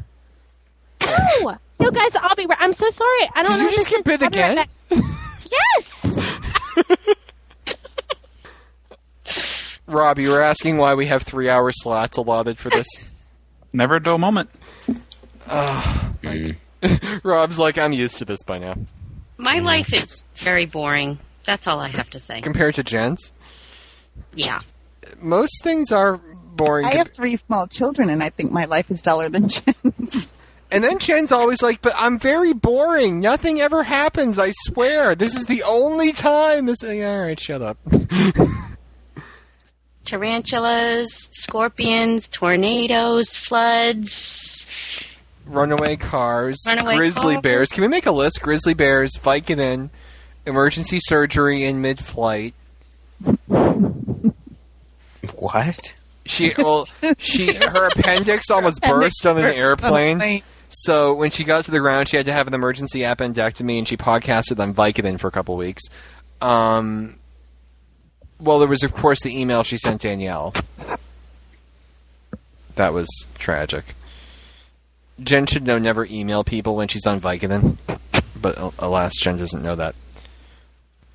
Ow! No, guys, I'll be right. I'm so sorry. I don't Did know. you just get bit be right again? Yes. Rob, you were asking why we have three hour slots allotted for this. Never a dull moment. Mm. Rob's like, I'm used to this by now. My life is very boring. That's all I have to say. Compared to Jen's, Yeah. most things are boring. I have three small children, and I think my life is duller than Jen's. And then Jen's always like, "But I'm very boring. Nothing ever happens. I swear. This is the only time." This. Yeah, all right, shut up. Tarantulas, scorpions, tornadoes, floods. Runaway cars, Runaway grizzly cars. bears. Can we make a list? Grizzly bears, Vicodin, emergency surgery in mid-flight. What? She well, she her appendix almost burst on an airplane. So when she got to the ground, she had to have an emergency appendectomy, and she podcasted on Vicodin for a couple weeks. Um, well, there was of course the email she sent Danielle. That was tragic. Jen should know never email people when she's on Vicodin, but uh, alas, Jen doesn't know that.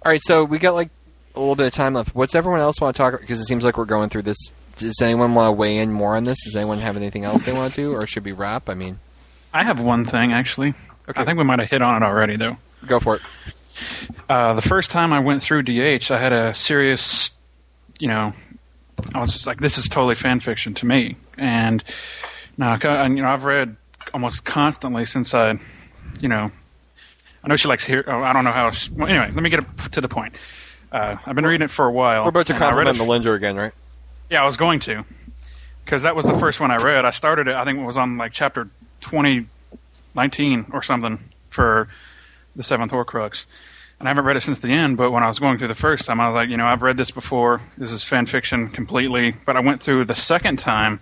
All right, so we got like a little bit of time left. What's everyone else want to talk? Because it seems like we're going through this. Does anyone want to weigh in more on this? Does anyone have anything else they want to do, or should we wrap? I mean, I have one thing actually. Okay. I think we might have hit on it already though. go for it. Uh, the first time I went through DH, I had a serious, you know, I was like, this is totally fan fiction to me. And now, you know, I've read almost constantly since I, you know, I know she likes hear. Oh, I don't know how. Well, anyway, let me get to the point. Uh, I've been reading it for a while. We're about to and I read compliment Melinda again, right? Yeah, I was going to, because that was the first one I read. I started it. I think it was on like chapter twenty nineteen or something for the Seventh Horcrux, and I haven't read it since the end. But when I was going through the first time, I was like, you know, I've read this before. This is fan fiction completely. But I went through the second time,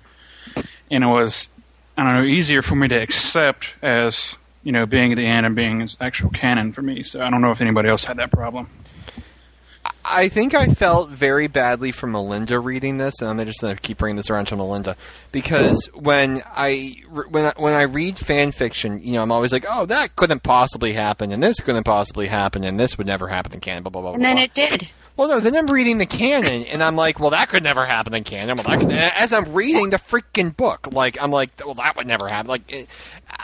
and it was, I don't know, easier for me to accept as you know being at the end and being actual canon for me. So I don't know if anybody else had that problem. I think I felt very badly for Melinda reading this, and I'm just going to keep bringing this around to Melinda because when I when I, when I read fan fiction, you know, I'm always like, oh, that couldn't possibly happen, and this couldn't possibly happen, and this would never happen in canon. Blah blah blah. And blah, then blah. it did. Well, no, then I'm reading the canon, and I'm like, well, that could never happen in canon. Well, that could, as I'm reading the freaking book, like, I'm like, well, that would never happen. Like, it,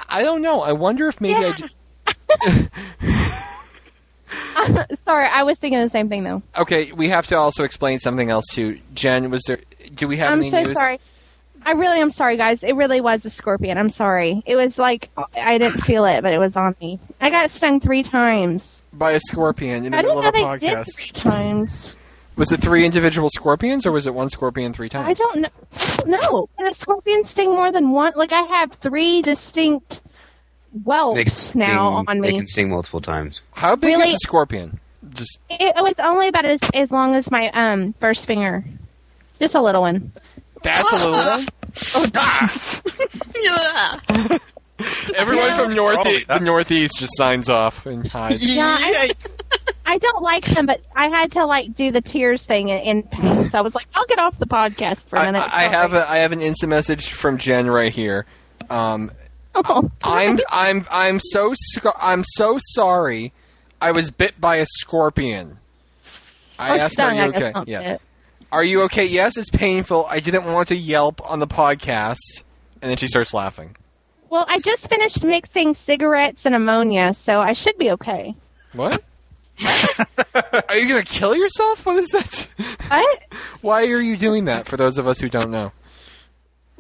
I don't know. I wonder if maybe I. Just, Sorry, I was thinking the same thing though. okay, we have to also explain something else too. Jen, was there? Do we have I'm any so news? sorry. I really am sorry, guys. It really was a scorpion. I'm sorry. It was like I didn't feel it, but it was on me. I got stung three times. By a scorpion in the I middle didn't of know a they did podcast. three times. Was it three individual scorpions, or was it one scorpion three times? I don't know. No, can a scorpion sting more than one? Like I have three distinct welts They can sting, now on they can sting multiple times. How big Really? is a scorpion? Just It, it was only about as as long as my um first finger, just a little one. that's a little one. Yeah. Everyone from north Oh, the that- northeast just signs off and hides. Yeah, I, I don't like them, but I had to like do the tears thing in, in pain. So I was like, I'll get off the podcast for a minute. I have a I have an instant message from Jen right here. Um, Oh, I'm I'm I'm so sc- I'm so sorry. I was bit by a scorpion. I or asked, stung, "Are you okay?" Yeah. bit. Are you okay? Yes, it's painful. I didn't want to yelp on the podcast, and then she starts laughing. Well, I just finished mixing cigarettes and ammonia, so I should be okay. What? are you gonna kill yourself? What is that? What? Why are you doing that? For those of us who don't know,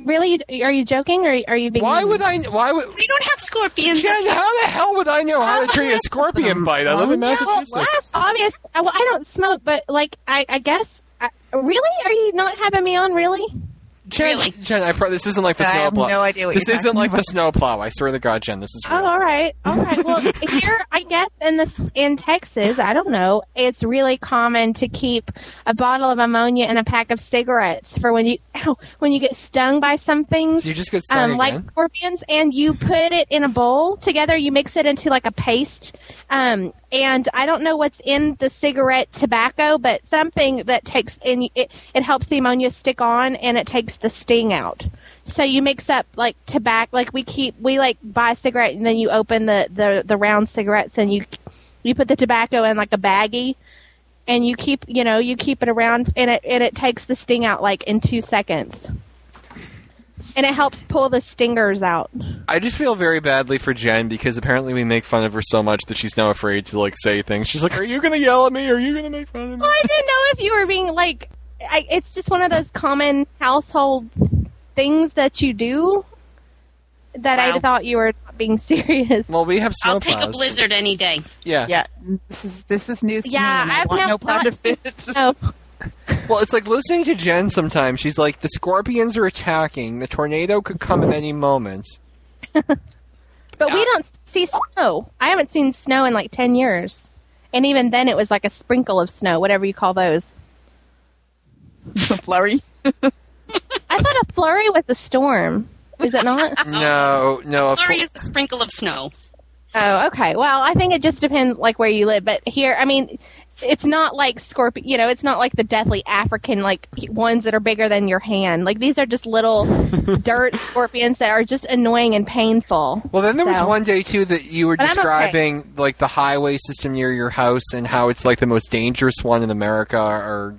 Really? Are you joking, or are you being? why would I? Why would? We don't have scorpions. Jen, how the hell would I know how to treat a scorpion bite? I live in Well, Massachusetts. obvious. Well, I don't smoke, but like, I, I guess. I, really? Are you not having me on? Really? Jen, Really? Jen, I pro- this isn't like the I have snowplow. no idea what this you're isn't like the about. snowplow. I swear to God, Jen, this is Oh, real. all right, all right. Well, here, I guess in this in Texas, I don't know. It's really common to keep a bottle of ammonia and a pack of cigarettes for when you ow, when you get stung by something. So you just get stung um, like scorpions, and you put it in a bowl together. You mix it into like a paste, um, and I don't know what's in the cigarette tobacco, but something that takes and it it helps the ammonia stick on, and it takes the sting out. So you mix up like tobacco, like we keep we like buy a cigarette, and then you open the the the round cigarettes, and you you put the tobacco in like a baggie. And you keep, you know, you keep it around, and it and it takes the sting out like in two seconds and it helps pull the stingers out. I just feel very badly for Jen because apparently we make fun of her so much that she's now afraid to like say things. She's like, "Are you gonna yell at me? Are you gonna make fun of me?" Well, I didn't know if you were being like, I, it's just one of those common household things that you do that I thought you were being serious. Well, we have I'll take a blizzard any day. Yeah. Yeah, this is this is news to Yeah, me. and I I've want no part thought- of this. No, Well, it's like listening to Jen sometimes. She's like, "The scorpions are attacking. The tornado could come at any moment." but we don't see snow. I haven't seen snow in like ten years, and even then, it was like a sprinkle of snow, whatever you call those. The flurry. I thought a flurry was a storm. Is it not? No, no. A Flurry fl- is a sprinkle of snow. Oh, okay. Well, I think it just depends, like where you live. But here, I mean, it's not like scorpion. You know, it's not like the deathly African like ones that are bigger than your hand. Like these are just little dirt scorpions that are just annoying and painful. Well, then there was one day too that you were But I'm okay. describing like the highway system near your house and how it's like the most dangerous one in America. Or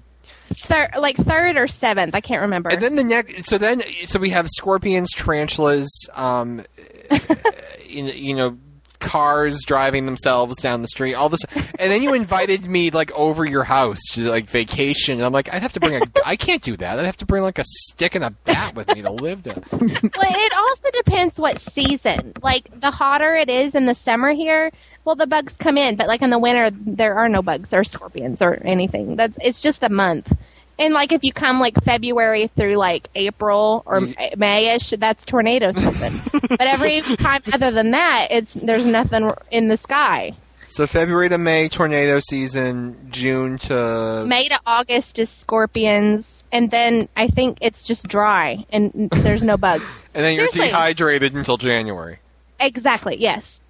Thir- like third or seventh. I can't remember. and then the next, so then so we have scorpions, tarantulas, um, you, you know, cars driving themselves down the street, all this, and then you invited me like over your house to like vacation. And I'm like, I'd have to bring a, I can't do that. I'd have to bring like a stick and a bat with me to live there. well, it also depends what season. Like the hotter it is in the summer here, well, the bugs come in. But like in the winter, there are no bugs or scorpions or anything. That's it's just the month. And like if you come like February through like April or Mayish, that's tornado season. but every time other than that, it's there's nothing in the sky. So February to May, tornado season. June to May to August is scorpions, and then I think it's just dry and there's no bugs. and then you're dehydrated until January. Exactly. Yes.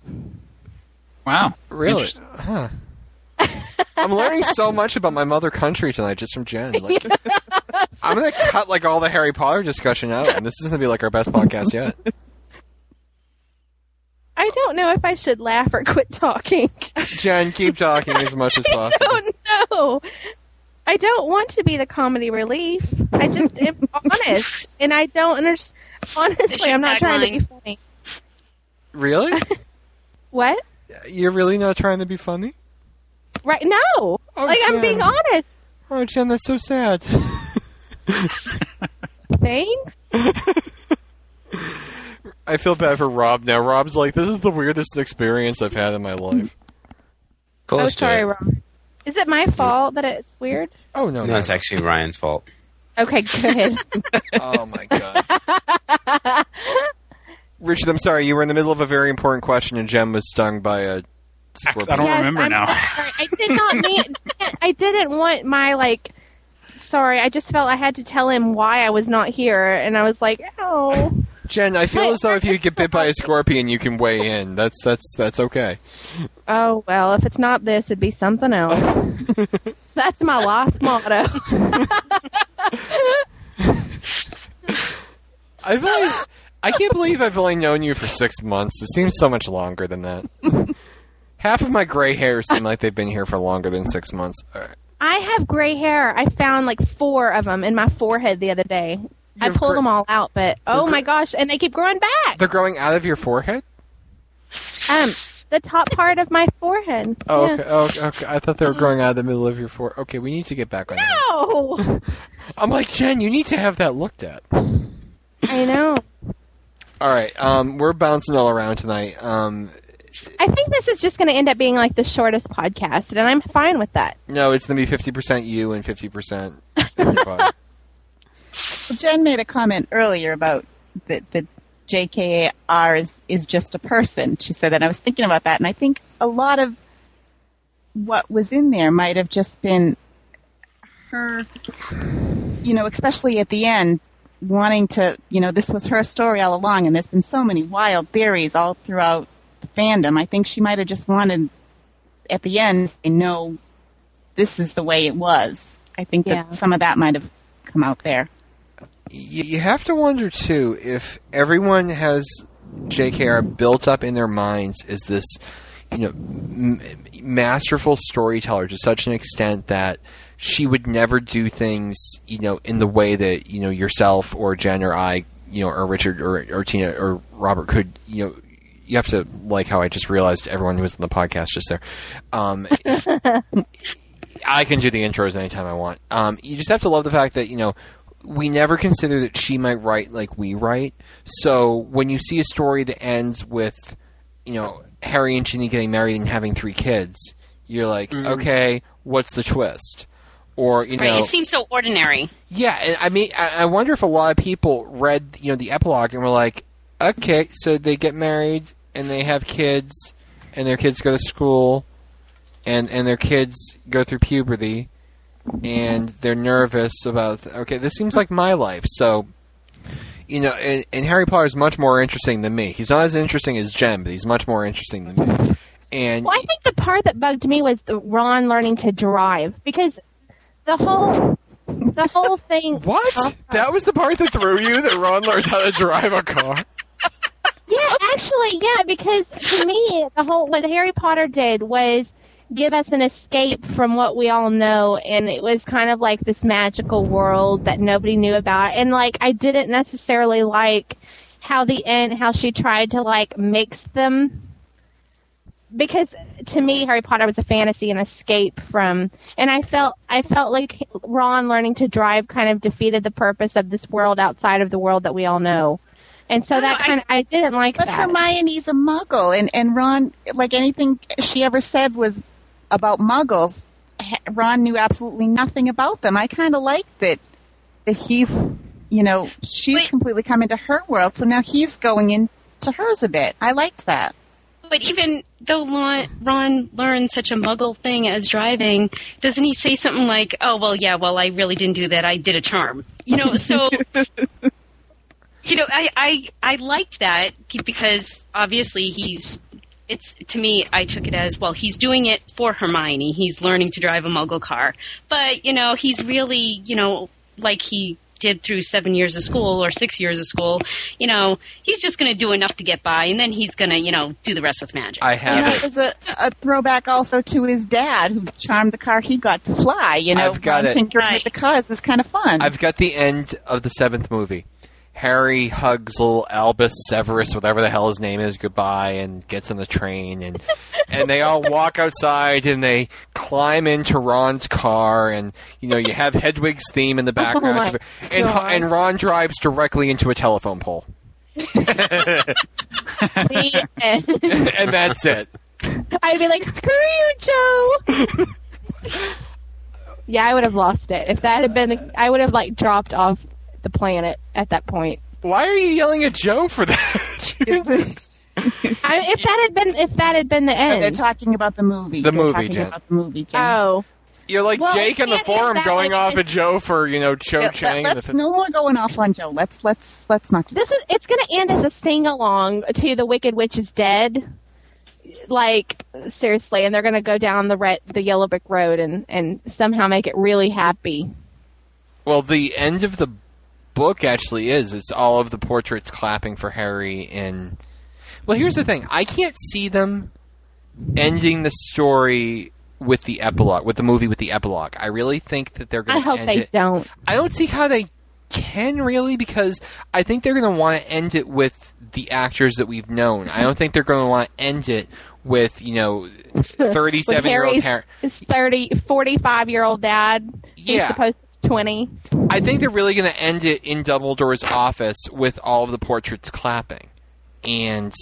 Wow. Really? Huh. I'm learning so much about my mother country tonight just from Jen. Like, I'm gonna cut like all the Harry Potter discussion out, and this is gonna be like our best podcast yet. I don't know if I should laugh or quit talking. Jen, keep talking as much as I possible. don't know. I don't want to be the comedy relief. I just am honest, and I don't understand. Honestly, I'm not trying to be funny. Really? What? You're really not trying to be funny? Right? No. Oh, like I'm being honest. Oh, Jen, that's so sad. Thanks. I feel bad for Rob now. Rob's like, this is the weirdest experience I've had in my life. Close oh, sorry, it. Rob. Is it my fault that it's weird? Oh no, No, it's actually Ryan's fault. Okay, good. Oh my god. Richard, I'm sorry. You were in the middle of a very important question, and Jen was stung by a scorpion. I don't yes, remember I'm now. so. I did not mean. I didn't want my like. Sorry, I just felt I had to tell him why I was not here, and I was like, oh. Jen, I feel as though if you get bit by a scorpion, you can weigh in. That's that's that's okay. Oh well, if it's not this, it'd be something else. That's my life motto. I feel only, I can't believe I've only known you for six months. It seems so much longer than that. Half of my gray hairs seem like they've been here for longer than six months. All right. I have gray hair. I found like four of them in my forehead the other day. I pulled gr- them all out, but oh my gosh, and they keep growing back. They're growing out of your forehead. Um, the top part of my forehead. Oh, Yeah. okay. Oh, okay. okay. I thought they were growing out of the middle of your forehead. Okay, we need to get back on. that. No, I'm like Jen. You need to have that looked at. I know. All right. Um, we're bouncing all around tonight. Um, I think this is just going to end up being like the shortest podcast, and I'm fine with that. no, it's gonna be fifty percent you and fifty percent everybody. Well, Jen made a comment earlier about that the JKR is, is just a person. She said that. I was thinking about that, and I think a lot of what was in there might have just been her, you know, especially at the end, wanting to, you know, this was her story all along, and there's been so many wild theories all throughout the fandom. I think she might have just wanted, at the end, to say, no, this is the way it was. I think that some of that might have come out there. you, you have to wonder too if everyone has JKR built up in their minds as this, you know, m- masterful storyteller to such an extent that she would never do things, you know, in the way that you know yourself or Jen or I, you know, or Richard or, or Tina or Robert could, you know. You have to like how I just realized everyone who was on the podcast just there. Um, I can do the intros anytime I want. Um, you just have to love the fact that you know we never consider that she might write like we write. So when you see a story that ends with you know Harry and Ginny getting married and having three kids, you're like, okay, what's the twist? Or you know, Right. It seems so ordinary. yeah, I mean, I, I wonder if a lot of people read, you know, the epilogue and were like, okay, so they get married and they have kids, and their kids go to school, and and their kids go through puberty, and they're nervous about. Okay, this seems like my life. So, you know, and, and Harry Potter is much more interesting than me. He's not as interesting as Jen, but he's much more interesting than me. And Well, I think the part that bugged me was the Ron learning to drive because the whole the whole thing. what? That was the part that threw you that Ron learned how to drive a car. Yeah, actually, yeah, because to me, the whole what Harry Potter did was give us an escape from what we all know, and it was kind of like this magical world that nobody knew about. And like, I didn't necessarily like how the end, how she tried to like mix them. Because to me, Harry Potter was a fantasy, and escape from, and I felt I felt like Ron learning to drive kind of defeated the purpose of this world outside of the world that we all know, and so that I- kind of I didn't like But that. Hermione's a muggle, and, and Ron, like anything she ever said was about muggles, Ron knew absolutely nothing about them. I kind of like that, that he's, you know, she's Wait. completely come into her world, so now he's going into hers a bit. I liked that. But even though Lon, Ron learned such a muggle thing as driving, doesn't he say something like, "Oh well, yeah, well, I really didn't do that. I did a charm." You know, so you know, I I I liked that because obviously he's. It's to me, I took it as well. He's doing it for Hermione. He's learning to drive a Muggle car, but you know, he's really, you know, like he did through seven years of school or six years of school. You know, he's just going to do enough to get by, and then he's going to, you know, do the rest with magic. I And have that it. was a, a throwback also to his dad, who charmed the car he got to fly. You know, I've got it. tinkering Right. with the cars is kind of fun. I've got the end of the seventh movie. Harry hugs little Albus Severus, whatever the hell his name is, goodbye, and gets on the train, and and they all walk outside, and they climb into Ron's car, and you know you have Hedwig's theme in the oh background, my and God. and Ron drives directly into a telephone pole, The end. and that's it. I'd be like, "Screw you, Jo." yeah, I would have lost it if that had been. The, I would have like dropped off the planet at that point. Why are you yelling at Jo for that? I, if that had been, if that had been the Oh, they're end. talking about the movie. The They're movie, talking Jen. about the movie, Jen. oh, You're like Well, Jake it on the forum that going way off at Jo for you know Cho Yeah, Chang. Let's the- no more going off on Jo. Let's let's let's not. Do this is. It's going to end as a sing along to the Wicked Witch is dead. Like seriously, and they're going to go down the red, the yellow brick road and and somehow make it really happy. Well, the end of the book actually is. It's all of the portraits clapping for Harry and. Well, here's the thing. I can't see them ending the story with the epilogue, with the movie with the epilogue. I really think that they're going I hope they it. don't. I don't see how they can really because I think they're going to want to end it with the actors that we've known. I don't think they're going to want to end it with, you know, 37 year old Harry. His 30, 45 year old dad. He's Yeah. supposed to be 20. I think they're really going to end it in Dumbledore's office with all of the portraits clapping, and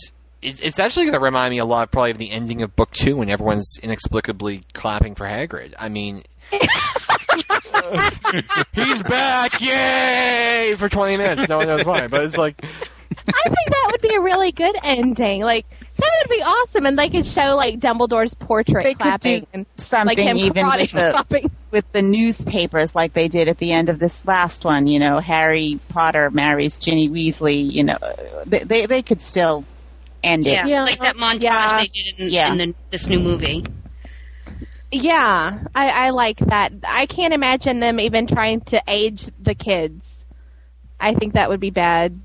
it, it's actually going to remind me a lot, probably, of the ending of Book Two when everyone's inexplicably clapping for Hagrid. I mean, he's back! Yay! For twenty minutes, no one knows why, but it's like, I think that would be a really good ending. Like that would be awesome, and they could show like Dumbledore's portrait They could clapping do and something like him even with the chopping. with the newspapers like they did at the end of this last one. You know, Harry Potter marries Ginny Weasley. You know, they they, they could still end yeah, it. Yeah. like that montage Yeah. they did in, Yeah. in the, this new movie. Yeah, I, I like that. I can't imagine them even trying to age the kids. I think that would be bad.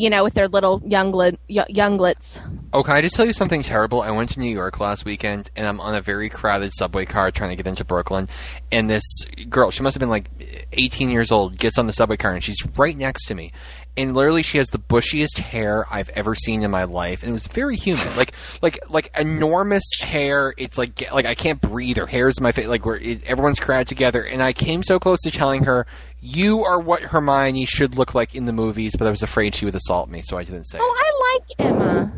You know, with their little younglet, younglets. oh, can I just tell you something terrible? I went to New York last weekend, and I'm on a very crowded subway car trying to get into Brooklyn, and this girl, she must have been like 18 years old, gets on the subway car, and she's right next to me. And literally, she has the bushiest hair I've ever seen in my life, and it was very human, like like like enormous hair. It's like like I can't breathe. Her hair's in my face, like where everyone's crowded together. And I came so close to telling her, "You are what Hermione should look like in the movies," but I was afraid she would assault me, so I didn't say. it. Oh, I like Emma.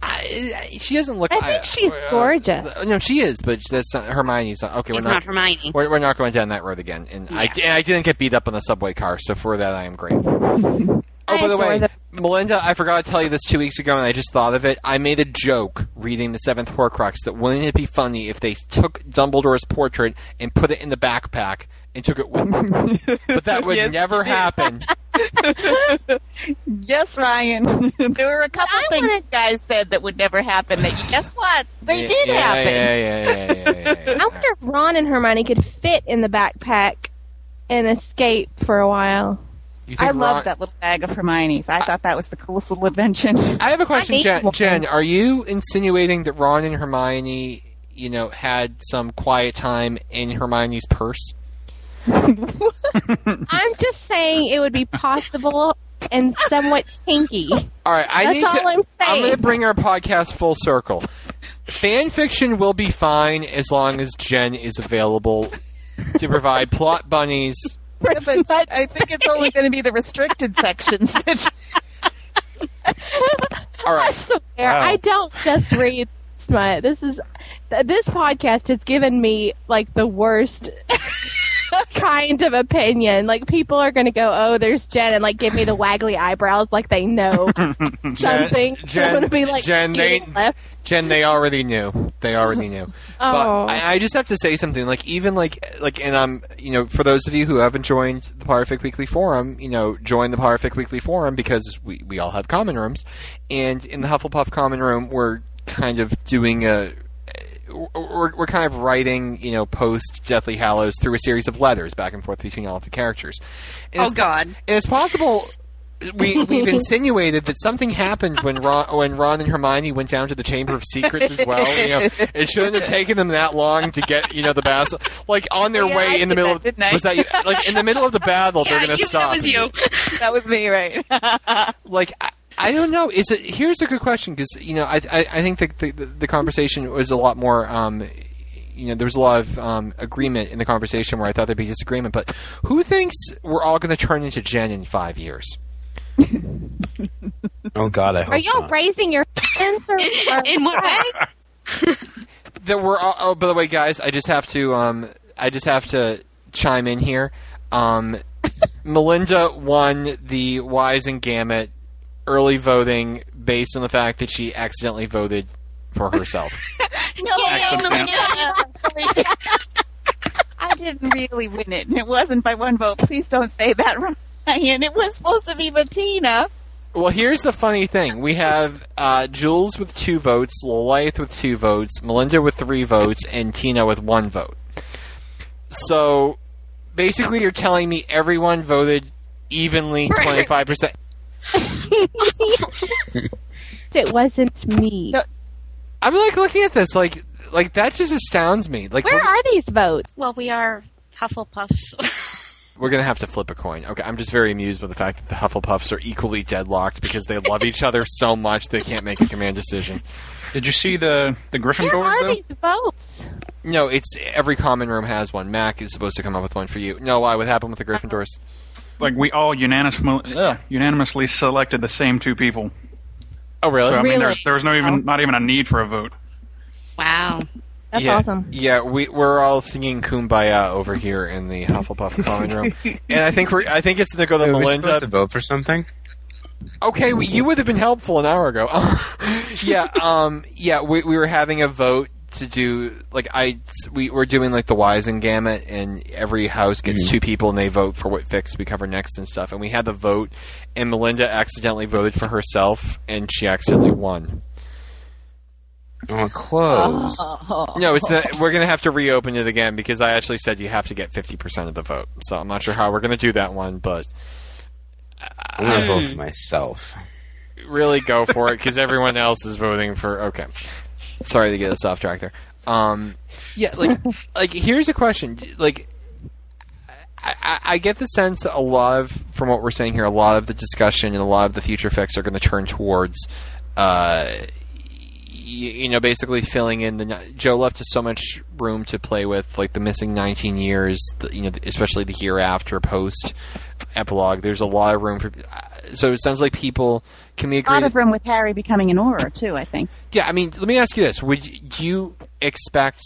I, I- she doesn't look. I think she's gorgeous. uh, no, she is, but that's not Hermione's. Not, okay, He's we're not not. Hermione. We're, we're not going down that road again, and I Yeah. and I didn't get beat up on the subway car, so for that I am grateful. Oh, I by the way, them. Melinda, I forgot to tell you this two weeks ago, and I just thought of it. I made a joke reading the Seventh Horcrux that wouldn't it be funny if they took Dumbledore's portrait and put it in the backpack and took it with them? but that would Yes, never happen. Yes, Ryan. there were a couple I things wanna- guys said that would never happen. That you guess what? They Yeah, did yeah, happen. Yeah, yeah, yeah, yeah, yeah, yeah, I wonder if Ron and Hermione could fit in the backpack and escape for a while. I loved Ron- that little bag of Hermione's. I thought that was the coolest little invention. I have a question, Jen. one. Jen, are you insinuating that Ron and Hermione, you know, had some quiet time in Hermione's purse? I'm just saying it would be possible and somewhat kinky. All right, I That's need all to. I'm saying. going to bring our podcast full circle. Fan fiction will be fine as long as Jen is available to provide plot bunnies. Yeah, but I think it's only going to be the restricted sections. That All I swear, Wow. I don't just read smut. This is this podcast has given me like the worst kind of opinion. Like people are going to go, "Oh, there's Jen," and like give me the waggly eyebrows, like they know something. Jen- I'm going to be like, Jen, they- left. Jen. They already knew. They already knew. Oh. But I, I just have to say something. Like even like like, and I'm you know for those of you who haven't joined the Potterfic Weekly Forum, you know, join the Potterfic Weekly Forum because we we all have common rooms, and in the Hufflepuff common room, we're kind of doing a. We're, we're kind of writing, you know, post Deathly Hallows through a series of letters back and forth between all of the characters. And Oh, God. and it's possible we we've insinuated that something happened when Ron when Ron and Hermione went down to the Chamber of Secrets as well. You know, it shouldn't have taken them that long to get you know the battle. Like on their Yeah, way I in the middle that, of was that you? Like in the middle of the battle, Yeah, they're going to stop. that was you. that was me, right? like I, I don't know. Is it? Here's a good question because you know I I, I think the, the the conversation was a lot more. Um, you know, there was a lot of um, agreement in the conversation where I thought there'd be disagreement. But who thinks we're all going to turn into Jen in five years? Oh God, I hope Are y'all not. raising your hands? Or, or- In what way? that we're all, oh by the way guys i just have to um i just have to chime in here um melinda won the Wizengamot early voting based on the fact that she accidentally voted for herself no, Excellent. I didn't really win it. and It wasn't by one vote. Please don't say that, Ryan. It was supposed to be Bettina. well here's the funny thing we have uh, jules with two votes lilith with two votes melinda with three votes and tina with one vote so basically you're telling me everyone voted evenly 25% it wasn't me. No. I'm like looking at this, like, like that just astounds me. Like, Where are these votes? Well, we are Hufflepuffs. we're gonna have to flip a coin. Okay, I'm just very amused by the fact that the Hufflepuffs are equally deadlocked because they love each other so much they can't make a command decision. Did you see the the Gryffindors? Where are though? these votes? No, it's every common room has one. Mac is supposed to come up with one for you. No, why? What happened with the Gryffindors? Like we all unanimously uh, unanimously selected the same two people. Oh, really? So I mean, there's there's no even not even a need for a vote. wow. That's yeah, awesome. Yeah, we we're all singing "Kumbaya" over here in the Hufflepuff common room, and I think we're I think it's gonna go to Are we Melinda. supposed to vote for something? Okay, well, you would have been helpful an hour ago. yeah, um, yeah, we, we were having a vote to do like I we we're doing like the Wizengamot, and every house gets mm-hmm. two people, and they vote for what fics we cover next and stuff. And we had the vote, and Melinda accidentally voted for herself, and she accidentally won. Oh, closed. No, it's not, we're gonna have to reopen it again because I actually said you have to get fifty percent of the vote. So I'm not sure how we're gonna do that one, but I'm gonna uh, vote for myself. really go for it because everyone else is voting for. Okay, sorry to get us off track there. Um, yeah, like, like here's a question. Like, I, I, I get the sense that a lot of, from what we're saying here, a lot of the discussion and a lot of the future effects are going to turn towards, uh, y- you know, basically filling in the. Jo left us so much room to play with, like the missing 19 years, the, you know, especially the hereafter post epilogue. There's a lot of room for. So it sounds like people can we A agree? lot of room with Harry becoming an auror too. I think. Yeah, I mean, let me ask you this: Would y- do you expect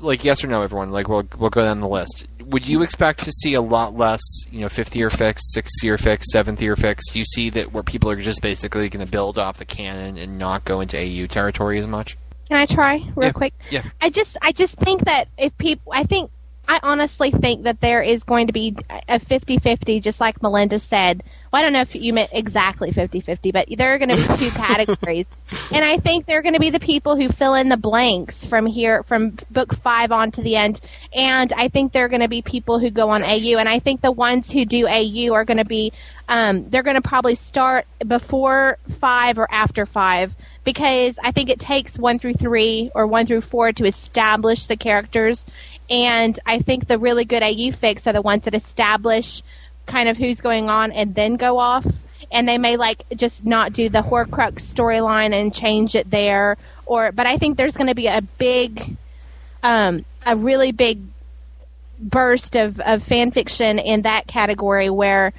like yes or no, everyone. Like we'll we'll go down the list. Would you expect to see a lot less, you know, fifth year fics, sixth year fics, seventh year fics? Do you see that where people are just basically going to build off the canon and not go into AU territory as much? Can I try real Yeah. quick? Yeah. I just I just think that if people I think I honestly think that there is going to be a 50-50 just like Melinda said. Well, I don't know if you meant exactly 50-50, but there are going to be two categories. And I think there are going to be the people who fill in the blanks from here from book 5 on to the end. And I think there are going to be people who go on AU and I think the ones who do AU are going to be um, they're going to probably start before 5 or after 5 because I think it takes one through three or one through four to establish the characters. And I think the really good AU fics are the ones that establish kind of who's going on and then go off. And they may like just not do the Horcrux storyline and change it there. Or, but I think there's going to be a big, um, a really big burst of, of fan fiction in that category where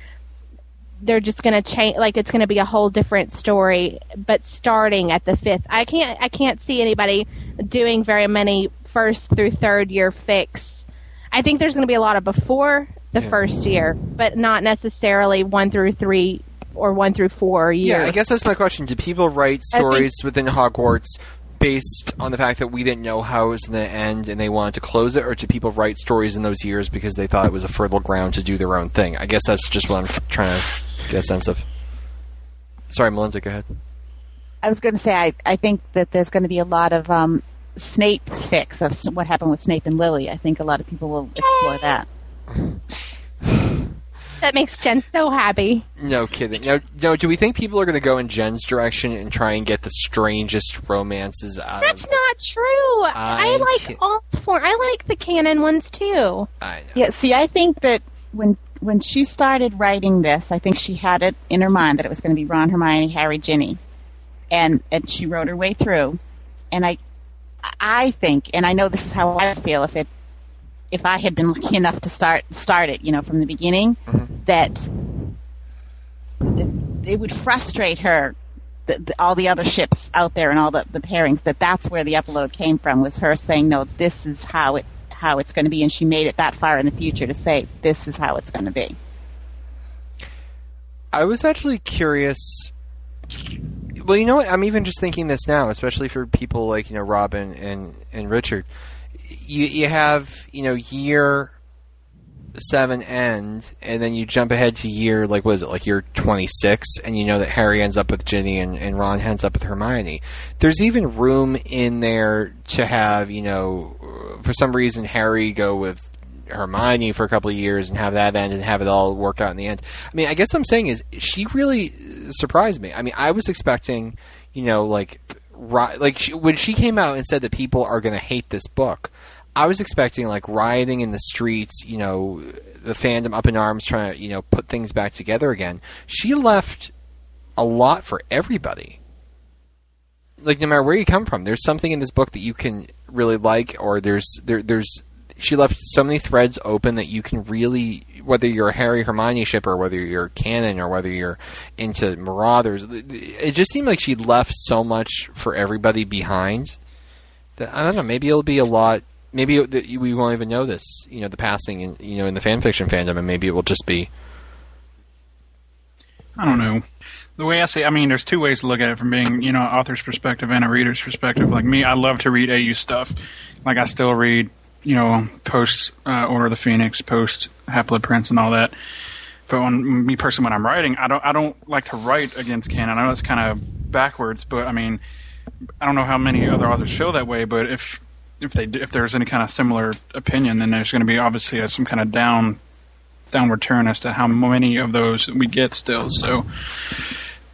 they're just going to change like it's going to be a whole different story but starting at the fifth i can't i can't see anybody doing very many first through third year fics i think there's going to be a lot of before the Yeah. first year but not necessarily one through three or one through four years Yeah, I guess that's my question. Do people write I think- stories within Hogwarts based on the fact that we didn't know how it was going to end and they wanted to close it, or do people write stories in those years because they thought it was a fertile ground to do their own thing? I guess that's just what I'm trying to get a sense of. Sorry, Melinda, go ahead. I was going to say I, I think that there's going to be a lot of um, Snape fics of what happened with Snape and Lily. I think a lot of people will explore that. that makes jen so happy No kidding. No, no. Do we think people are going to go in Jen's direction and try and get the strangest romances out that's of? not true i, I like can't- all four i like the canon ones too I know. Yeah, see, I think that when when she started writing this, I think she had it in her mind that it was going to be Ron, Hermione, Harry, Ginny, and and she wrote her way through. And I, I think, and I know this is how I feel if it, if I had been lucky enough to start start it, you know, from the beginning, mm-hmm. that it, it would frustrate her. The, the, all the other ships out there and all the, the pairings that that's where the epilogue came from was her saying no this is how it how it's going to be and she made it that far in the future to say this is how it's going to be I was actually curious. Well, you know what? I'm even just thinking this now, especially for people like you know Robin and and Richard. You you have you know year seven end, and then you jump ahead to year like what is it like year 26, and you know that Harry ends up with Ginny and, and Ron ends up with Hermione. There's even room in there to have you know for some reason Harry go with Hermione for a couple of years and have that end and have it all work out in the end. I mean, I guess what I'm saying is she really surprised me. I mean, I was expecting, you know, like like she, when she came out and said that people are going to hate this book, I was expecting like rioting in the streets, you know, the fandom up in arms trying to, you know, put things back together again. She left a lot for everybody. Like no matter where you come from, there's something in this book that you can really like, or there's there there's she left so many threads open that you can really whether you're a Harry Hermione shipper, whether you're canon or whether you're into Marauders, it just seemed like she left so much for everybody behind. That I don't know. Maybe it'll be a lot. Maybe we won't even know this. You know, the passing in you know in the fan fiction fandom, and maybe it will just be I don't know. The way I see, I mean, there's two ways to look at it from being, you know, an author's perspective and a reader's perspective. Like me, I love to read AU stuff. Like I still read, you know, post uh, Order of the Phoenix, post Half-Blood Prince, and all that. But when me personally, when I'm writing, I don't, I don't like to write against canon. I know that's kind of backwards, but I mean, I don't know how many other authors feel that way. But if if they if there's any kind of similar opinion, then there's going to be obviously a, some kind of down downward turn as to how many of those we get still. So,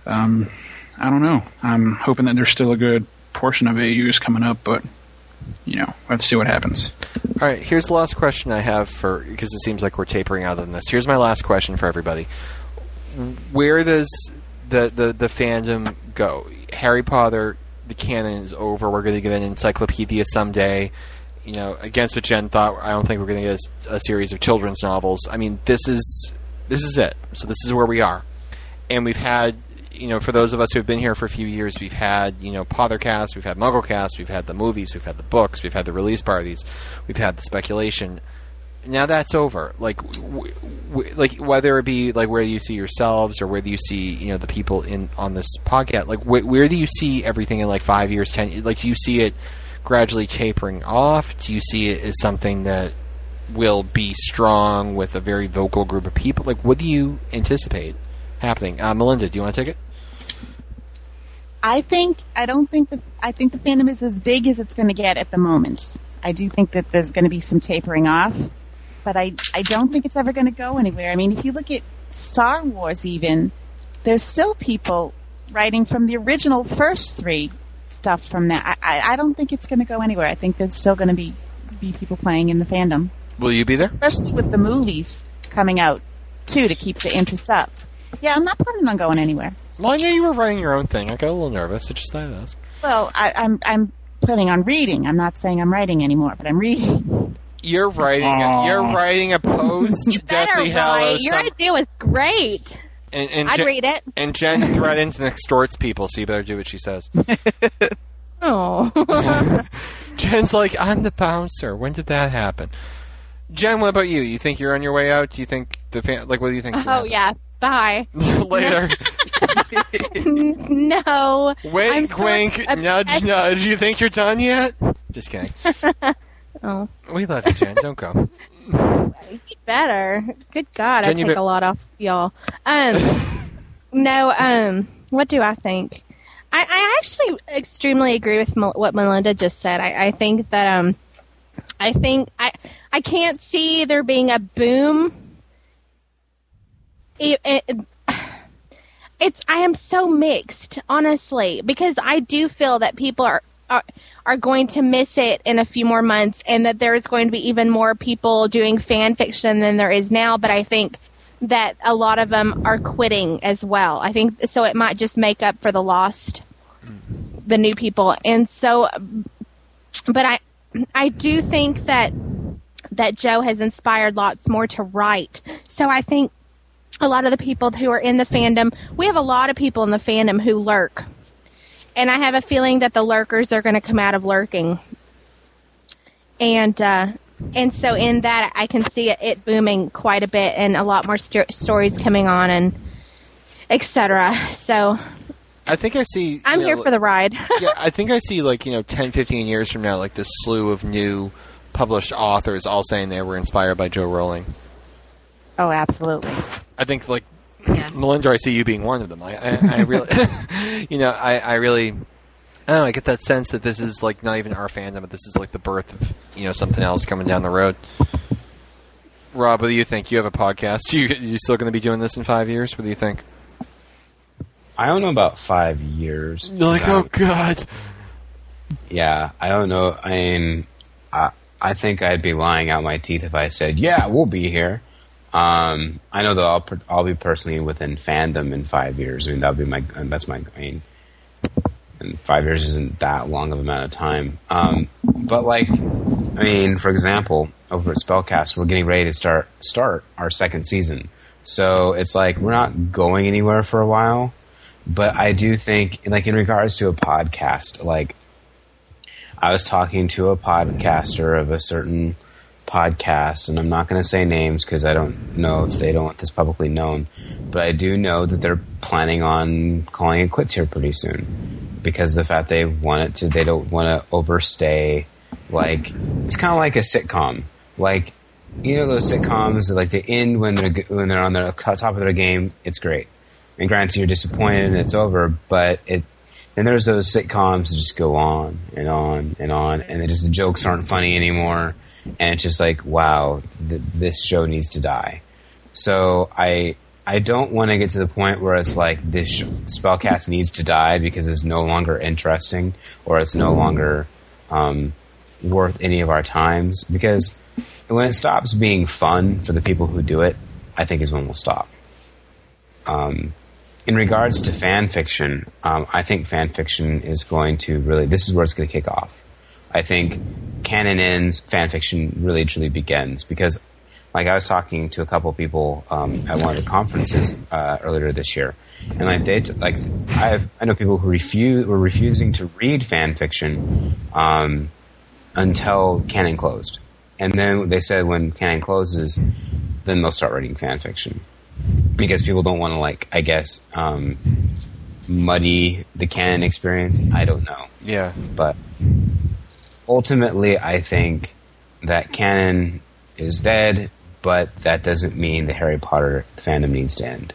um, I don't know. I'm hoping that there's still a good portion of AUs coming up, but you know, let's see what happens. All right, here's the last question I have for because it seems like we're tapering out on this. Here's my last question for everybody: Where does the the, the fandom go? Harry Potter, the canon is over. We're going to get an encyclopedia someday. You know, against what Jen thought, I don't think we're going to get a, a series of children's novels. I mean, this is this is it. So this is where we are, and we've had you know, for those of us who have been here for a few years, we've had you know Pottercast, we've had MuggleCast, we've had the movies, we've had the books, we've had the release parties, we've had the speculation. Now that's over. Like, w- w- like whether it be like where you see yourselves or whether you see you know the people in on this podcast. Like, wh- where do you see everything in like five years, ten? Like, do you see it gradually tapering off? Do you see it as something that will be strong with a very vocal group of people? Like, what do you anticipate happening? Uh, Melinda, do you want to take it? I think I don't think the I think the fandom is as big as it's going to get at the moment. I do think that there's going to be some tapering off, but I I don't think it's ever going to go anywhere. I mean, if you look at Star Wars, even there's still people writing from the original first three stuff from that. I I, I don't think it's going to go anywhere. I think there's still going to be be people playing in the fandom, Will you be there? especially with the movies coming out too to keep the interest up. Yeah, I'm not planning on going anywhere. Well, I know you were writing your own thing. I got a little nervous. I just thought I'd ask. Well, I, I'm I'm planning on reading. I'm not saying I'm writing anymore, but I'm reading. You're writing. A, you're writing a post Better Deathly write. Hallows. Your some- idea was great. and, and I'd Jen, read it. And Jen threatens and extorts people, so you better do what she says. Oh. Jen's like, I'm the bouncer. When did that happen? Jen, what about you? You think you're on your way out? Do you think the fan, like, what do you think? Oh yeah. Bye. Later. no. Wink, I'm wink, obsessed- nudge, nudge. You think you're done yet? Just kidding. Oh, We love you, Jen. Don't go. better. Good God, Jen, I take be- a lot off y'all. Um, no. Um, what do I think? I, I actually extremely agree with Mel- what Melinda just said. I, I think that um, I think I I can't see there being a boom. It, it, it's I am so mixed, honestly, because I do feel that people are, are are going to miss it in a few more months, and that there is going to be even more people doing fan fiction than there is now. But I think that a lot of them are quitting as well. I think so. It might just make up for the lost, the new people, and so. But I, I do think that that Jo has inspired lots more to write. So I think a lot of the people who are in the fandom, we have a lot of people in the fandom who lurk. And I have a feeling that the lurkers are going to come out of lurking. And uh, and so in that I can see it, it booming quite a bit and a lot more sto- stories coming on and etc. So I think I see. I'm you here for the ride. yeah, I think I see like you know 10, 15 years from now, like this slew of new published authors all saying they were inspired by Jo Rowling. Oh, absolutely. I think like Yeah. Melinda, I see you being one of them. I, I, I really, you know, I, I really, I don't know. I get that sense that this is like not even our fandom, but this is like the birth of you know something else coming down the road. Rob, what do you think? You have a podcast. You you still going to be doing this in five years? What do you think? I don't know about five years. You're like, 'cause oh don't- god. Yeah, I don't know. I mean, I, I think I'd be lying out my teeth if I said, "Yeah, we'll be here." Um, I know that I'll I'll be personally within fandom in five years. I mean, that'll be my that's my. I mean, and five years isn't that long of amount of time. Um, but like, I mean, for example, over at Spellcast, we're getting ready to start start our second season. So it's like we're not going anywhere for a while. But I do think, like in regards to a podcast, like I was talking to a podcaster of a certain podcast, and I'm not going to say names because I don't know if they don't want this publicly known, but I do know that they're planning on calling it quits here pretty soon because the fact they want it to, they don't want to overstay. Like it's kind of like a sitcom, like you know those sitcoms that like they end when they're when they're on the top of their game. It's great, and granted you're disappointed and it's over, but it and there's those sitcoms that just go on and on and on, and they just the jokes aren't funny anymore, and it's just like, wow, th- this show needs to die. So I I don't want to get to the point where it's like this sh- spellcast needs to die because it's no longer interesting or it's no longer um, worth any of our times. Because when it stops being fun for the people who do it, I think is when we'll stop. Um, in regards to fan fiction, um, I think fan fiction is going to really. This is where it's going to kick off. I think canon ends, fan fiction really truly begins because Like I was talking to a couple people um, at one of the conferences uh, earlier this year, and like they t- like I have I know people who refuse were refusing to read fan fiction um, until canon closed, and then they said when canon closes, then they'll start writing fan fiction because people don't want to like I guess um, muddy the canon experience. I don't know Yeah. but ultimately, I think that canon is dead, but that doesn't mean the Harry Potter fandom needs to end.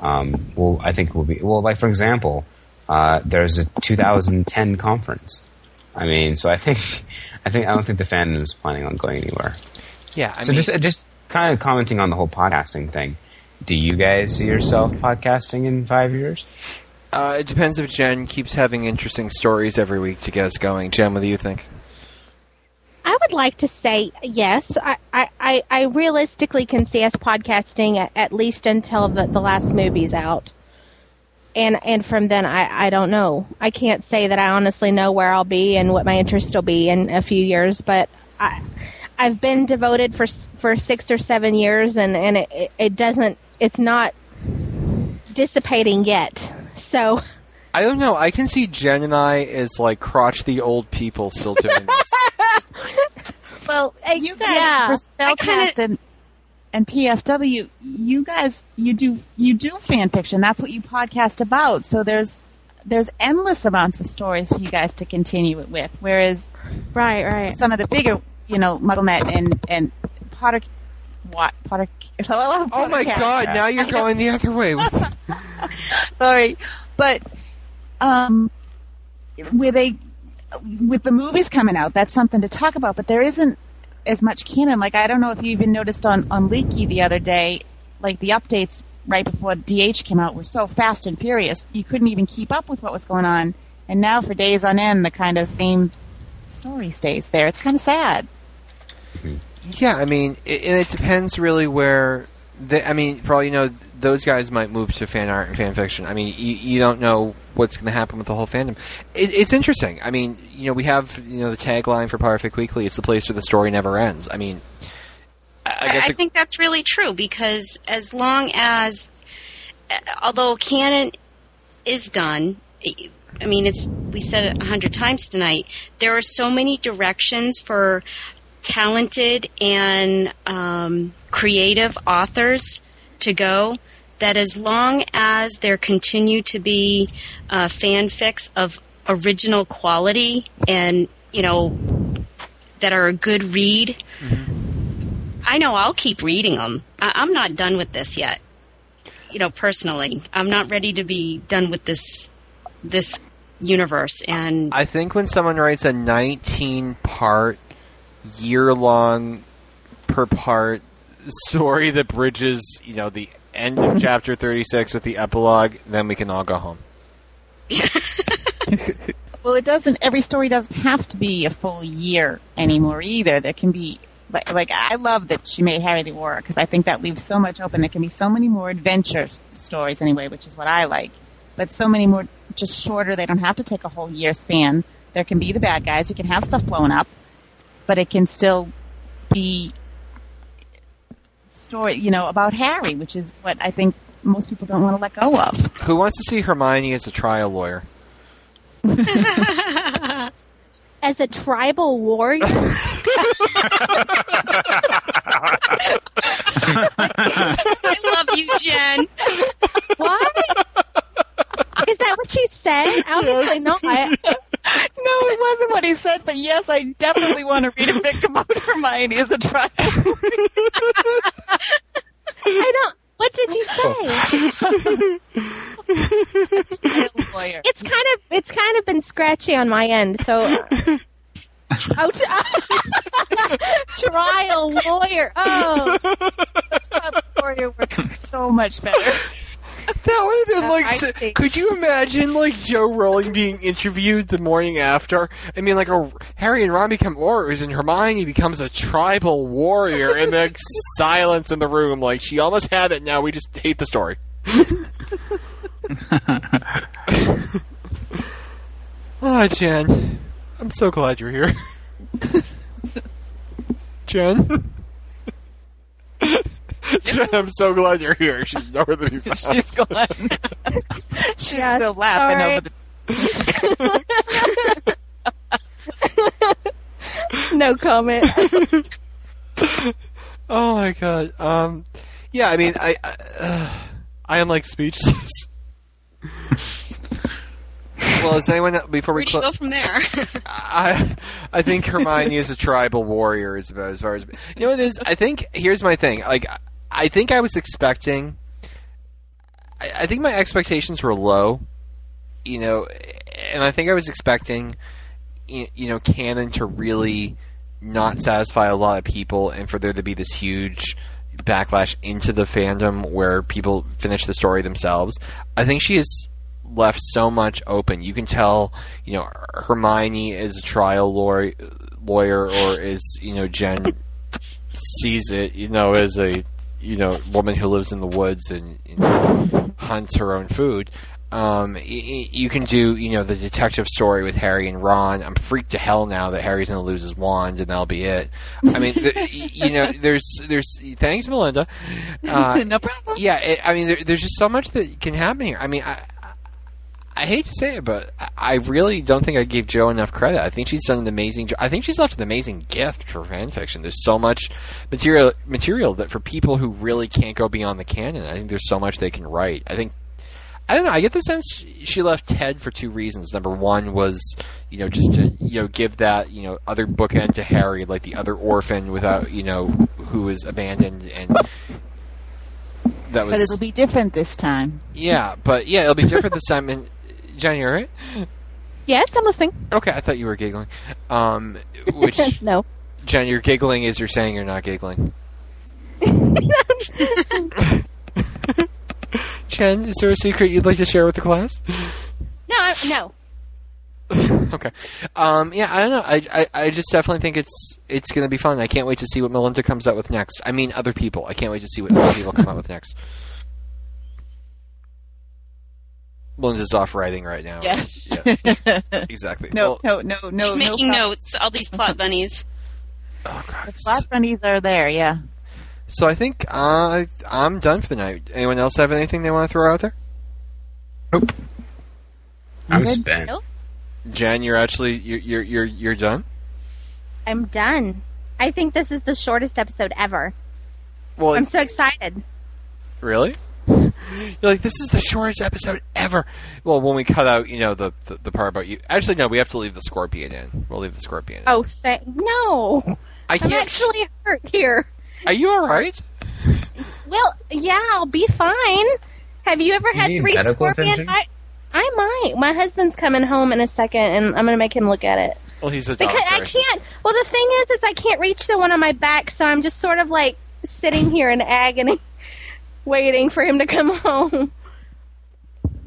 Um, well, I think we'll be well. Like for example, uh, there's a 2010 conference. I mean, so I think, I think I don't think the fandom is planning on going anywhere. Yeah. I so mean, just just kind of commenting on the whole podcasting thing. Do you guys see yourself podcasting in five years? uh, it depends if Jen keeps having interesting stories every week to get us going. Jen, what do you think? I would like to say yes. I, I, I, realistically can see us podcasting at, at least until the, the last movie's out. And and from then, I, I don't know. I can't say that I honestly know where I'll be and what my interest will be in a few years. But I, I've been devoted for for six or seven years, and and it, it- it doesn't. It's not dissipating yet. So I don't know. I can see Jen and I as like crotchety old people still doing this. Well, you guys yeah. for I kinda- and and PFW, you guys you do you do fan fiction. That's what you podcast about. So there's there's endless amounts of stories for you guys to continue it with. Whereas right, right. some of the bigger, you know, MuggleNet and and Potter, what Potter? oh my god! Now you're going the other way. Sorry, but um, with a with the movies coming out, that's something to talk about. But there isn't as much canon. Like I don't know if you even noticed on on Leaky the other day, like the updates right before DH came out were so fast and furious, you couldn't even keep up with what was going on. And now, for days on end, the kind of same story stays there. It's kind of sad. Mm-hmm. yeah, I mean, it, and it depends really where. The, I mean, for all you know, those guys might move to fan art and fan fiction. I mean, you, you don't know what's going to happen with the whole fandom. It, it's interesting. I mean, you know, we have you know the tagline for Potterfic Weekly. It's the place where the story never ends. I mean, I, I I, guess I it- think that's really true because as long as, uh, although canon is done, I mean, it's we said it a hundred times tonight. There are so many directions for talented and um, creative authors to go that as long as there continue to be uh, fanfics of original quality and you know that are a good read I know I'll keep reading them. I- I'm not done with this yet. You know, personally, I'm not ready to be done with this this universe. And I think when someone writes a 19 part, year long, per part story that bridges, you know, the end of chapter 36 with the epilogue, then we can all go home. Well, it doesn't. Every story doesn't have to be a full year anymore either. There can be like, like I love that she made Harry the Auror because I think that leaves so much open. There can be so many more adventure stories anyway, which is what I like. But so many more just shorter. They don't have to take a whole year span. There can be the bad guys. You can have stuff blown up, but it can still be story, you know, about Harry, which is what I think most people don't want to let go of. Who wants to see Hermione as a trial lawyer? As a tribal warrior, I love you, Jen. what? Is that what you said? Obviously not. I, No, it wasn't what he said, but yes, I definitely want to read a fic about Hermione as a trial. I don't. What did you say? Trial lawyer. It's kind of it's kind of been scratchy on my end. So, oh, trial lawyer. Oh, Trial lawyer works so much better. That would have been like. I s- see. Could you imagine like Jo Rowling being interviewed the morning after? I mean, like a Harry and Ron become Aurors, and Hermione becomes a tribal warrior, and the silence in the room. Like she almost had it. Now we just hate the story. oh, Jen, I'm so glad you're here. Jen, I'm so glad you're here. She's nowhere to be found. She's gone. She's Yes, still laughing sorry. over the. no comment. Oh my god. Um, yeah. I mean, I, I, uh, I am like speechless. well, is anyone before we Where do close? go from there? I I think Hermione is a tribal warrior is about as far as you know. It is. I think here's my thing. Like I think I was expecting. I, I think my expectations were low, you know, and I think I was expecting, you, you know, canon to really not satisfy a lot of people, and for there to be this huge backlash into the fandom where people finish the story themselves. I think she has left so much open. You can tell, you know, Hermione is a trial lawyer, lawyer or is, you know, Jen sees it, you know, as a, you know, woman who lives in the woods and, and hunts her own food. Um, y- y- you can do, you know, the detective story with Harry and Ron. I'm freaked to hell now that Harry's going to lose his wand and that'll be it. I mean, th- y- you know, there's, there's, thanks, Melinda. Uh, no problem. yeah, it, I mean, there, there's just so much that can happen here. I mean, I, I hate to say it, but I- really don't think I gave Jo enough credit. I think she's done an amazing. I think she's left an amazing gift for fan fiction. There's so much material, material that for people who really can't go beyond the canon, I think there's so much they can write. I think. I don't know. I get the sense she left Ted for two reasons. Number one was, you know, just to you know give that you know other bookend to Harry, like the other orphan without you know who was abandoned, and that was But it'll be different this time. yeah, but yeah, it'll be different this time. And You all right? yes, I'm listening. Okay, I thought you were giggling. Um, which no. Jen, you're giggling is you're saying you're not giggling. Jen, is there a secret you'd like to share with the class? No, I, no. okay. Um, yeah, I don't know. I, I, I just definitely think it's it's going to be fun. I can't wait to see what Melinda comes out with next. I mean, other people. I can't wait to see what other people come out with next. Melinda's off writing right now. Yeah. Yeah, exactly. No, Well, no, no, no. She's no making problem. notes. All these plot bunnies. oh, God. Plot bunnies are there, yeah. So I think uh, I'm done for the night. Anyone else have anything they want to throw out there? Nope. I'm good? spent. Nope. Jen, you're actually you're you're you're, you're done. I'm done. I think this is the shortest episode ever. Well, I'm so excited. really? You're like this is the shortest episode ever. Well, when we cut out, you know, the, the the part about you. Actually, no, we have to leave the scorpion in. We'll leave the scorpion. In. Oh, thank no. I I'm can't. actually hurt here. Are you all right? Well, yeah, I'll be fine. Have you ever You had need three medical scorpion? attention? I, I might. My husband's coming home in a second, and I'm going to make him look at it. Well, he's a Because doctor. I can't. Well, the thing is, is I can't reach the one on my back, so I'm just sort of like sitting here in agony, waiting for him to come home.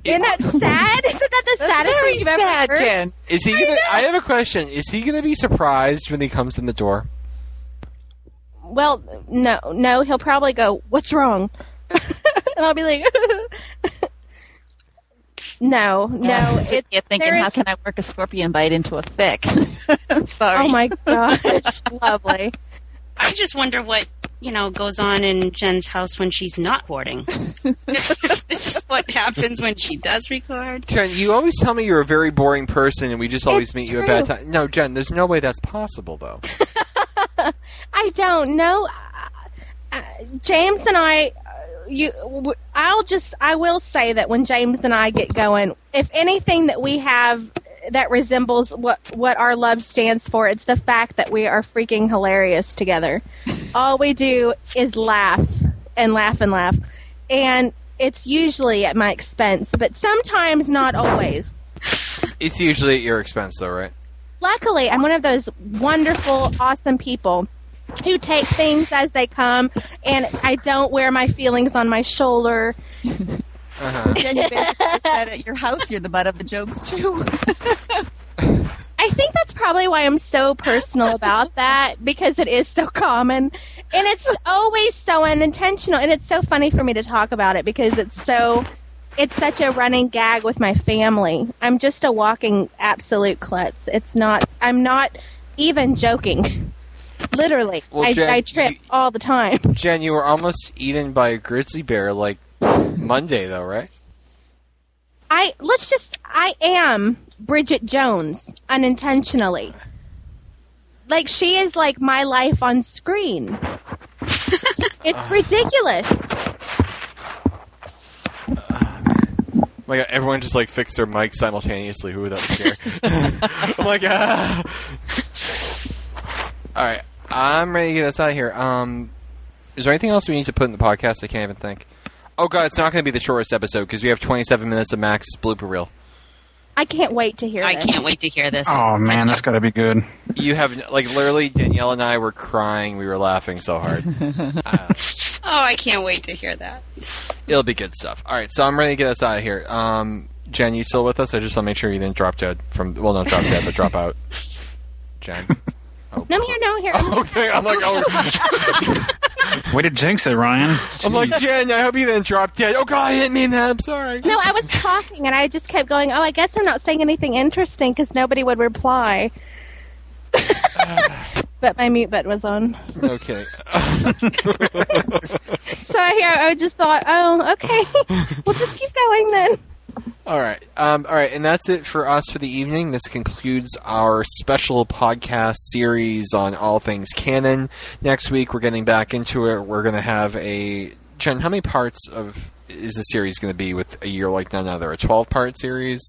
Isn't that sad? Isn't that the That's saddest very thing you've ever heard? Jen. Is he gonna? I have a question. Is he gonna be surprised when he comes in the door? Well, no, no. He'll probably go, "What's wrong?" and I'll be like, "No, no." Sit It's here thinking, there how is- can I work a scorpion bite into a fic? Oh Sorry. oh my gosh, lovely. I just wonder what you know goes on in Jen's house when she's not hoarding. this is what happens when she does record. Jen, you always tell me you're a very boring person, and we just always It's meet you at bad true. time. No, Jen, there's no way that's possible, though. I don't know. Uh, James and I, uh, you, w- I'll just, I will say that when James and I get going, if anything that we have that resembles what what our love stands for, it's the fact that we are freaking hilarious together. All we do is laugh and laugh and laugh, and it's usually at my expense, but sometimes not always. It's usually at your expense, though, right? luckily i'm one of those wonderful awesome people who take things as they come and i don't wear my feelings on my shoulder Uh-huh. Jen, you basically said at your house you're the butt of the jokes too. i think that's probably why i'm so personal about that because it is so common. And it's always so unintentional and it's so funny for me to talk about it because it's so it's such a running gag with my family. I'm just a walking absolute klutz. It's not i'm not even joking. Literally, Well, I, Jen, I trip you- all the time. Jen, you were almost eaten by a grizzly bear like Monday, though, right? I let's just I am Bridget Jones unintentionally. Like she is like my life on screen. it's ridiculous. Oh my God, everyone just like fixed their mic simultaneously. Who would that was scary. I'm like, ah. All right, I'm ready to get us out of here. Um, is there anything else we need to put in the podcast? I can't even think. Oh God, it's not going to be the shortest episode because we have 27 minutes of Max blooper reel. I can't wait to hear I this. can't wait to hear this. Oh man, that's got to be good. You have like literally Danielle and I were crying. We were laughing so hard. Uh, Oh, I can't wait to hear that. it'll be good stuff. All right, so I'm ready to get us out of here. Um, Jen, you still with us? I just want to make sure you didn't drop dead from. Well, not drop dead, but drop out. Jen. Oh, No, I'm here, no, here. I'm Okay, I'm like, oh, Way to jinx it, Ryan. I'm like Jen. I hope you didn't drop dead. Oh God, I didn't mean that. I'm sorry. No, I was talking and I just kept going, oh, I guess I'm not saying anything interesting because nobody would reply. but my mute button was on. Okay. So I I just thought, oh, okay. we'll just keep going then. All right. Um, all right, and that's it for us for the evening. This concludes our special podcast series on all things canon. Next week, we're getting back into it. We're going to have a Jen. How many parts of is the series going to be with a year like none other? A twelve-part series.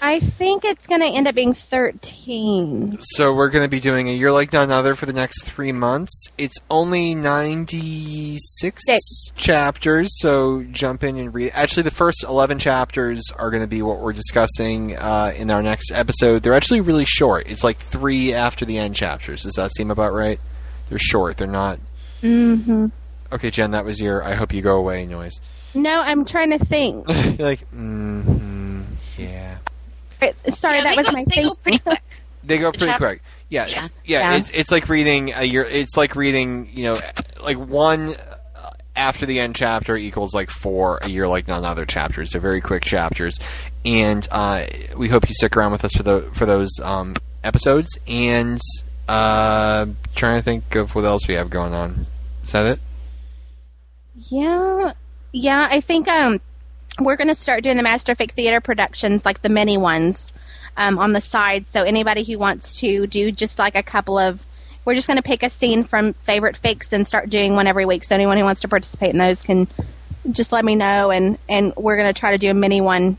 I think it's going to end up being 13. So we're going to be doing a year like none other for the next three months. It's only ninety-six Six. chapters, so jump in and read. Actually, the first eleven chapters are going to be what we're discussing uh, in our next episode. They're actually really short. It's like three after the end chapters. Does that seem about right? They're short. They're not. Mm-hmm. Okay, Jen, that was your. I hope you go away noise. No, I'm trying to think. You're like, mm yeah. Sorry, Yeah, that was go, my they go thing. pretty quick. They go pretty chap- quick. Yeah, yeah. Yeah. Yeah. It's it's like reading a year. It's like reading, you know, like one uh, after the end chapter equals like four a year like none other chapters. They're very quick chapters, and uh, we hope you stick around with us for the for those um, episodes. And uh, trying to think of what else we have going on. Is that it? Yeah, yeah. I think um, we're going to start doing the Master Fake Theater productions, like the mini ones, um, on the side. So anybody who wants to do just like a couple of, we're just going to pick a scene from favorite fics and start doing one every week. So anyone who wants to participate in those can just let me know, and and we're going to try to do a mini one,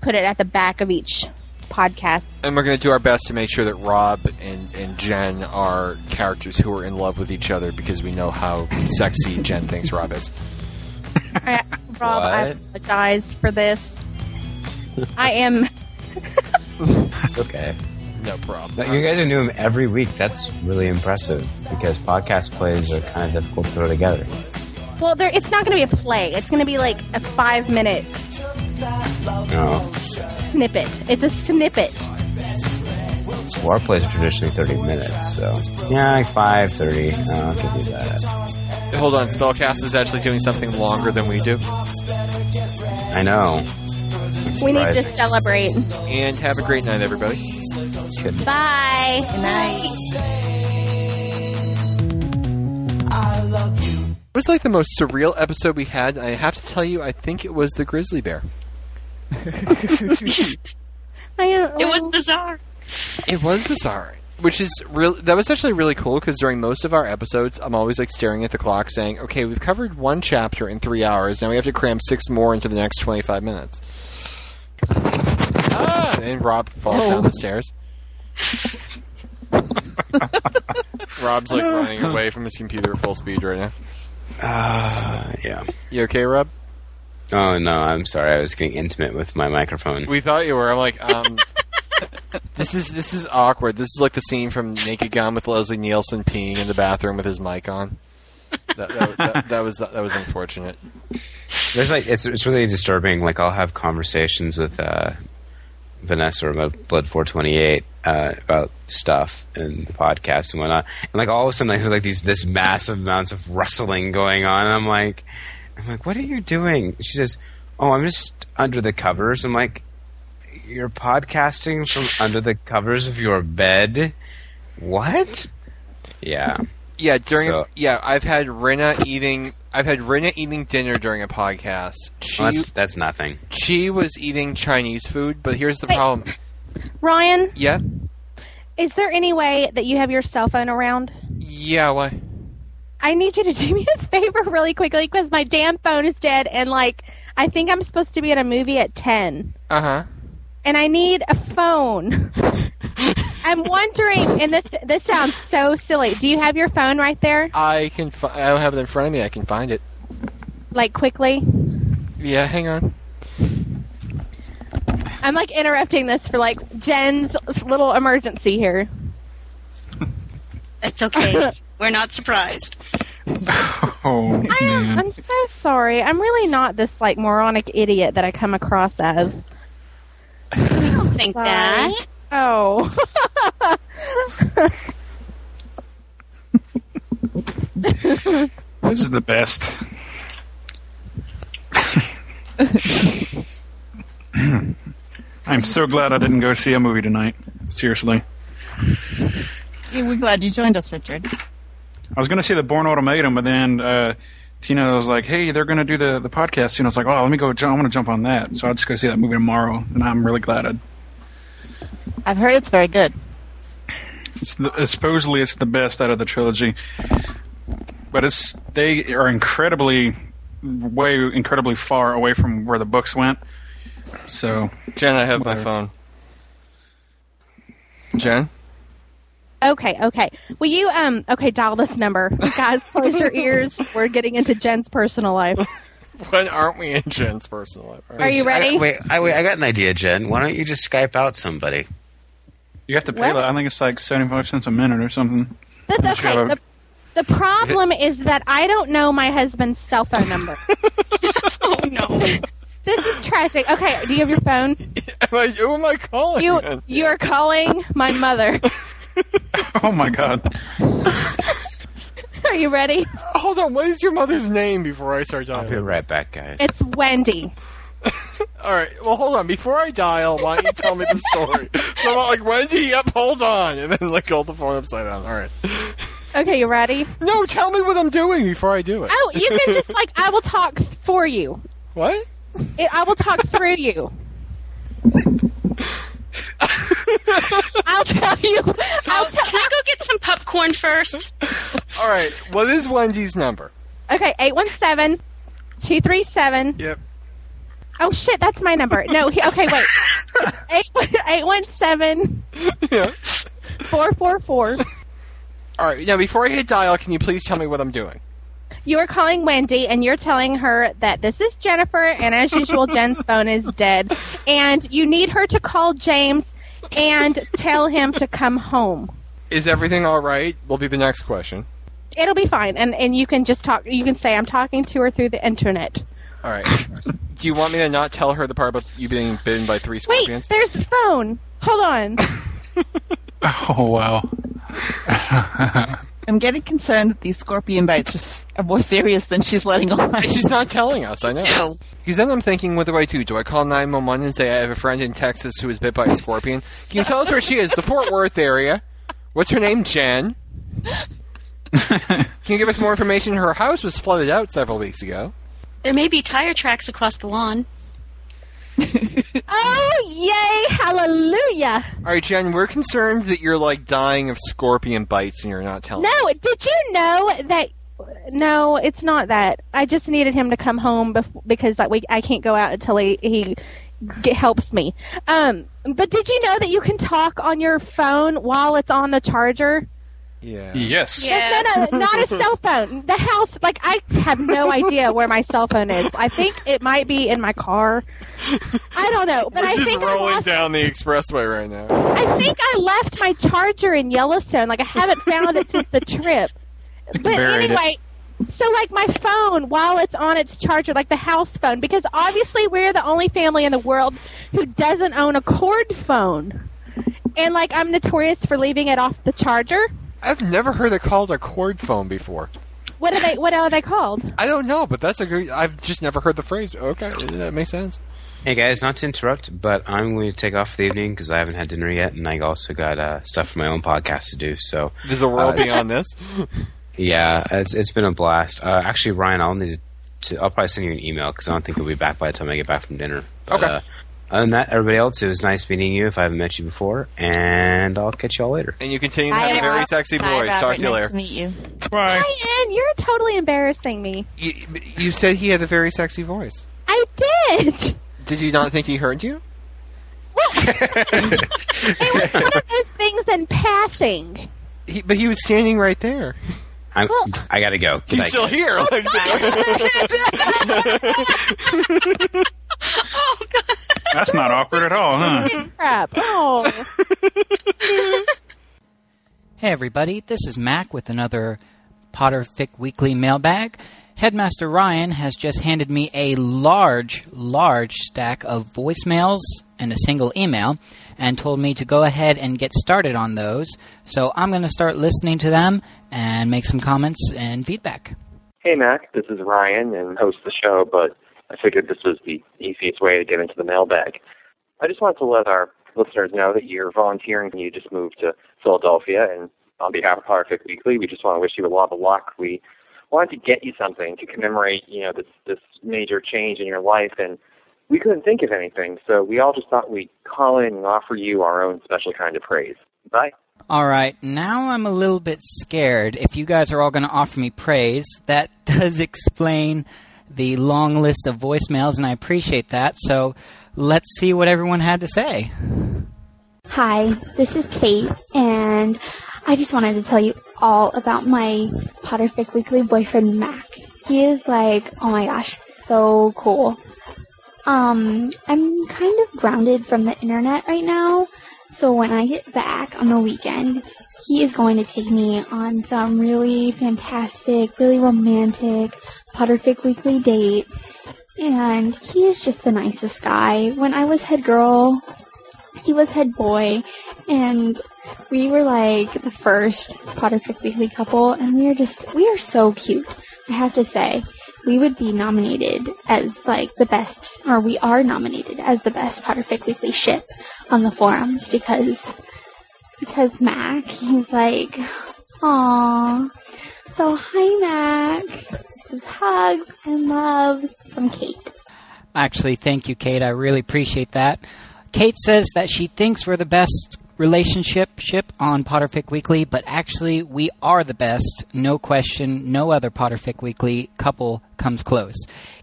put it at the back of each podcast. And we're going to do our best to make sure that Rob and, and Jen are characters who are in love with each other because we know how sexy Jen thinks Rob is. I, Rob, I apologize for this. I am. It's okay. No problem. No, you guys are doing them every week. That's really impressive because podcast plays are kind of difficult to throw together. Well, there, it's not going to be a play. It's going to be like a five minute No. snippet. It's a snippet. Well, our plays are traditionally 30 minutes, so. Yeah, like 5, 30. No, I'll give you that. Hold on, Spellcast is actually doing something longer than we do. I know. We need to celebrate. And have a great night, everybody. Good. Bye. Good night. I love you. It was like the most surreal episode we had. I have to tell you, I think it was the grizzly bear. I, It was bizarre. It was bizarre. Which is real. That was actually really cool because during most of our episodes, I'm always like staring at the clock, saying, "Okay, we've covered one chapter in three hours. Now we have to cram six more into the next 25 minutes." Ah! And Rob falls down the stairs. Rob's like running away from his computer at full speed right now. Uh, yeah. You okay, Rob? Oh, no, I'm sorry. I was getting intimate with my microphone. We thought you were. I'm like, um, this is this is awkward. This is like the scene from Naked Gun with Leslie Nielsen peeing in the bathroom with his mic on. That, that, that, that was that was unfortunate. There's like it's it's really disturbing. Like I'll have conversations with uh, Vanessa or Blood 428 uh, about stuff and the podcast and whatnot, and like all of a sudden I hear like these this massive amounts of rustling going on, and I'm like, I'm like, what are you doing? She says, Oh, I'm just under the covers. I'm like, you're podcasting from under the covers of your bed. What? Yeah. Yeah, during So- yeah, I've had Rina eating. I've had Rina eating dinner during a podcast. She Well, that's that's nothing. she was eating Chinese food, but here's the Wait. problem. Ryan, Yeah, is there any way that you have your cell phone around? yeah. Why? I need you to do me a favor really quickly because my damn phone is dead and like I think I'm supposed to be at a movie at 10 Uh huh. And I need a phone. I'm wondering and this this sounds so silly. Do you have your phone right there? I can. Fi- I don't have it in front of me. I can find it. Like quickly? Yeah, hang on. I'm like interrupting this for like Jen's little emergency here. It's okay. We're not surprised. Oh I am man. I'm so sorry. I'm really not this like moronic idiot that I come across as. I don't think Sorry. that. Oh. This is the best. I'm so glad I didn't go see a movie tonight. Seriously. Yeah, We're glad you joined us, Richard. I was going to see the Bourne Ultimatum, but then uh, Tina was like, "Hey, they're going to do the the podcast." And I was like, "Oh, let me go. Jump, I want to jump on that." So I'll just go see that movie tomorrow, and I'm really glad. I, I've heard it's very good. it's the, supposedly it's the best out of the trilogy, but it's they are incredibly, way incredibly far away from where the books went. So Jen, I have my phone. Jen. Okay, okay. Will you um okay, dial this number. Guys, close your ears. We're getting into Jen's personal life. When aren't we in Jen's personal life? All Are you ready? I, wait, I, wait, I got an idea, Jen. Why don't you just Skype out somebody? you have to pay. What? Like, I think it's like seventy five cents a minute or something. The, the- okay, Sure. the, the problem is that I don't know my husband's cell phone number. Oh no. This is tragic. Okay, do you have your phone? Am I, who am I calling? You you are calling my mother. Oh my god. Are you ready? Hold on. What is your mother's name before I start dialing? I'll be right back, guys. It's Wendy. All right. Well, hold on. Before I dial, why don't you tell me the story? so I'm like, Wendy, yep, hold on, and then like hold the phone upside down. All right. Okay, you ready? No, tell me what I'm doing before I do it. Oh, you can just like I will talk for you. What? It, I will talk through you. I'll tell you. I'll tell. can I go get some popcorn first? All right. What is Wendy's number? Okay, 817 237. Yep. Oh shit, that's my number. No, he, okay, wait. 817 Yeah. 444. All right. Now, before I hit dial, can you please tell me what I'm doing? You are calling Wendy and you're telling her that this is Jennifer and as usual Jen's phone is dead and you need her to call James and tell him to come home. Is everything all right? Will be the next question. It'll be fine and and you can just talk you can say I'm talking to her through the internet. All right. Do you want me to not tell her the part about you being bitten by three scorpions? Wait, scorpions? there's the phone. Hold on. Oh wow. I'm getting concerned that these scorpion bites are, are more serious than she's letting on. She's not telling us. I know. Two. Because then I'm thinking, what do I do? Do I call 911 and say I have a friend in Texas who was bit by a scorpion? Can you tell us where she is? The Fort Worth area. What's her name? Jen. Can you give us more information? Her house was flooded out several weeks ago. There may be tire tracks across the lawn. Oh, yay! Hallelujah! All right, Jen, we're concerned that you're like dying of scorpion bites and you're not telling No, us. did you know that? No, it's not that. I just needed him to come home bef- because like we, I can't go out until he he get, helps me. Um, but did you know that you can talk on your phone while it's on the charger? Yeah. Yes. Yeah. No, no, not a cell phone. The house, like I have no idea where my cell phone is. I think it might be in my car. I don't know, but We're I just think I rolling lost down the expressway right now. I think I left my charger in Yellowstone. Like I haven't found it since the trip. But buried it. anyway, so like my phone while it's on its charger, like the house phone, because obviously we're the only family in the world who doesn't own a cord phone. And like I'm notorious for leaving it off the charger. I've never heard it called a cord phone before. What are they? What are they called? I don't know, but that's a good. I've just never heard the phrase. Okay, that makes sense. Hey guys, not to interrupt, but I'm going to take off for the evening because I haven't had dinner yet, and I also got uh, stuff for my own podcast to do. So There's a world Uh, beyond this. yeah, it's it's been a blast. Uh, actually, Ryan, I'll need to. I'll probably send you an email because I don't think you'll be back by the time I get back from dinner. But, Okay. Uh, other than that, everybody else, it was nice meeting you if I haven't met you before, and I'll catch you all later. And you continue to Hi, have a very Rob. sexy Hi, voice. Robert. Talk to you nice later. to meet you. Bye. Ryan, you're totally embarrassing me. You, you said he had a very sexy voice. I did. Did you not think he heard you? It was one of those things in passing. He, but he was standing right there. I'm, I gotta go. Good He's night, still guys. here. Like, That's not awkward at all, huh? Crap. Oh. Hey everybody, this is Mac with another Potterfic Weekly mailbag. Headmaster Ryan has just handed me a large, large stack of voicemails and a single email and told me to go ahead and get started on those. So I'm going to start listening to them and make some comments and feedback. Hey, Mac. This is Ryan and host the show, but I figured this was the easiest way to get into the mailbag. I just wanted to let our listeners know that you're volunteering and you just moved to Philadelphia, and on behalf of Potterfic Weekly, we just want to wish you a lot of luck. We wanted to get you something to commemorate, you know, this this major change in your life, and we couldn't think of anything, so we all just thought we'd call in and offer you our own special kind of praise. Bye. All right, now I'm a little bit scared. If you guys are all going to offer me praise, that does explain the long list of voicemails, and I appreciate that. So let's see what everyone had to say. Hi, this is Kate, and I just wanted to tell you all about my Potterfic Weekly boyfriend, Mac. He is like, oh my gosh, so cool. Um, I'm kind of grounded from the internet right now, so when I get back on the weekend, he is going to take me on some really fantastic, really romantic Potterfic Weekly date. And he is just the nicest guy. When I was head girl, he was head boy, and we were like the first Potterfic Weekly couple, and we are just we are so cute. I have to say, we would be nominated as like the best, or we are nominated as the best Potterfic Weekly ship on the forums because because Mac, he's like, Aww. So hi Mac. Is hugs and loves from Kate. Actually, thank you, Kate. I really appreciate that. Kate says that she thinks we're the best relationship ship on Potterfic Weekly, but actually we are the best. No question, no other Potterfic Weekly couple comes close.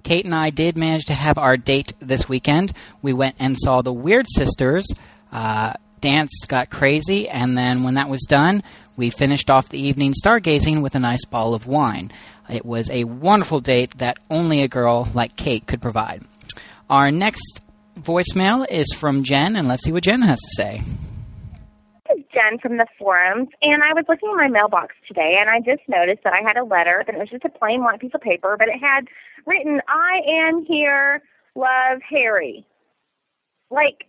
Kate and I did manage to have our date this weekend. We went and saw the Weird Sisters. Uh, danced, got crazy, and then when that was done, we finished off the evening stargazing with a nice bottle of wine. It was a wonderful date that only a girl like Kate could provide. Our next voicemail is from Jen, and let's see what Jen has to say. This is Jen from the forums, and I was looking in my mailbox today, and I just noticed that I had a letter, and it was just a plain white piece of paper, but it had written, I am here, love Harry. Like,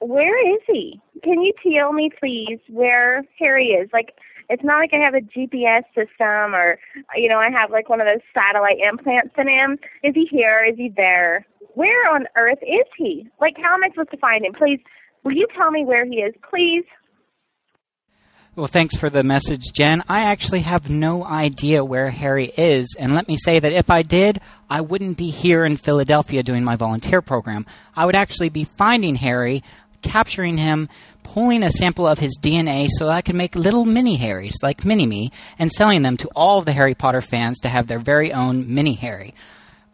where is he? Can you tell me, please, where Harry is? Like, it's not like I have a GPS system or, you know, I have like one of those satellite implants in him. Is he here? Is he there? Where on earth is he? Like, how am I supposed to find him? Please, will you tell me where he is, please? Well, thanks for the message, Jen. I actually have no idea where Harry is, and let me say that if I did, I wouldn't be here in Philadelphia doing my volunteer program. I would actually be finding Harry, capturing him, pulling a sample of his DNA so I could make little mini Harrys, like Mini Me, and selling them to all of the Harry Potter fans to have their very own mini Harry.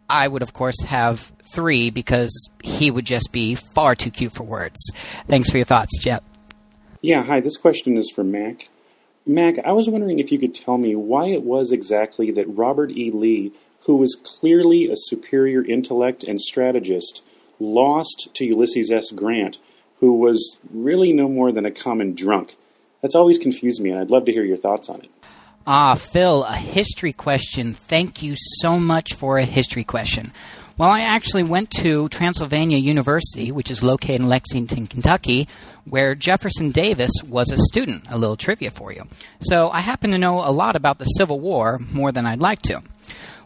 I would, of course, have three because he would just be far too cute for words. Thanks for your thoughts, Jen. Yeah, hi, this question is for Mac. Mac, I was wondering if you could tell me why it was exactly that Robert E. Lee, who was clearly a superior intellect and strategist, lost to Ulysses S. Grant, who was really no more than a common drunk. That's always confused me, and I'd love to hear your thoughts on it. Ah, Phil, a history question. Thank you so much for a history question. Well, I actually went to Transylvania University, which is located in Lexington, Kentucky, where Jefferson Davis was a student. A little trivia for you. So I happen to know a lot about the Civil War more than I'd like to.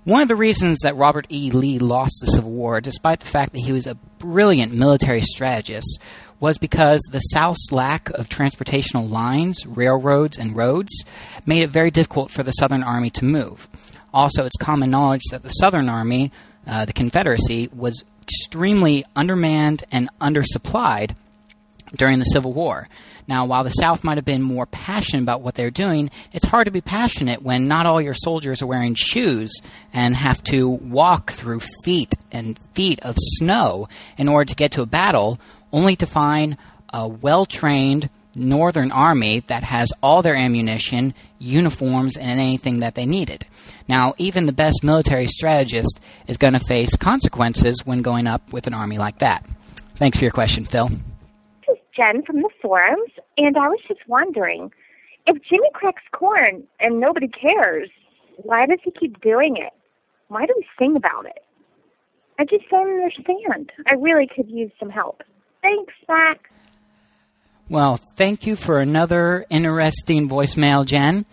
One of the reasons that Robert E. Lee lost the Civil War, despite the fact that he was a brilliant military strategist, was because the South's lack of transportational lines, railroads, and roads made it very difficult for the Southern Army to move. Also, it's common knowledge that the Southern Army, uh, the Confederacy, was extremely undermanned and undersupplied during the Civil War. Now, while the South might have been more passionate about what they're doing, it's hard to be passionate when not all your soldiers are wearing shoes and have to walk through feet and feet of snow in order to get to a battle, only to find a well trained Northern Army that has all their ammunition, uniforms, and anything that they needed. Now, even the best military strategist is going to face consequences when going up with an army like that. Thanks for your question, Phil. This is Jen from the forums, and I was just wondering if Jimmy cracks corn and nobody cares, why does he keep doing it? Why do we sing about it? I just don't understand. I really could use some help. Thanks, Mac. Well, thank you for another interesting voicemail, Jen.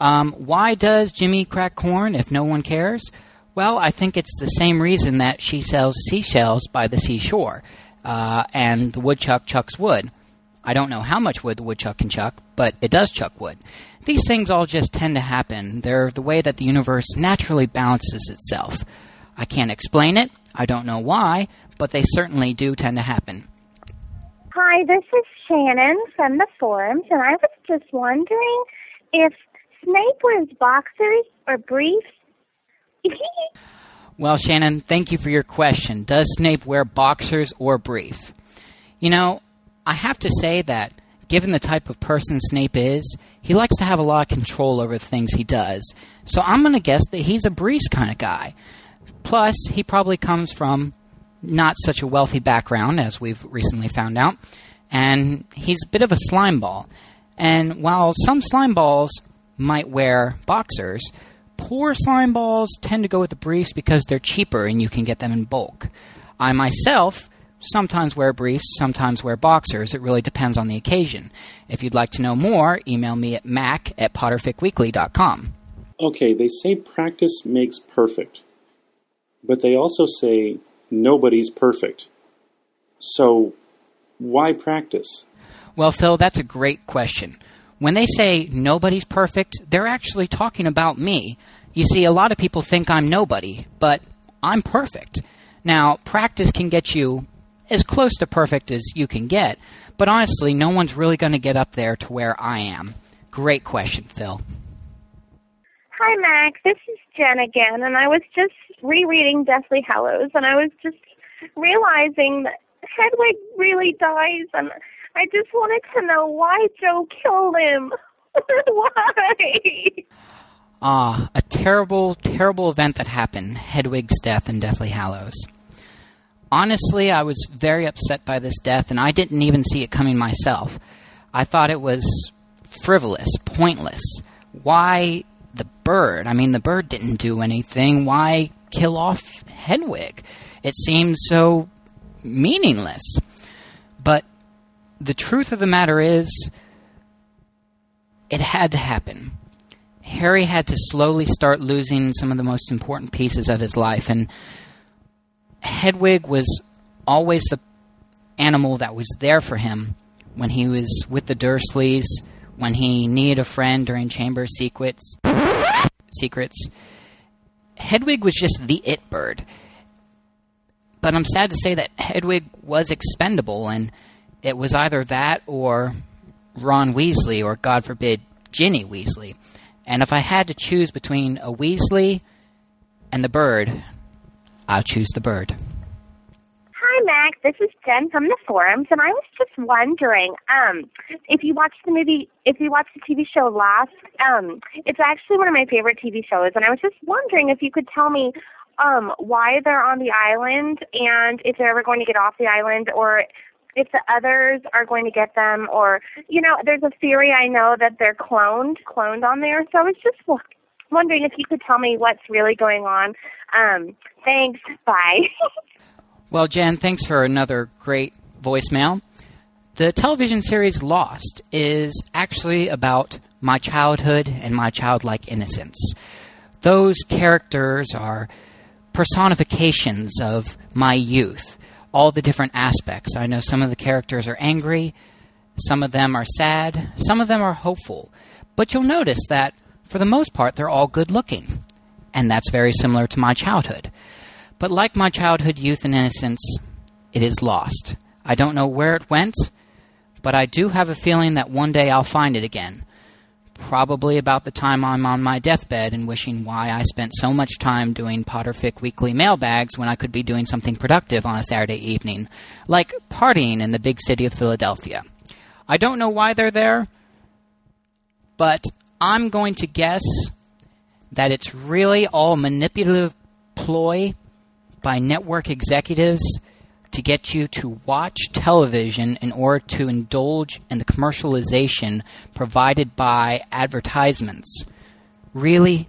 Um, why does Jimmy crack corn if no one cares? Well, I think it's the same reason that she sells seashells by the seashore, uh, and the woodchuck chucks wood. I don't know how much wood the woodchuck can chuck, but it does chuck wood. These things all just tend to happen. They're the way that the universe naturally balances itself. I can't explain it, I don't know why, but they certainly do tend to happen. Hi, this is Shannon from the forums, and I was just wondering if Snape wears boxers or briefs. Well, Shannon, thank you for your question. Does Snape wear boxers or brief? You know, I have to say that given the type of person Snape is, he likes to have a lot of control over the things he does. So I'm going to guess that he's a briefs kind of guy. Plus, he probably comes from not such a wealthy background, as we've recently found out, and he's a bit of a slime ball. And while some slime balls might wear boxers, poor slime balls tend to go with the briefs because they're cheaper and you can get them in bulk. I myself sometimes wear briefs, sometimes wear boxers. It really depends on the occasion. If you'd like to know more, email me at mac at potterficweekly.com. Okay, they say practice makes perfect, but they also say nobody's perfect. So, why practice? Well, Phil, that's a great question. When they say nobody's perfect, they're actually talking about me. You see, a lot of people think I'm nobody, but I'm perfect. Now, practice can get you as close to perfect as you can get, but honestly, no one's really going to get up there to where I am. Great question, Phil. Hi, Mac. This is Jen again, and I was just rereading Deathly Hallows, and I was just realizing that Hedwig really dies, and I just wanted to know why Jo killed him. why? Ah, a terrible, terrible event that happened Hedwig's death in Deathly Hallows. Honestly, I was very upset by this death, and I didn't even see it coming myself. I thought it was frivolous, pointless. Why the bird? I mean, the bird didn't do anything. Why kill off Hedwig? It seems so meaningless. But the truth of the matter is, it had to happen. Harry had to slowly start losing some of the most important pieces of his life, and Hedwig was always the animal that was there for him when he was with the Dursleys, when he needed a friend during Chamber Secrets. Secrets. Hedwig was just the it bird. But I'm sad to say that Hedwig was expendable, and it was either that or Ron Weasley, or God forbid, Ginny Weasley. And if I had to choose between a Weasley and the bird, I'll choose the bird. Mac. This is Jen from the forums, and I was just wondering, um, if you watched the movie, if you watched the TV show Lost, um, it's actually one of my favorite TV shows, and I was just wondering if you could tell me, um, why they're on the island, and if they're ever going to get off the island, or if the others are going to get them, or you know, there's a theory I know that they're cloned, cloned on there. So I was just wondering if you could tell me what's really going on. Um, thanks. Bye. Well, Jen, thanks for another great voicemail. The television series Lost is actually about my childhood and my childlike innocence. Those characters are personifications of my youth, all the different aspects. I know some of the characters are angry, some of them are sad, some of them are hopeful. But you'll notice that, for the most part, they're all good looking. And that's very similar to my childhood. But like my childhood, youth, and innocence, it is lost. I don't know where it went, but I do have a feeling that one day I'll find it again. Probably about the time I'm on my deathbed and wishing why I spent so much time doing Potterfic weekly mailbags when I could be doing something productive on a Saturday evening, like partying in the big city of Philadelphia. I don't know why they're there, but I'm going to guess that it's really all manipulative ploy by network executives to get you to watch television in order to indulge in the commercialization provided by advertisements. Really,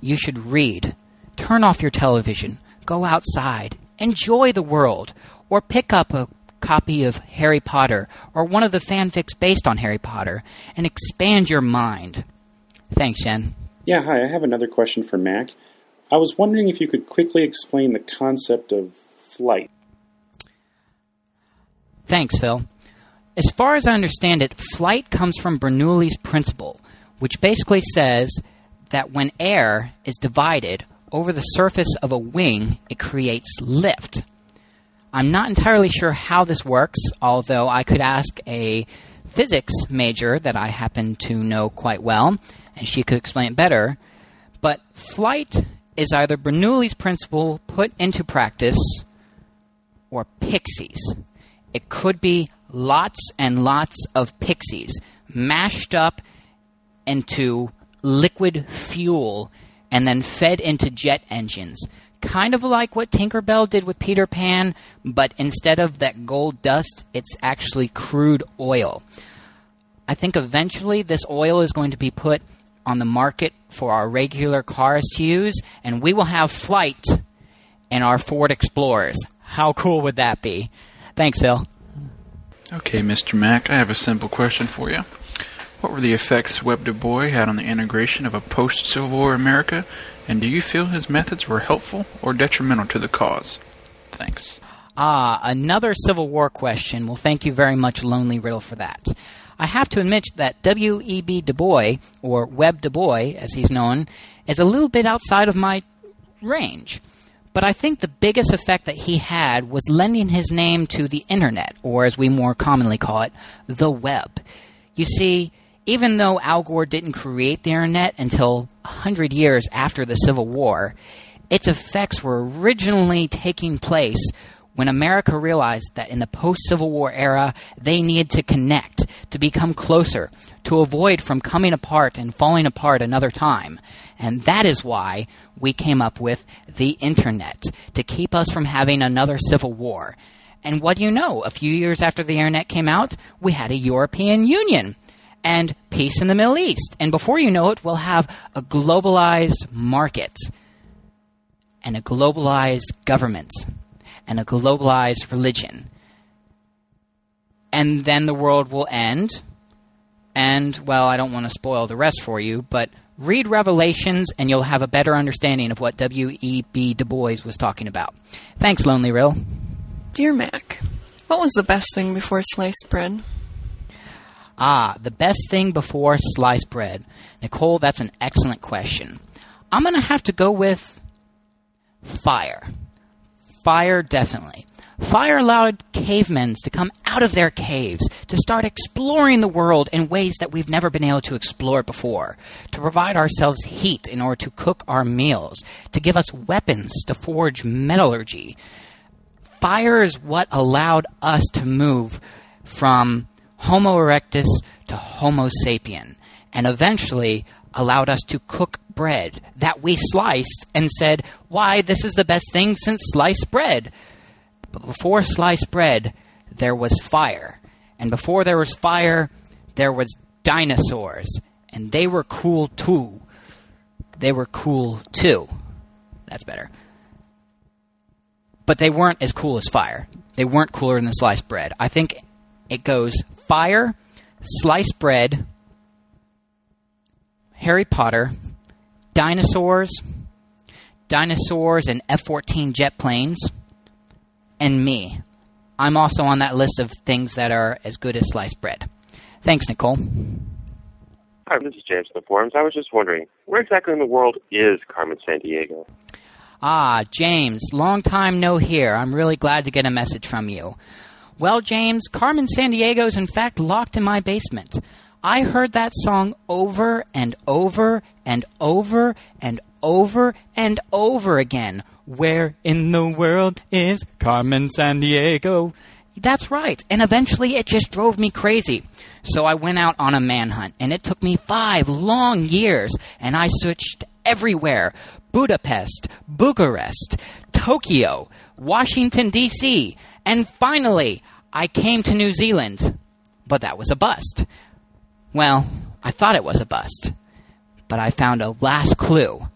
you should read. Turn off your television, go outside, enjoy the world, or pick up a copy of Harry Potter or one of the fanfics based on Harry Potter and expand your mind. Thanks, Jen. Yeah, hi. I have another question for Mac. I was wondering if you could quickly explain the concept of flight. Thanks, Phil. As far as I understand it, flight comes from Bernoulli's principle, which basically says that when air is divided over the surface of a wing, it creates lift. I'm not entirely sure how this works, although I could ask a physics major that I happen to know quite well, and she could explain it better. But flight is either Bernoulli's principle put into practice or pixies. It could be lots and lots of pixies mashed up into liquid fuel and then fed into jet engines. Kind of like what Tinkerbell did with Peter Pan, but instead of that gold dust, it's actually crude oil. I think eventually this oil is going to be put on the market for our regular cars to use, and we will have flight in our Ford Explorers. How cool would that be? Thanks, Phil. Okay, Mr. Mac, I have a simple question for you. What were the effects Webb Du Bois had on the integration of a post Civil War America, and do you feel his methods were helpful or detrimental to the cause? Thanks. Ah, another Civil War question. Well, thank you very much, Lonely Riddle, for that. I have to admit that W.E.B. Du Bois, or Webb Du Bois, as he's known, is a little bit outside of my range. But I think the biggest effect that he had was lending his name to the internet, or as we more commonly call it, the web. You see, even though Al Gore didn't create the internet until a hundred years after the Civil War, its effects were originally taking place when America realized that in the post Civil War era, they needed to connect, to become closer, to avoid from coming apart and falling apart another time. And that is why we came up with the internet, to keep us from having another civil war. And what do you know? A few years after the internet came out, we had a European Union and peace in the Middle East. And before you know it, we'll have a globalized market and a globalized government and a globalized religion. And then the world will end. And, well, I don't want to spoil the rest for you, but read Revelations and you'll have a better understanding of what W.E.B. Du Bois was talking about. Thanks, Lonely Rill. Dear Mac, what was the best thing before sliced bread? Ah, the best thing before sliced bread. Nicole, that's an excellent question. I'm going to have to go with fire. Fire, definitely. Fire allowed cavemen to come out of their caves, to start exploring the world in ways that we've never been able to explore before, to provide ourselves heat in order to cook our meals, to give us weapons to forge metallurgy. Fire is what allowed us to move from Homo erectus to Homo sapien, and eventually allowed us to cook bread that we sliced and said, Why, this is the best thing since sliced bread. But before sliced bread, there was fire. And before there was fire, there was dinosaurs. And they were cool too. they were cool too. That's better. But they weren't as cool as fire. They weren't cooler than sliced bread. I think it goes fire, sliced bread, Harry Potter, dinosaurs, dinosaurs and F 14 jet planes, and me. I'm also on that list of things that are as good as sliced bread. Thanks, Nicole. Hi, this is James from the forums. I was just wondering, where exactly in the world is Carmen Sandiego? Ah, James, long time no hear. I'm really glad to get a message from you. Well, James, Carmen Sandiego is in fact locked in my basement. I heard that song over and over and over and over and over again. Where in the world is Carmen Sandiego? That's right. And eventually it just drove me crazy. So I went out on a manhunt, and it took me five long years, and I searched everywhere Budapest, Bucharest, Tokyo, Washington, D.C., and finally I came to New Zealand. But that was a bust. Well, I thought it was a bust. But I found a last clue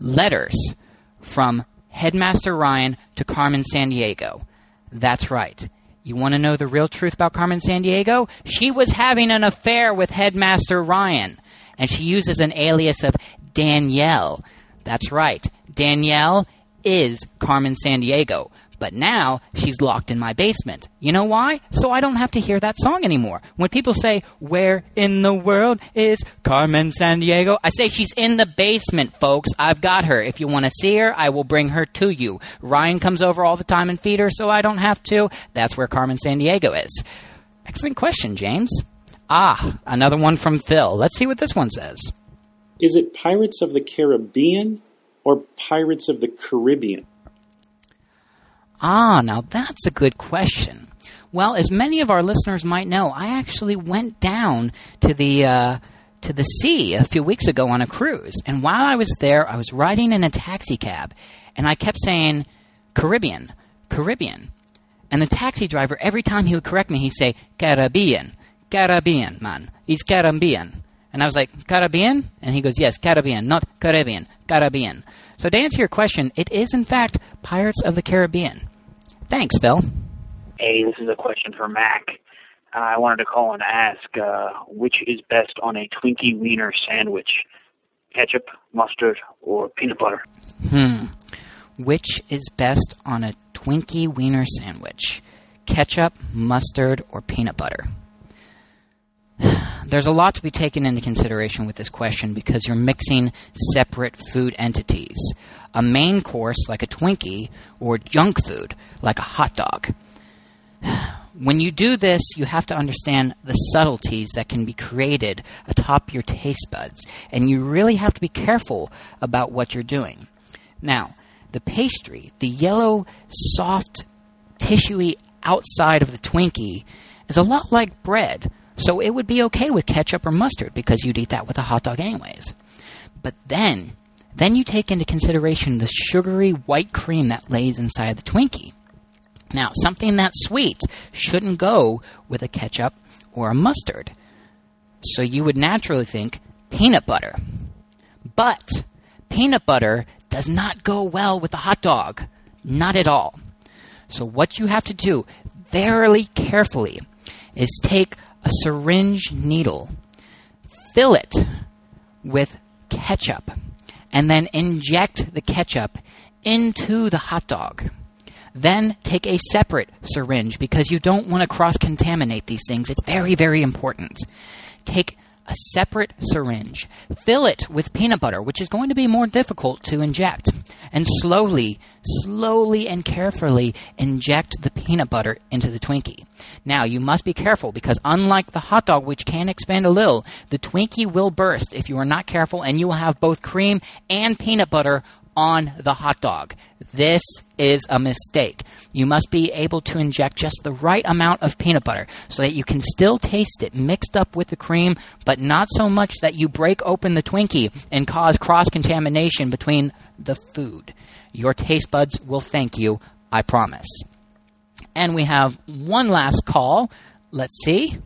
letters from Headmaster Ryan to Carmen Sandiego. That's right. You want to know the real truth about Carmen Sandiego? She was having an affair with Headmaster Ryan, and she uses an alias of Danielle. That's right. Danielle is Carmen Sandiego. But now she's locked in my basement. You know why? So I don't have to hear that song anymore. When people say, Where in the world is Carmen Sandiego? I say, She's in the basement, folks. I've got her. If you want to see her, I will bring her to you. Ryan comes over all the time and feed her, so I don't have to. That's where Carmen Sandiego is. Excellent question, James. Ah, another one from Phil. Let's see what this one says. Is it Pirates of the Caribbean or Pirates of the Caribbean? Ah, now that's a good question. Well, as many of our listeners might know, I actually went down to the uh, to the sea a few weeks ago on a cruise, and while I was there, I was riding in a taxi cab, and I kept saying Caribbean, Caribbean, and the taxi driver every time he would correct me, he'd say Caribbean, Caribbean, man, he's Caribbean, and I was like Caribbean, and he goes yes, Caribbean, not Caribbean, Caribbean. So to answer your question, it is in fact Pirates of the Caribbean. Thanks, Phil. Hey, this is a question for Mac. Uh, I wanted to call and ask uh, which is best on a Twinkie Wiener sandwich ketchup, mustard, or peanut butter? Hmm. Which is best on a Twinkie Wiener sandwich? Ketchup, mustard, or peanut butter? There's a lot to be taken into consideration with this question because you're mixing separate food entities. A main course, like a Twinkie, or junk food, like a hot dog. When you do this, you have to understand the subtleties that can be created atop your taste buds, and you really have to be careful about what you're doing. Now, the pastry, the yellow, soft, tissuey outside of the Twinkie, is a lot like bread, so it would be okay with ketchup or mustard because you'd eat that with a hot dog anyways. But then, then you take into consideration the sugary white cream that lays inside the Twinkie. Now, something that sweet shouldn't go with a ketchup or a mustard. So you would naturally think peanut butter. But peanut butter does not go well with a hot dog. Not at all. So what you have to do very carefully is take a syringe needle, fill it with ketchup, and then inject the ketchup into the hot dog. Then take a separate syringe because you don't want to cross contaminate these things. It's very, very important. Take a separate syringe, fill it with peanut butter, which is going to be more difficult to inject, and slowly, slowly and carefully inject the peanut butter into the Twinkie. Now, you must be careful because unlike the hot dog, which can expand a little, the Twinkie will burst if you are not careful, and you will have both cream and peanut butter on the hot dog. This is a mistake. You must be able to inject just the right amount of peanut butter so that you can still taste it mixed up with the cream, but not so much that you break open the Twinkie and cause cross contamination between the food. Your taste buds will thank you, I promise. And we have one last call. Let's see.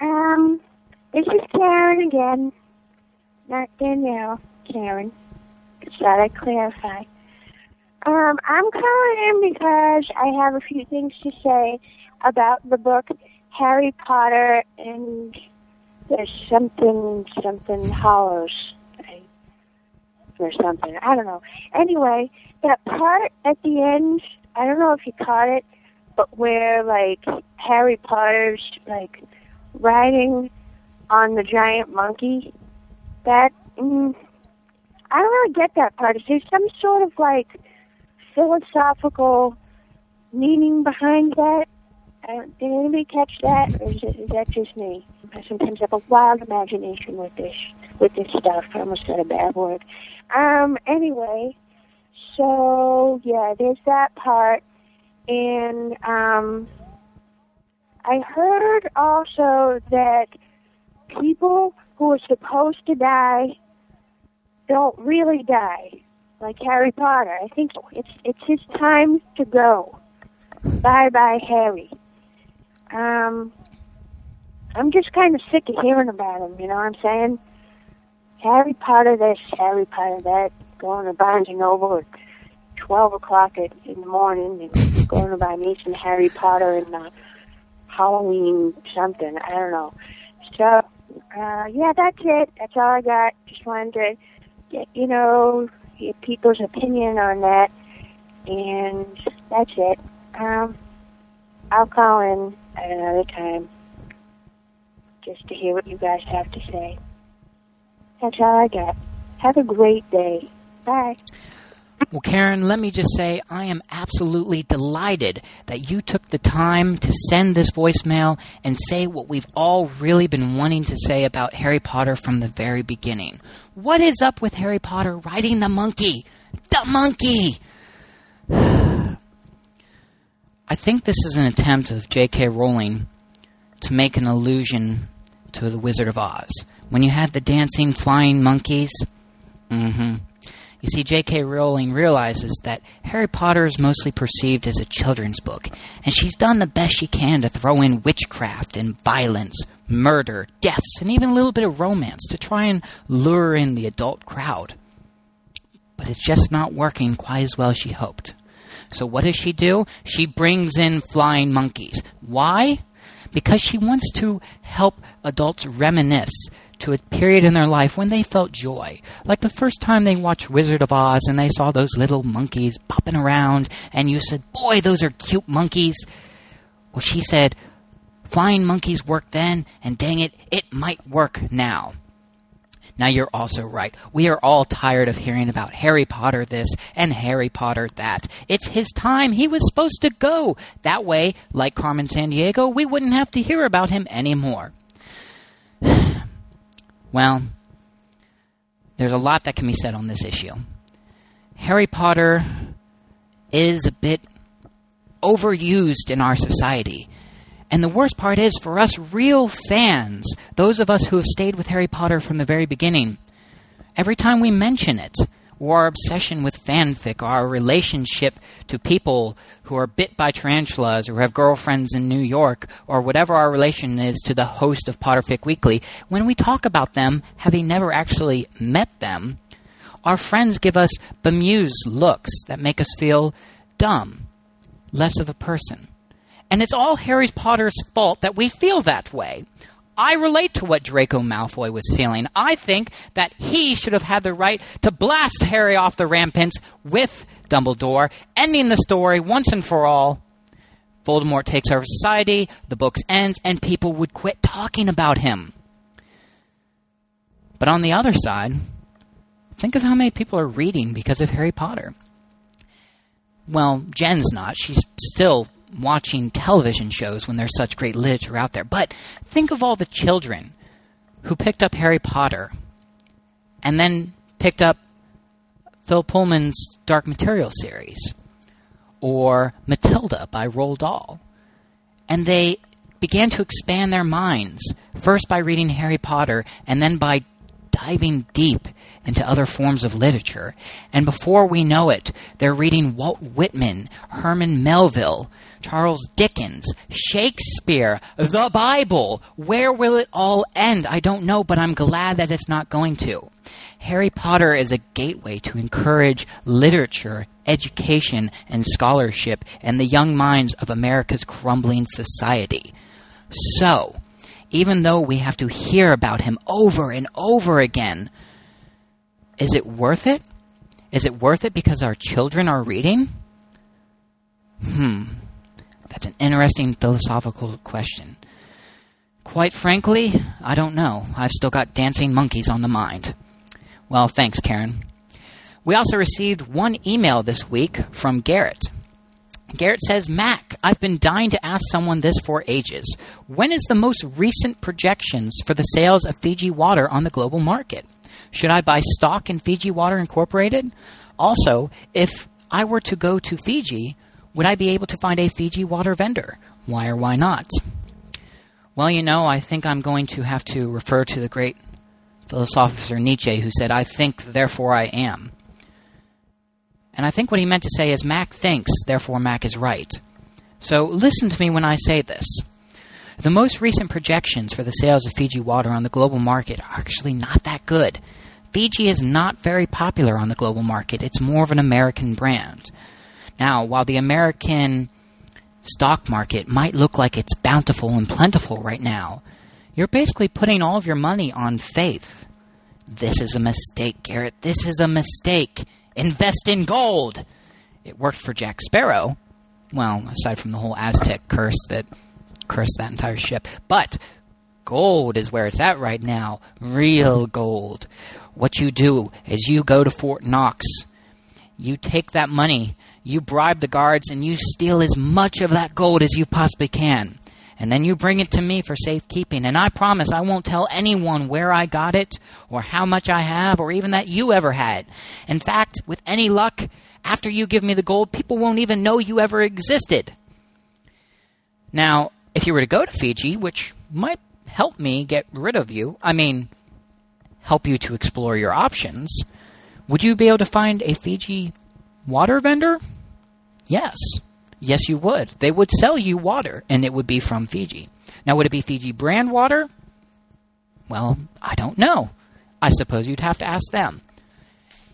Um, this is Karen again. Not Danielle. Karen. Just thought I'd clarify. Um, I'm calling in because I have a few things to say about the book Harry Potter and there's something something hollows or something. I don't know. Anyway, that part at the end, I don't know if you caught it, but where like Harry Potter's like riding on the giant monkey. That mm, I don't really get that part. Is there some sort of like philosophical meaning behind that? Uh, did anybody catch that, or is, it, is that just me? I sometimes have a wild imagination with this with this stuff. I almost said a bad word. Um. Anyway, so yeah, there's that part, and um, I heard also that people who are supposed to die don't really die, like Harry Potter. I think it's it's his time to go. Bye bye, Harry. Um, I'm just kind of sick of hearing about him. You know what I'm saying? Harry Potter this, Harry Potter that. Going to Barnes and Noble at twelve o'clock at, in the morning, and going to buy me some Harry Potter and uh, Halloween something. I don't know. So, uh, yeah, that's it. That's all I got. Just wanted to get, you know, get people's opinion on that. And that's it. Um, I'll call in at another time just to hear what you guys have to say. That's all I got. Have a great day. Bye. Well, Karen, let me just say I am absolutely delighted that you took the time to send this voicemail and say what we've all really been wanting to say about Harry Potter from the very beginning. What is up with Harry Potter riding the monkey? The monkey! I think this is an attempt of J.K. Rowling to make an allusion to The Wizard of Oz. When you had the dancing flying monkeys, mm-hmm. You see, J.K. Rowling realizes that Harry Potter is mostly perceived as a children's book, and she's done the best she can to throw in witchcraft and violence, murder, deaths, and even a little bit of romance to try and lure in the adult crowd. But it's just not working quite as well as she hoped. So what does she do? She brings in flying monkeys. Why? Because she wants to help adults reminisce to a period in their life when they felt joy. Like the first time they watched Wizard of Oz and they saw those little monkeys popping around, and you said, Boy, those are cute monkeys. Well, she said, Flying monkeys worked then, and dang it, it might work now. Now, you're also right. We are all tired of hearing about Harry Potter this and Harry Potter that. It's his time. He was supposed to go. That way, like Carmen Sandiego, we wouldn't have to hear about him anymore. Well, there's a lot that can be said on this issue. Harry Potter is a bit overused in our society. And the worst part is, for us real fans, those of us who have stayed with Harry Potter from the very beginning, every time we mention it, or our obsession with fanfic, or our relationship to people who are bit by tarantulas, or have girlfriends in New York, or whatever our relation is to the host of Potterfic Weekly, when we talk about them, having never actually met them, our friends give us bemused looks that make us feel dumb, less of a person. And it's all Harry Potter's fault that we feel that way. I relate to what Draco Malfoy was feeling. I think that he should have had the right to blast Harry off the ramparts with Dumbledore, ending the story once and for all. Voldemort takes over society, the book ends, and people would quit talking about him. But on the other side, think of how many people are reading because of Harry Potter. Well, Jen's not. She's still watching television shows when there's such great literature out there. But think of all the children who picked up Harry Potter and then picked up Phil Pullman's Dark Material series or Matilda by Roald Dahl. And they began to expand their minds, first by reading Harry Potter and then by diving deep into other forms of literature. And before we know it, they're reading Walt Whitman, Herman Melville, Charles Dickens, Shakespeare, the Bible. Where will it all end? I don't know, but I'm glad that it's not going to. Harry Potter is a gateway to encourage literature, education, and scholarship in the young minds of America's crumbling society. So, even though we have to hear about him over and over again, is it worth it? Is it worth it because our children are reading? Hmm. That's an interesting philosophical question. Quite frankly, I don't know. I've still got dancing monkeys on the mind. Well, thanks, Karen. We also received one email this week from Garrett. Garrett says, Mac, I've been dying to ask someone this for ages. When is the most recent projections for the sales of Fiji water on the global market? Should I buy stock in Fiji Water Incorporated? Also, if I were to go to Fiji, would I be able to find a Fiji water vendor? Why or why not? Well, you know, I think I'm going to have to refer to the great philosopher Nietzsche, who said, I think, therefore I am. And I think what he meant to say is, Mac thinks, therefore Mac is right. So listen to me when I say this. The most recent projections for the sales of Fiji water on the global market are actually not that good. Fiji is not very popular on the global market. It's more of an American brand. Now, while the American stock market might look like it's bountiful and plentiful right now, you're basically putting all of your money on faith. This is a mistake, Garrett. This is a mistake. Invest in gold. It worked for Jack Sparrow. Well, aside from the whole Aztec curse that cursed that entire ship. But gold is where it's at right now. Real gold. What you do is you go to Fort Knox. You take that money, you bribe the guards, and you steal as much of that gold as you possibly can. And then you bring it to me for safekeeping. And I promise I won't tell anyone where I got it, or how much I have, or even that you ever had. In fact, with any luck, after you give me the gold, people won't even know you ever existed. Now, if you were to go to Fiji, which might help me get rid of you, I mean, help you to explore your options, would you be able to find a Fiji water vendor? Yes. Yes, you would. They would sell you water, and it would be from Fiji. Now, would it be Fiji brand water? Well, I don't know. I suppose you'd have to ask them.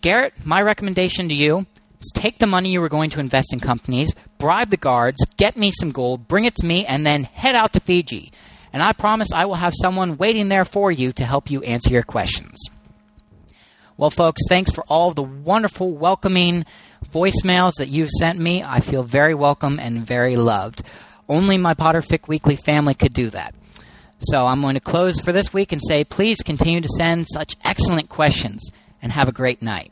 Garrett, my recommendation to you is take the money you were going to invest in companies, bribe the guards, get me some gold, bring it to me, and then head out to Fiji. And I promise I will have someone waiting there for you to help you answer your questions. Well, folks, thanks for all the wonderful, welcoming voicemails that you've sent me. I feel very welcome and very loved. Only my Potterfic Weekly family could do that. So I'm going to close for this week and say please continue to send such excellent questions and have a great night.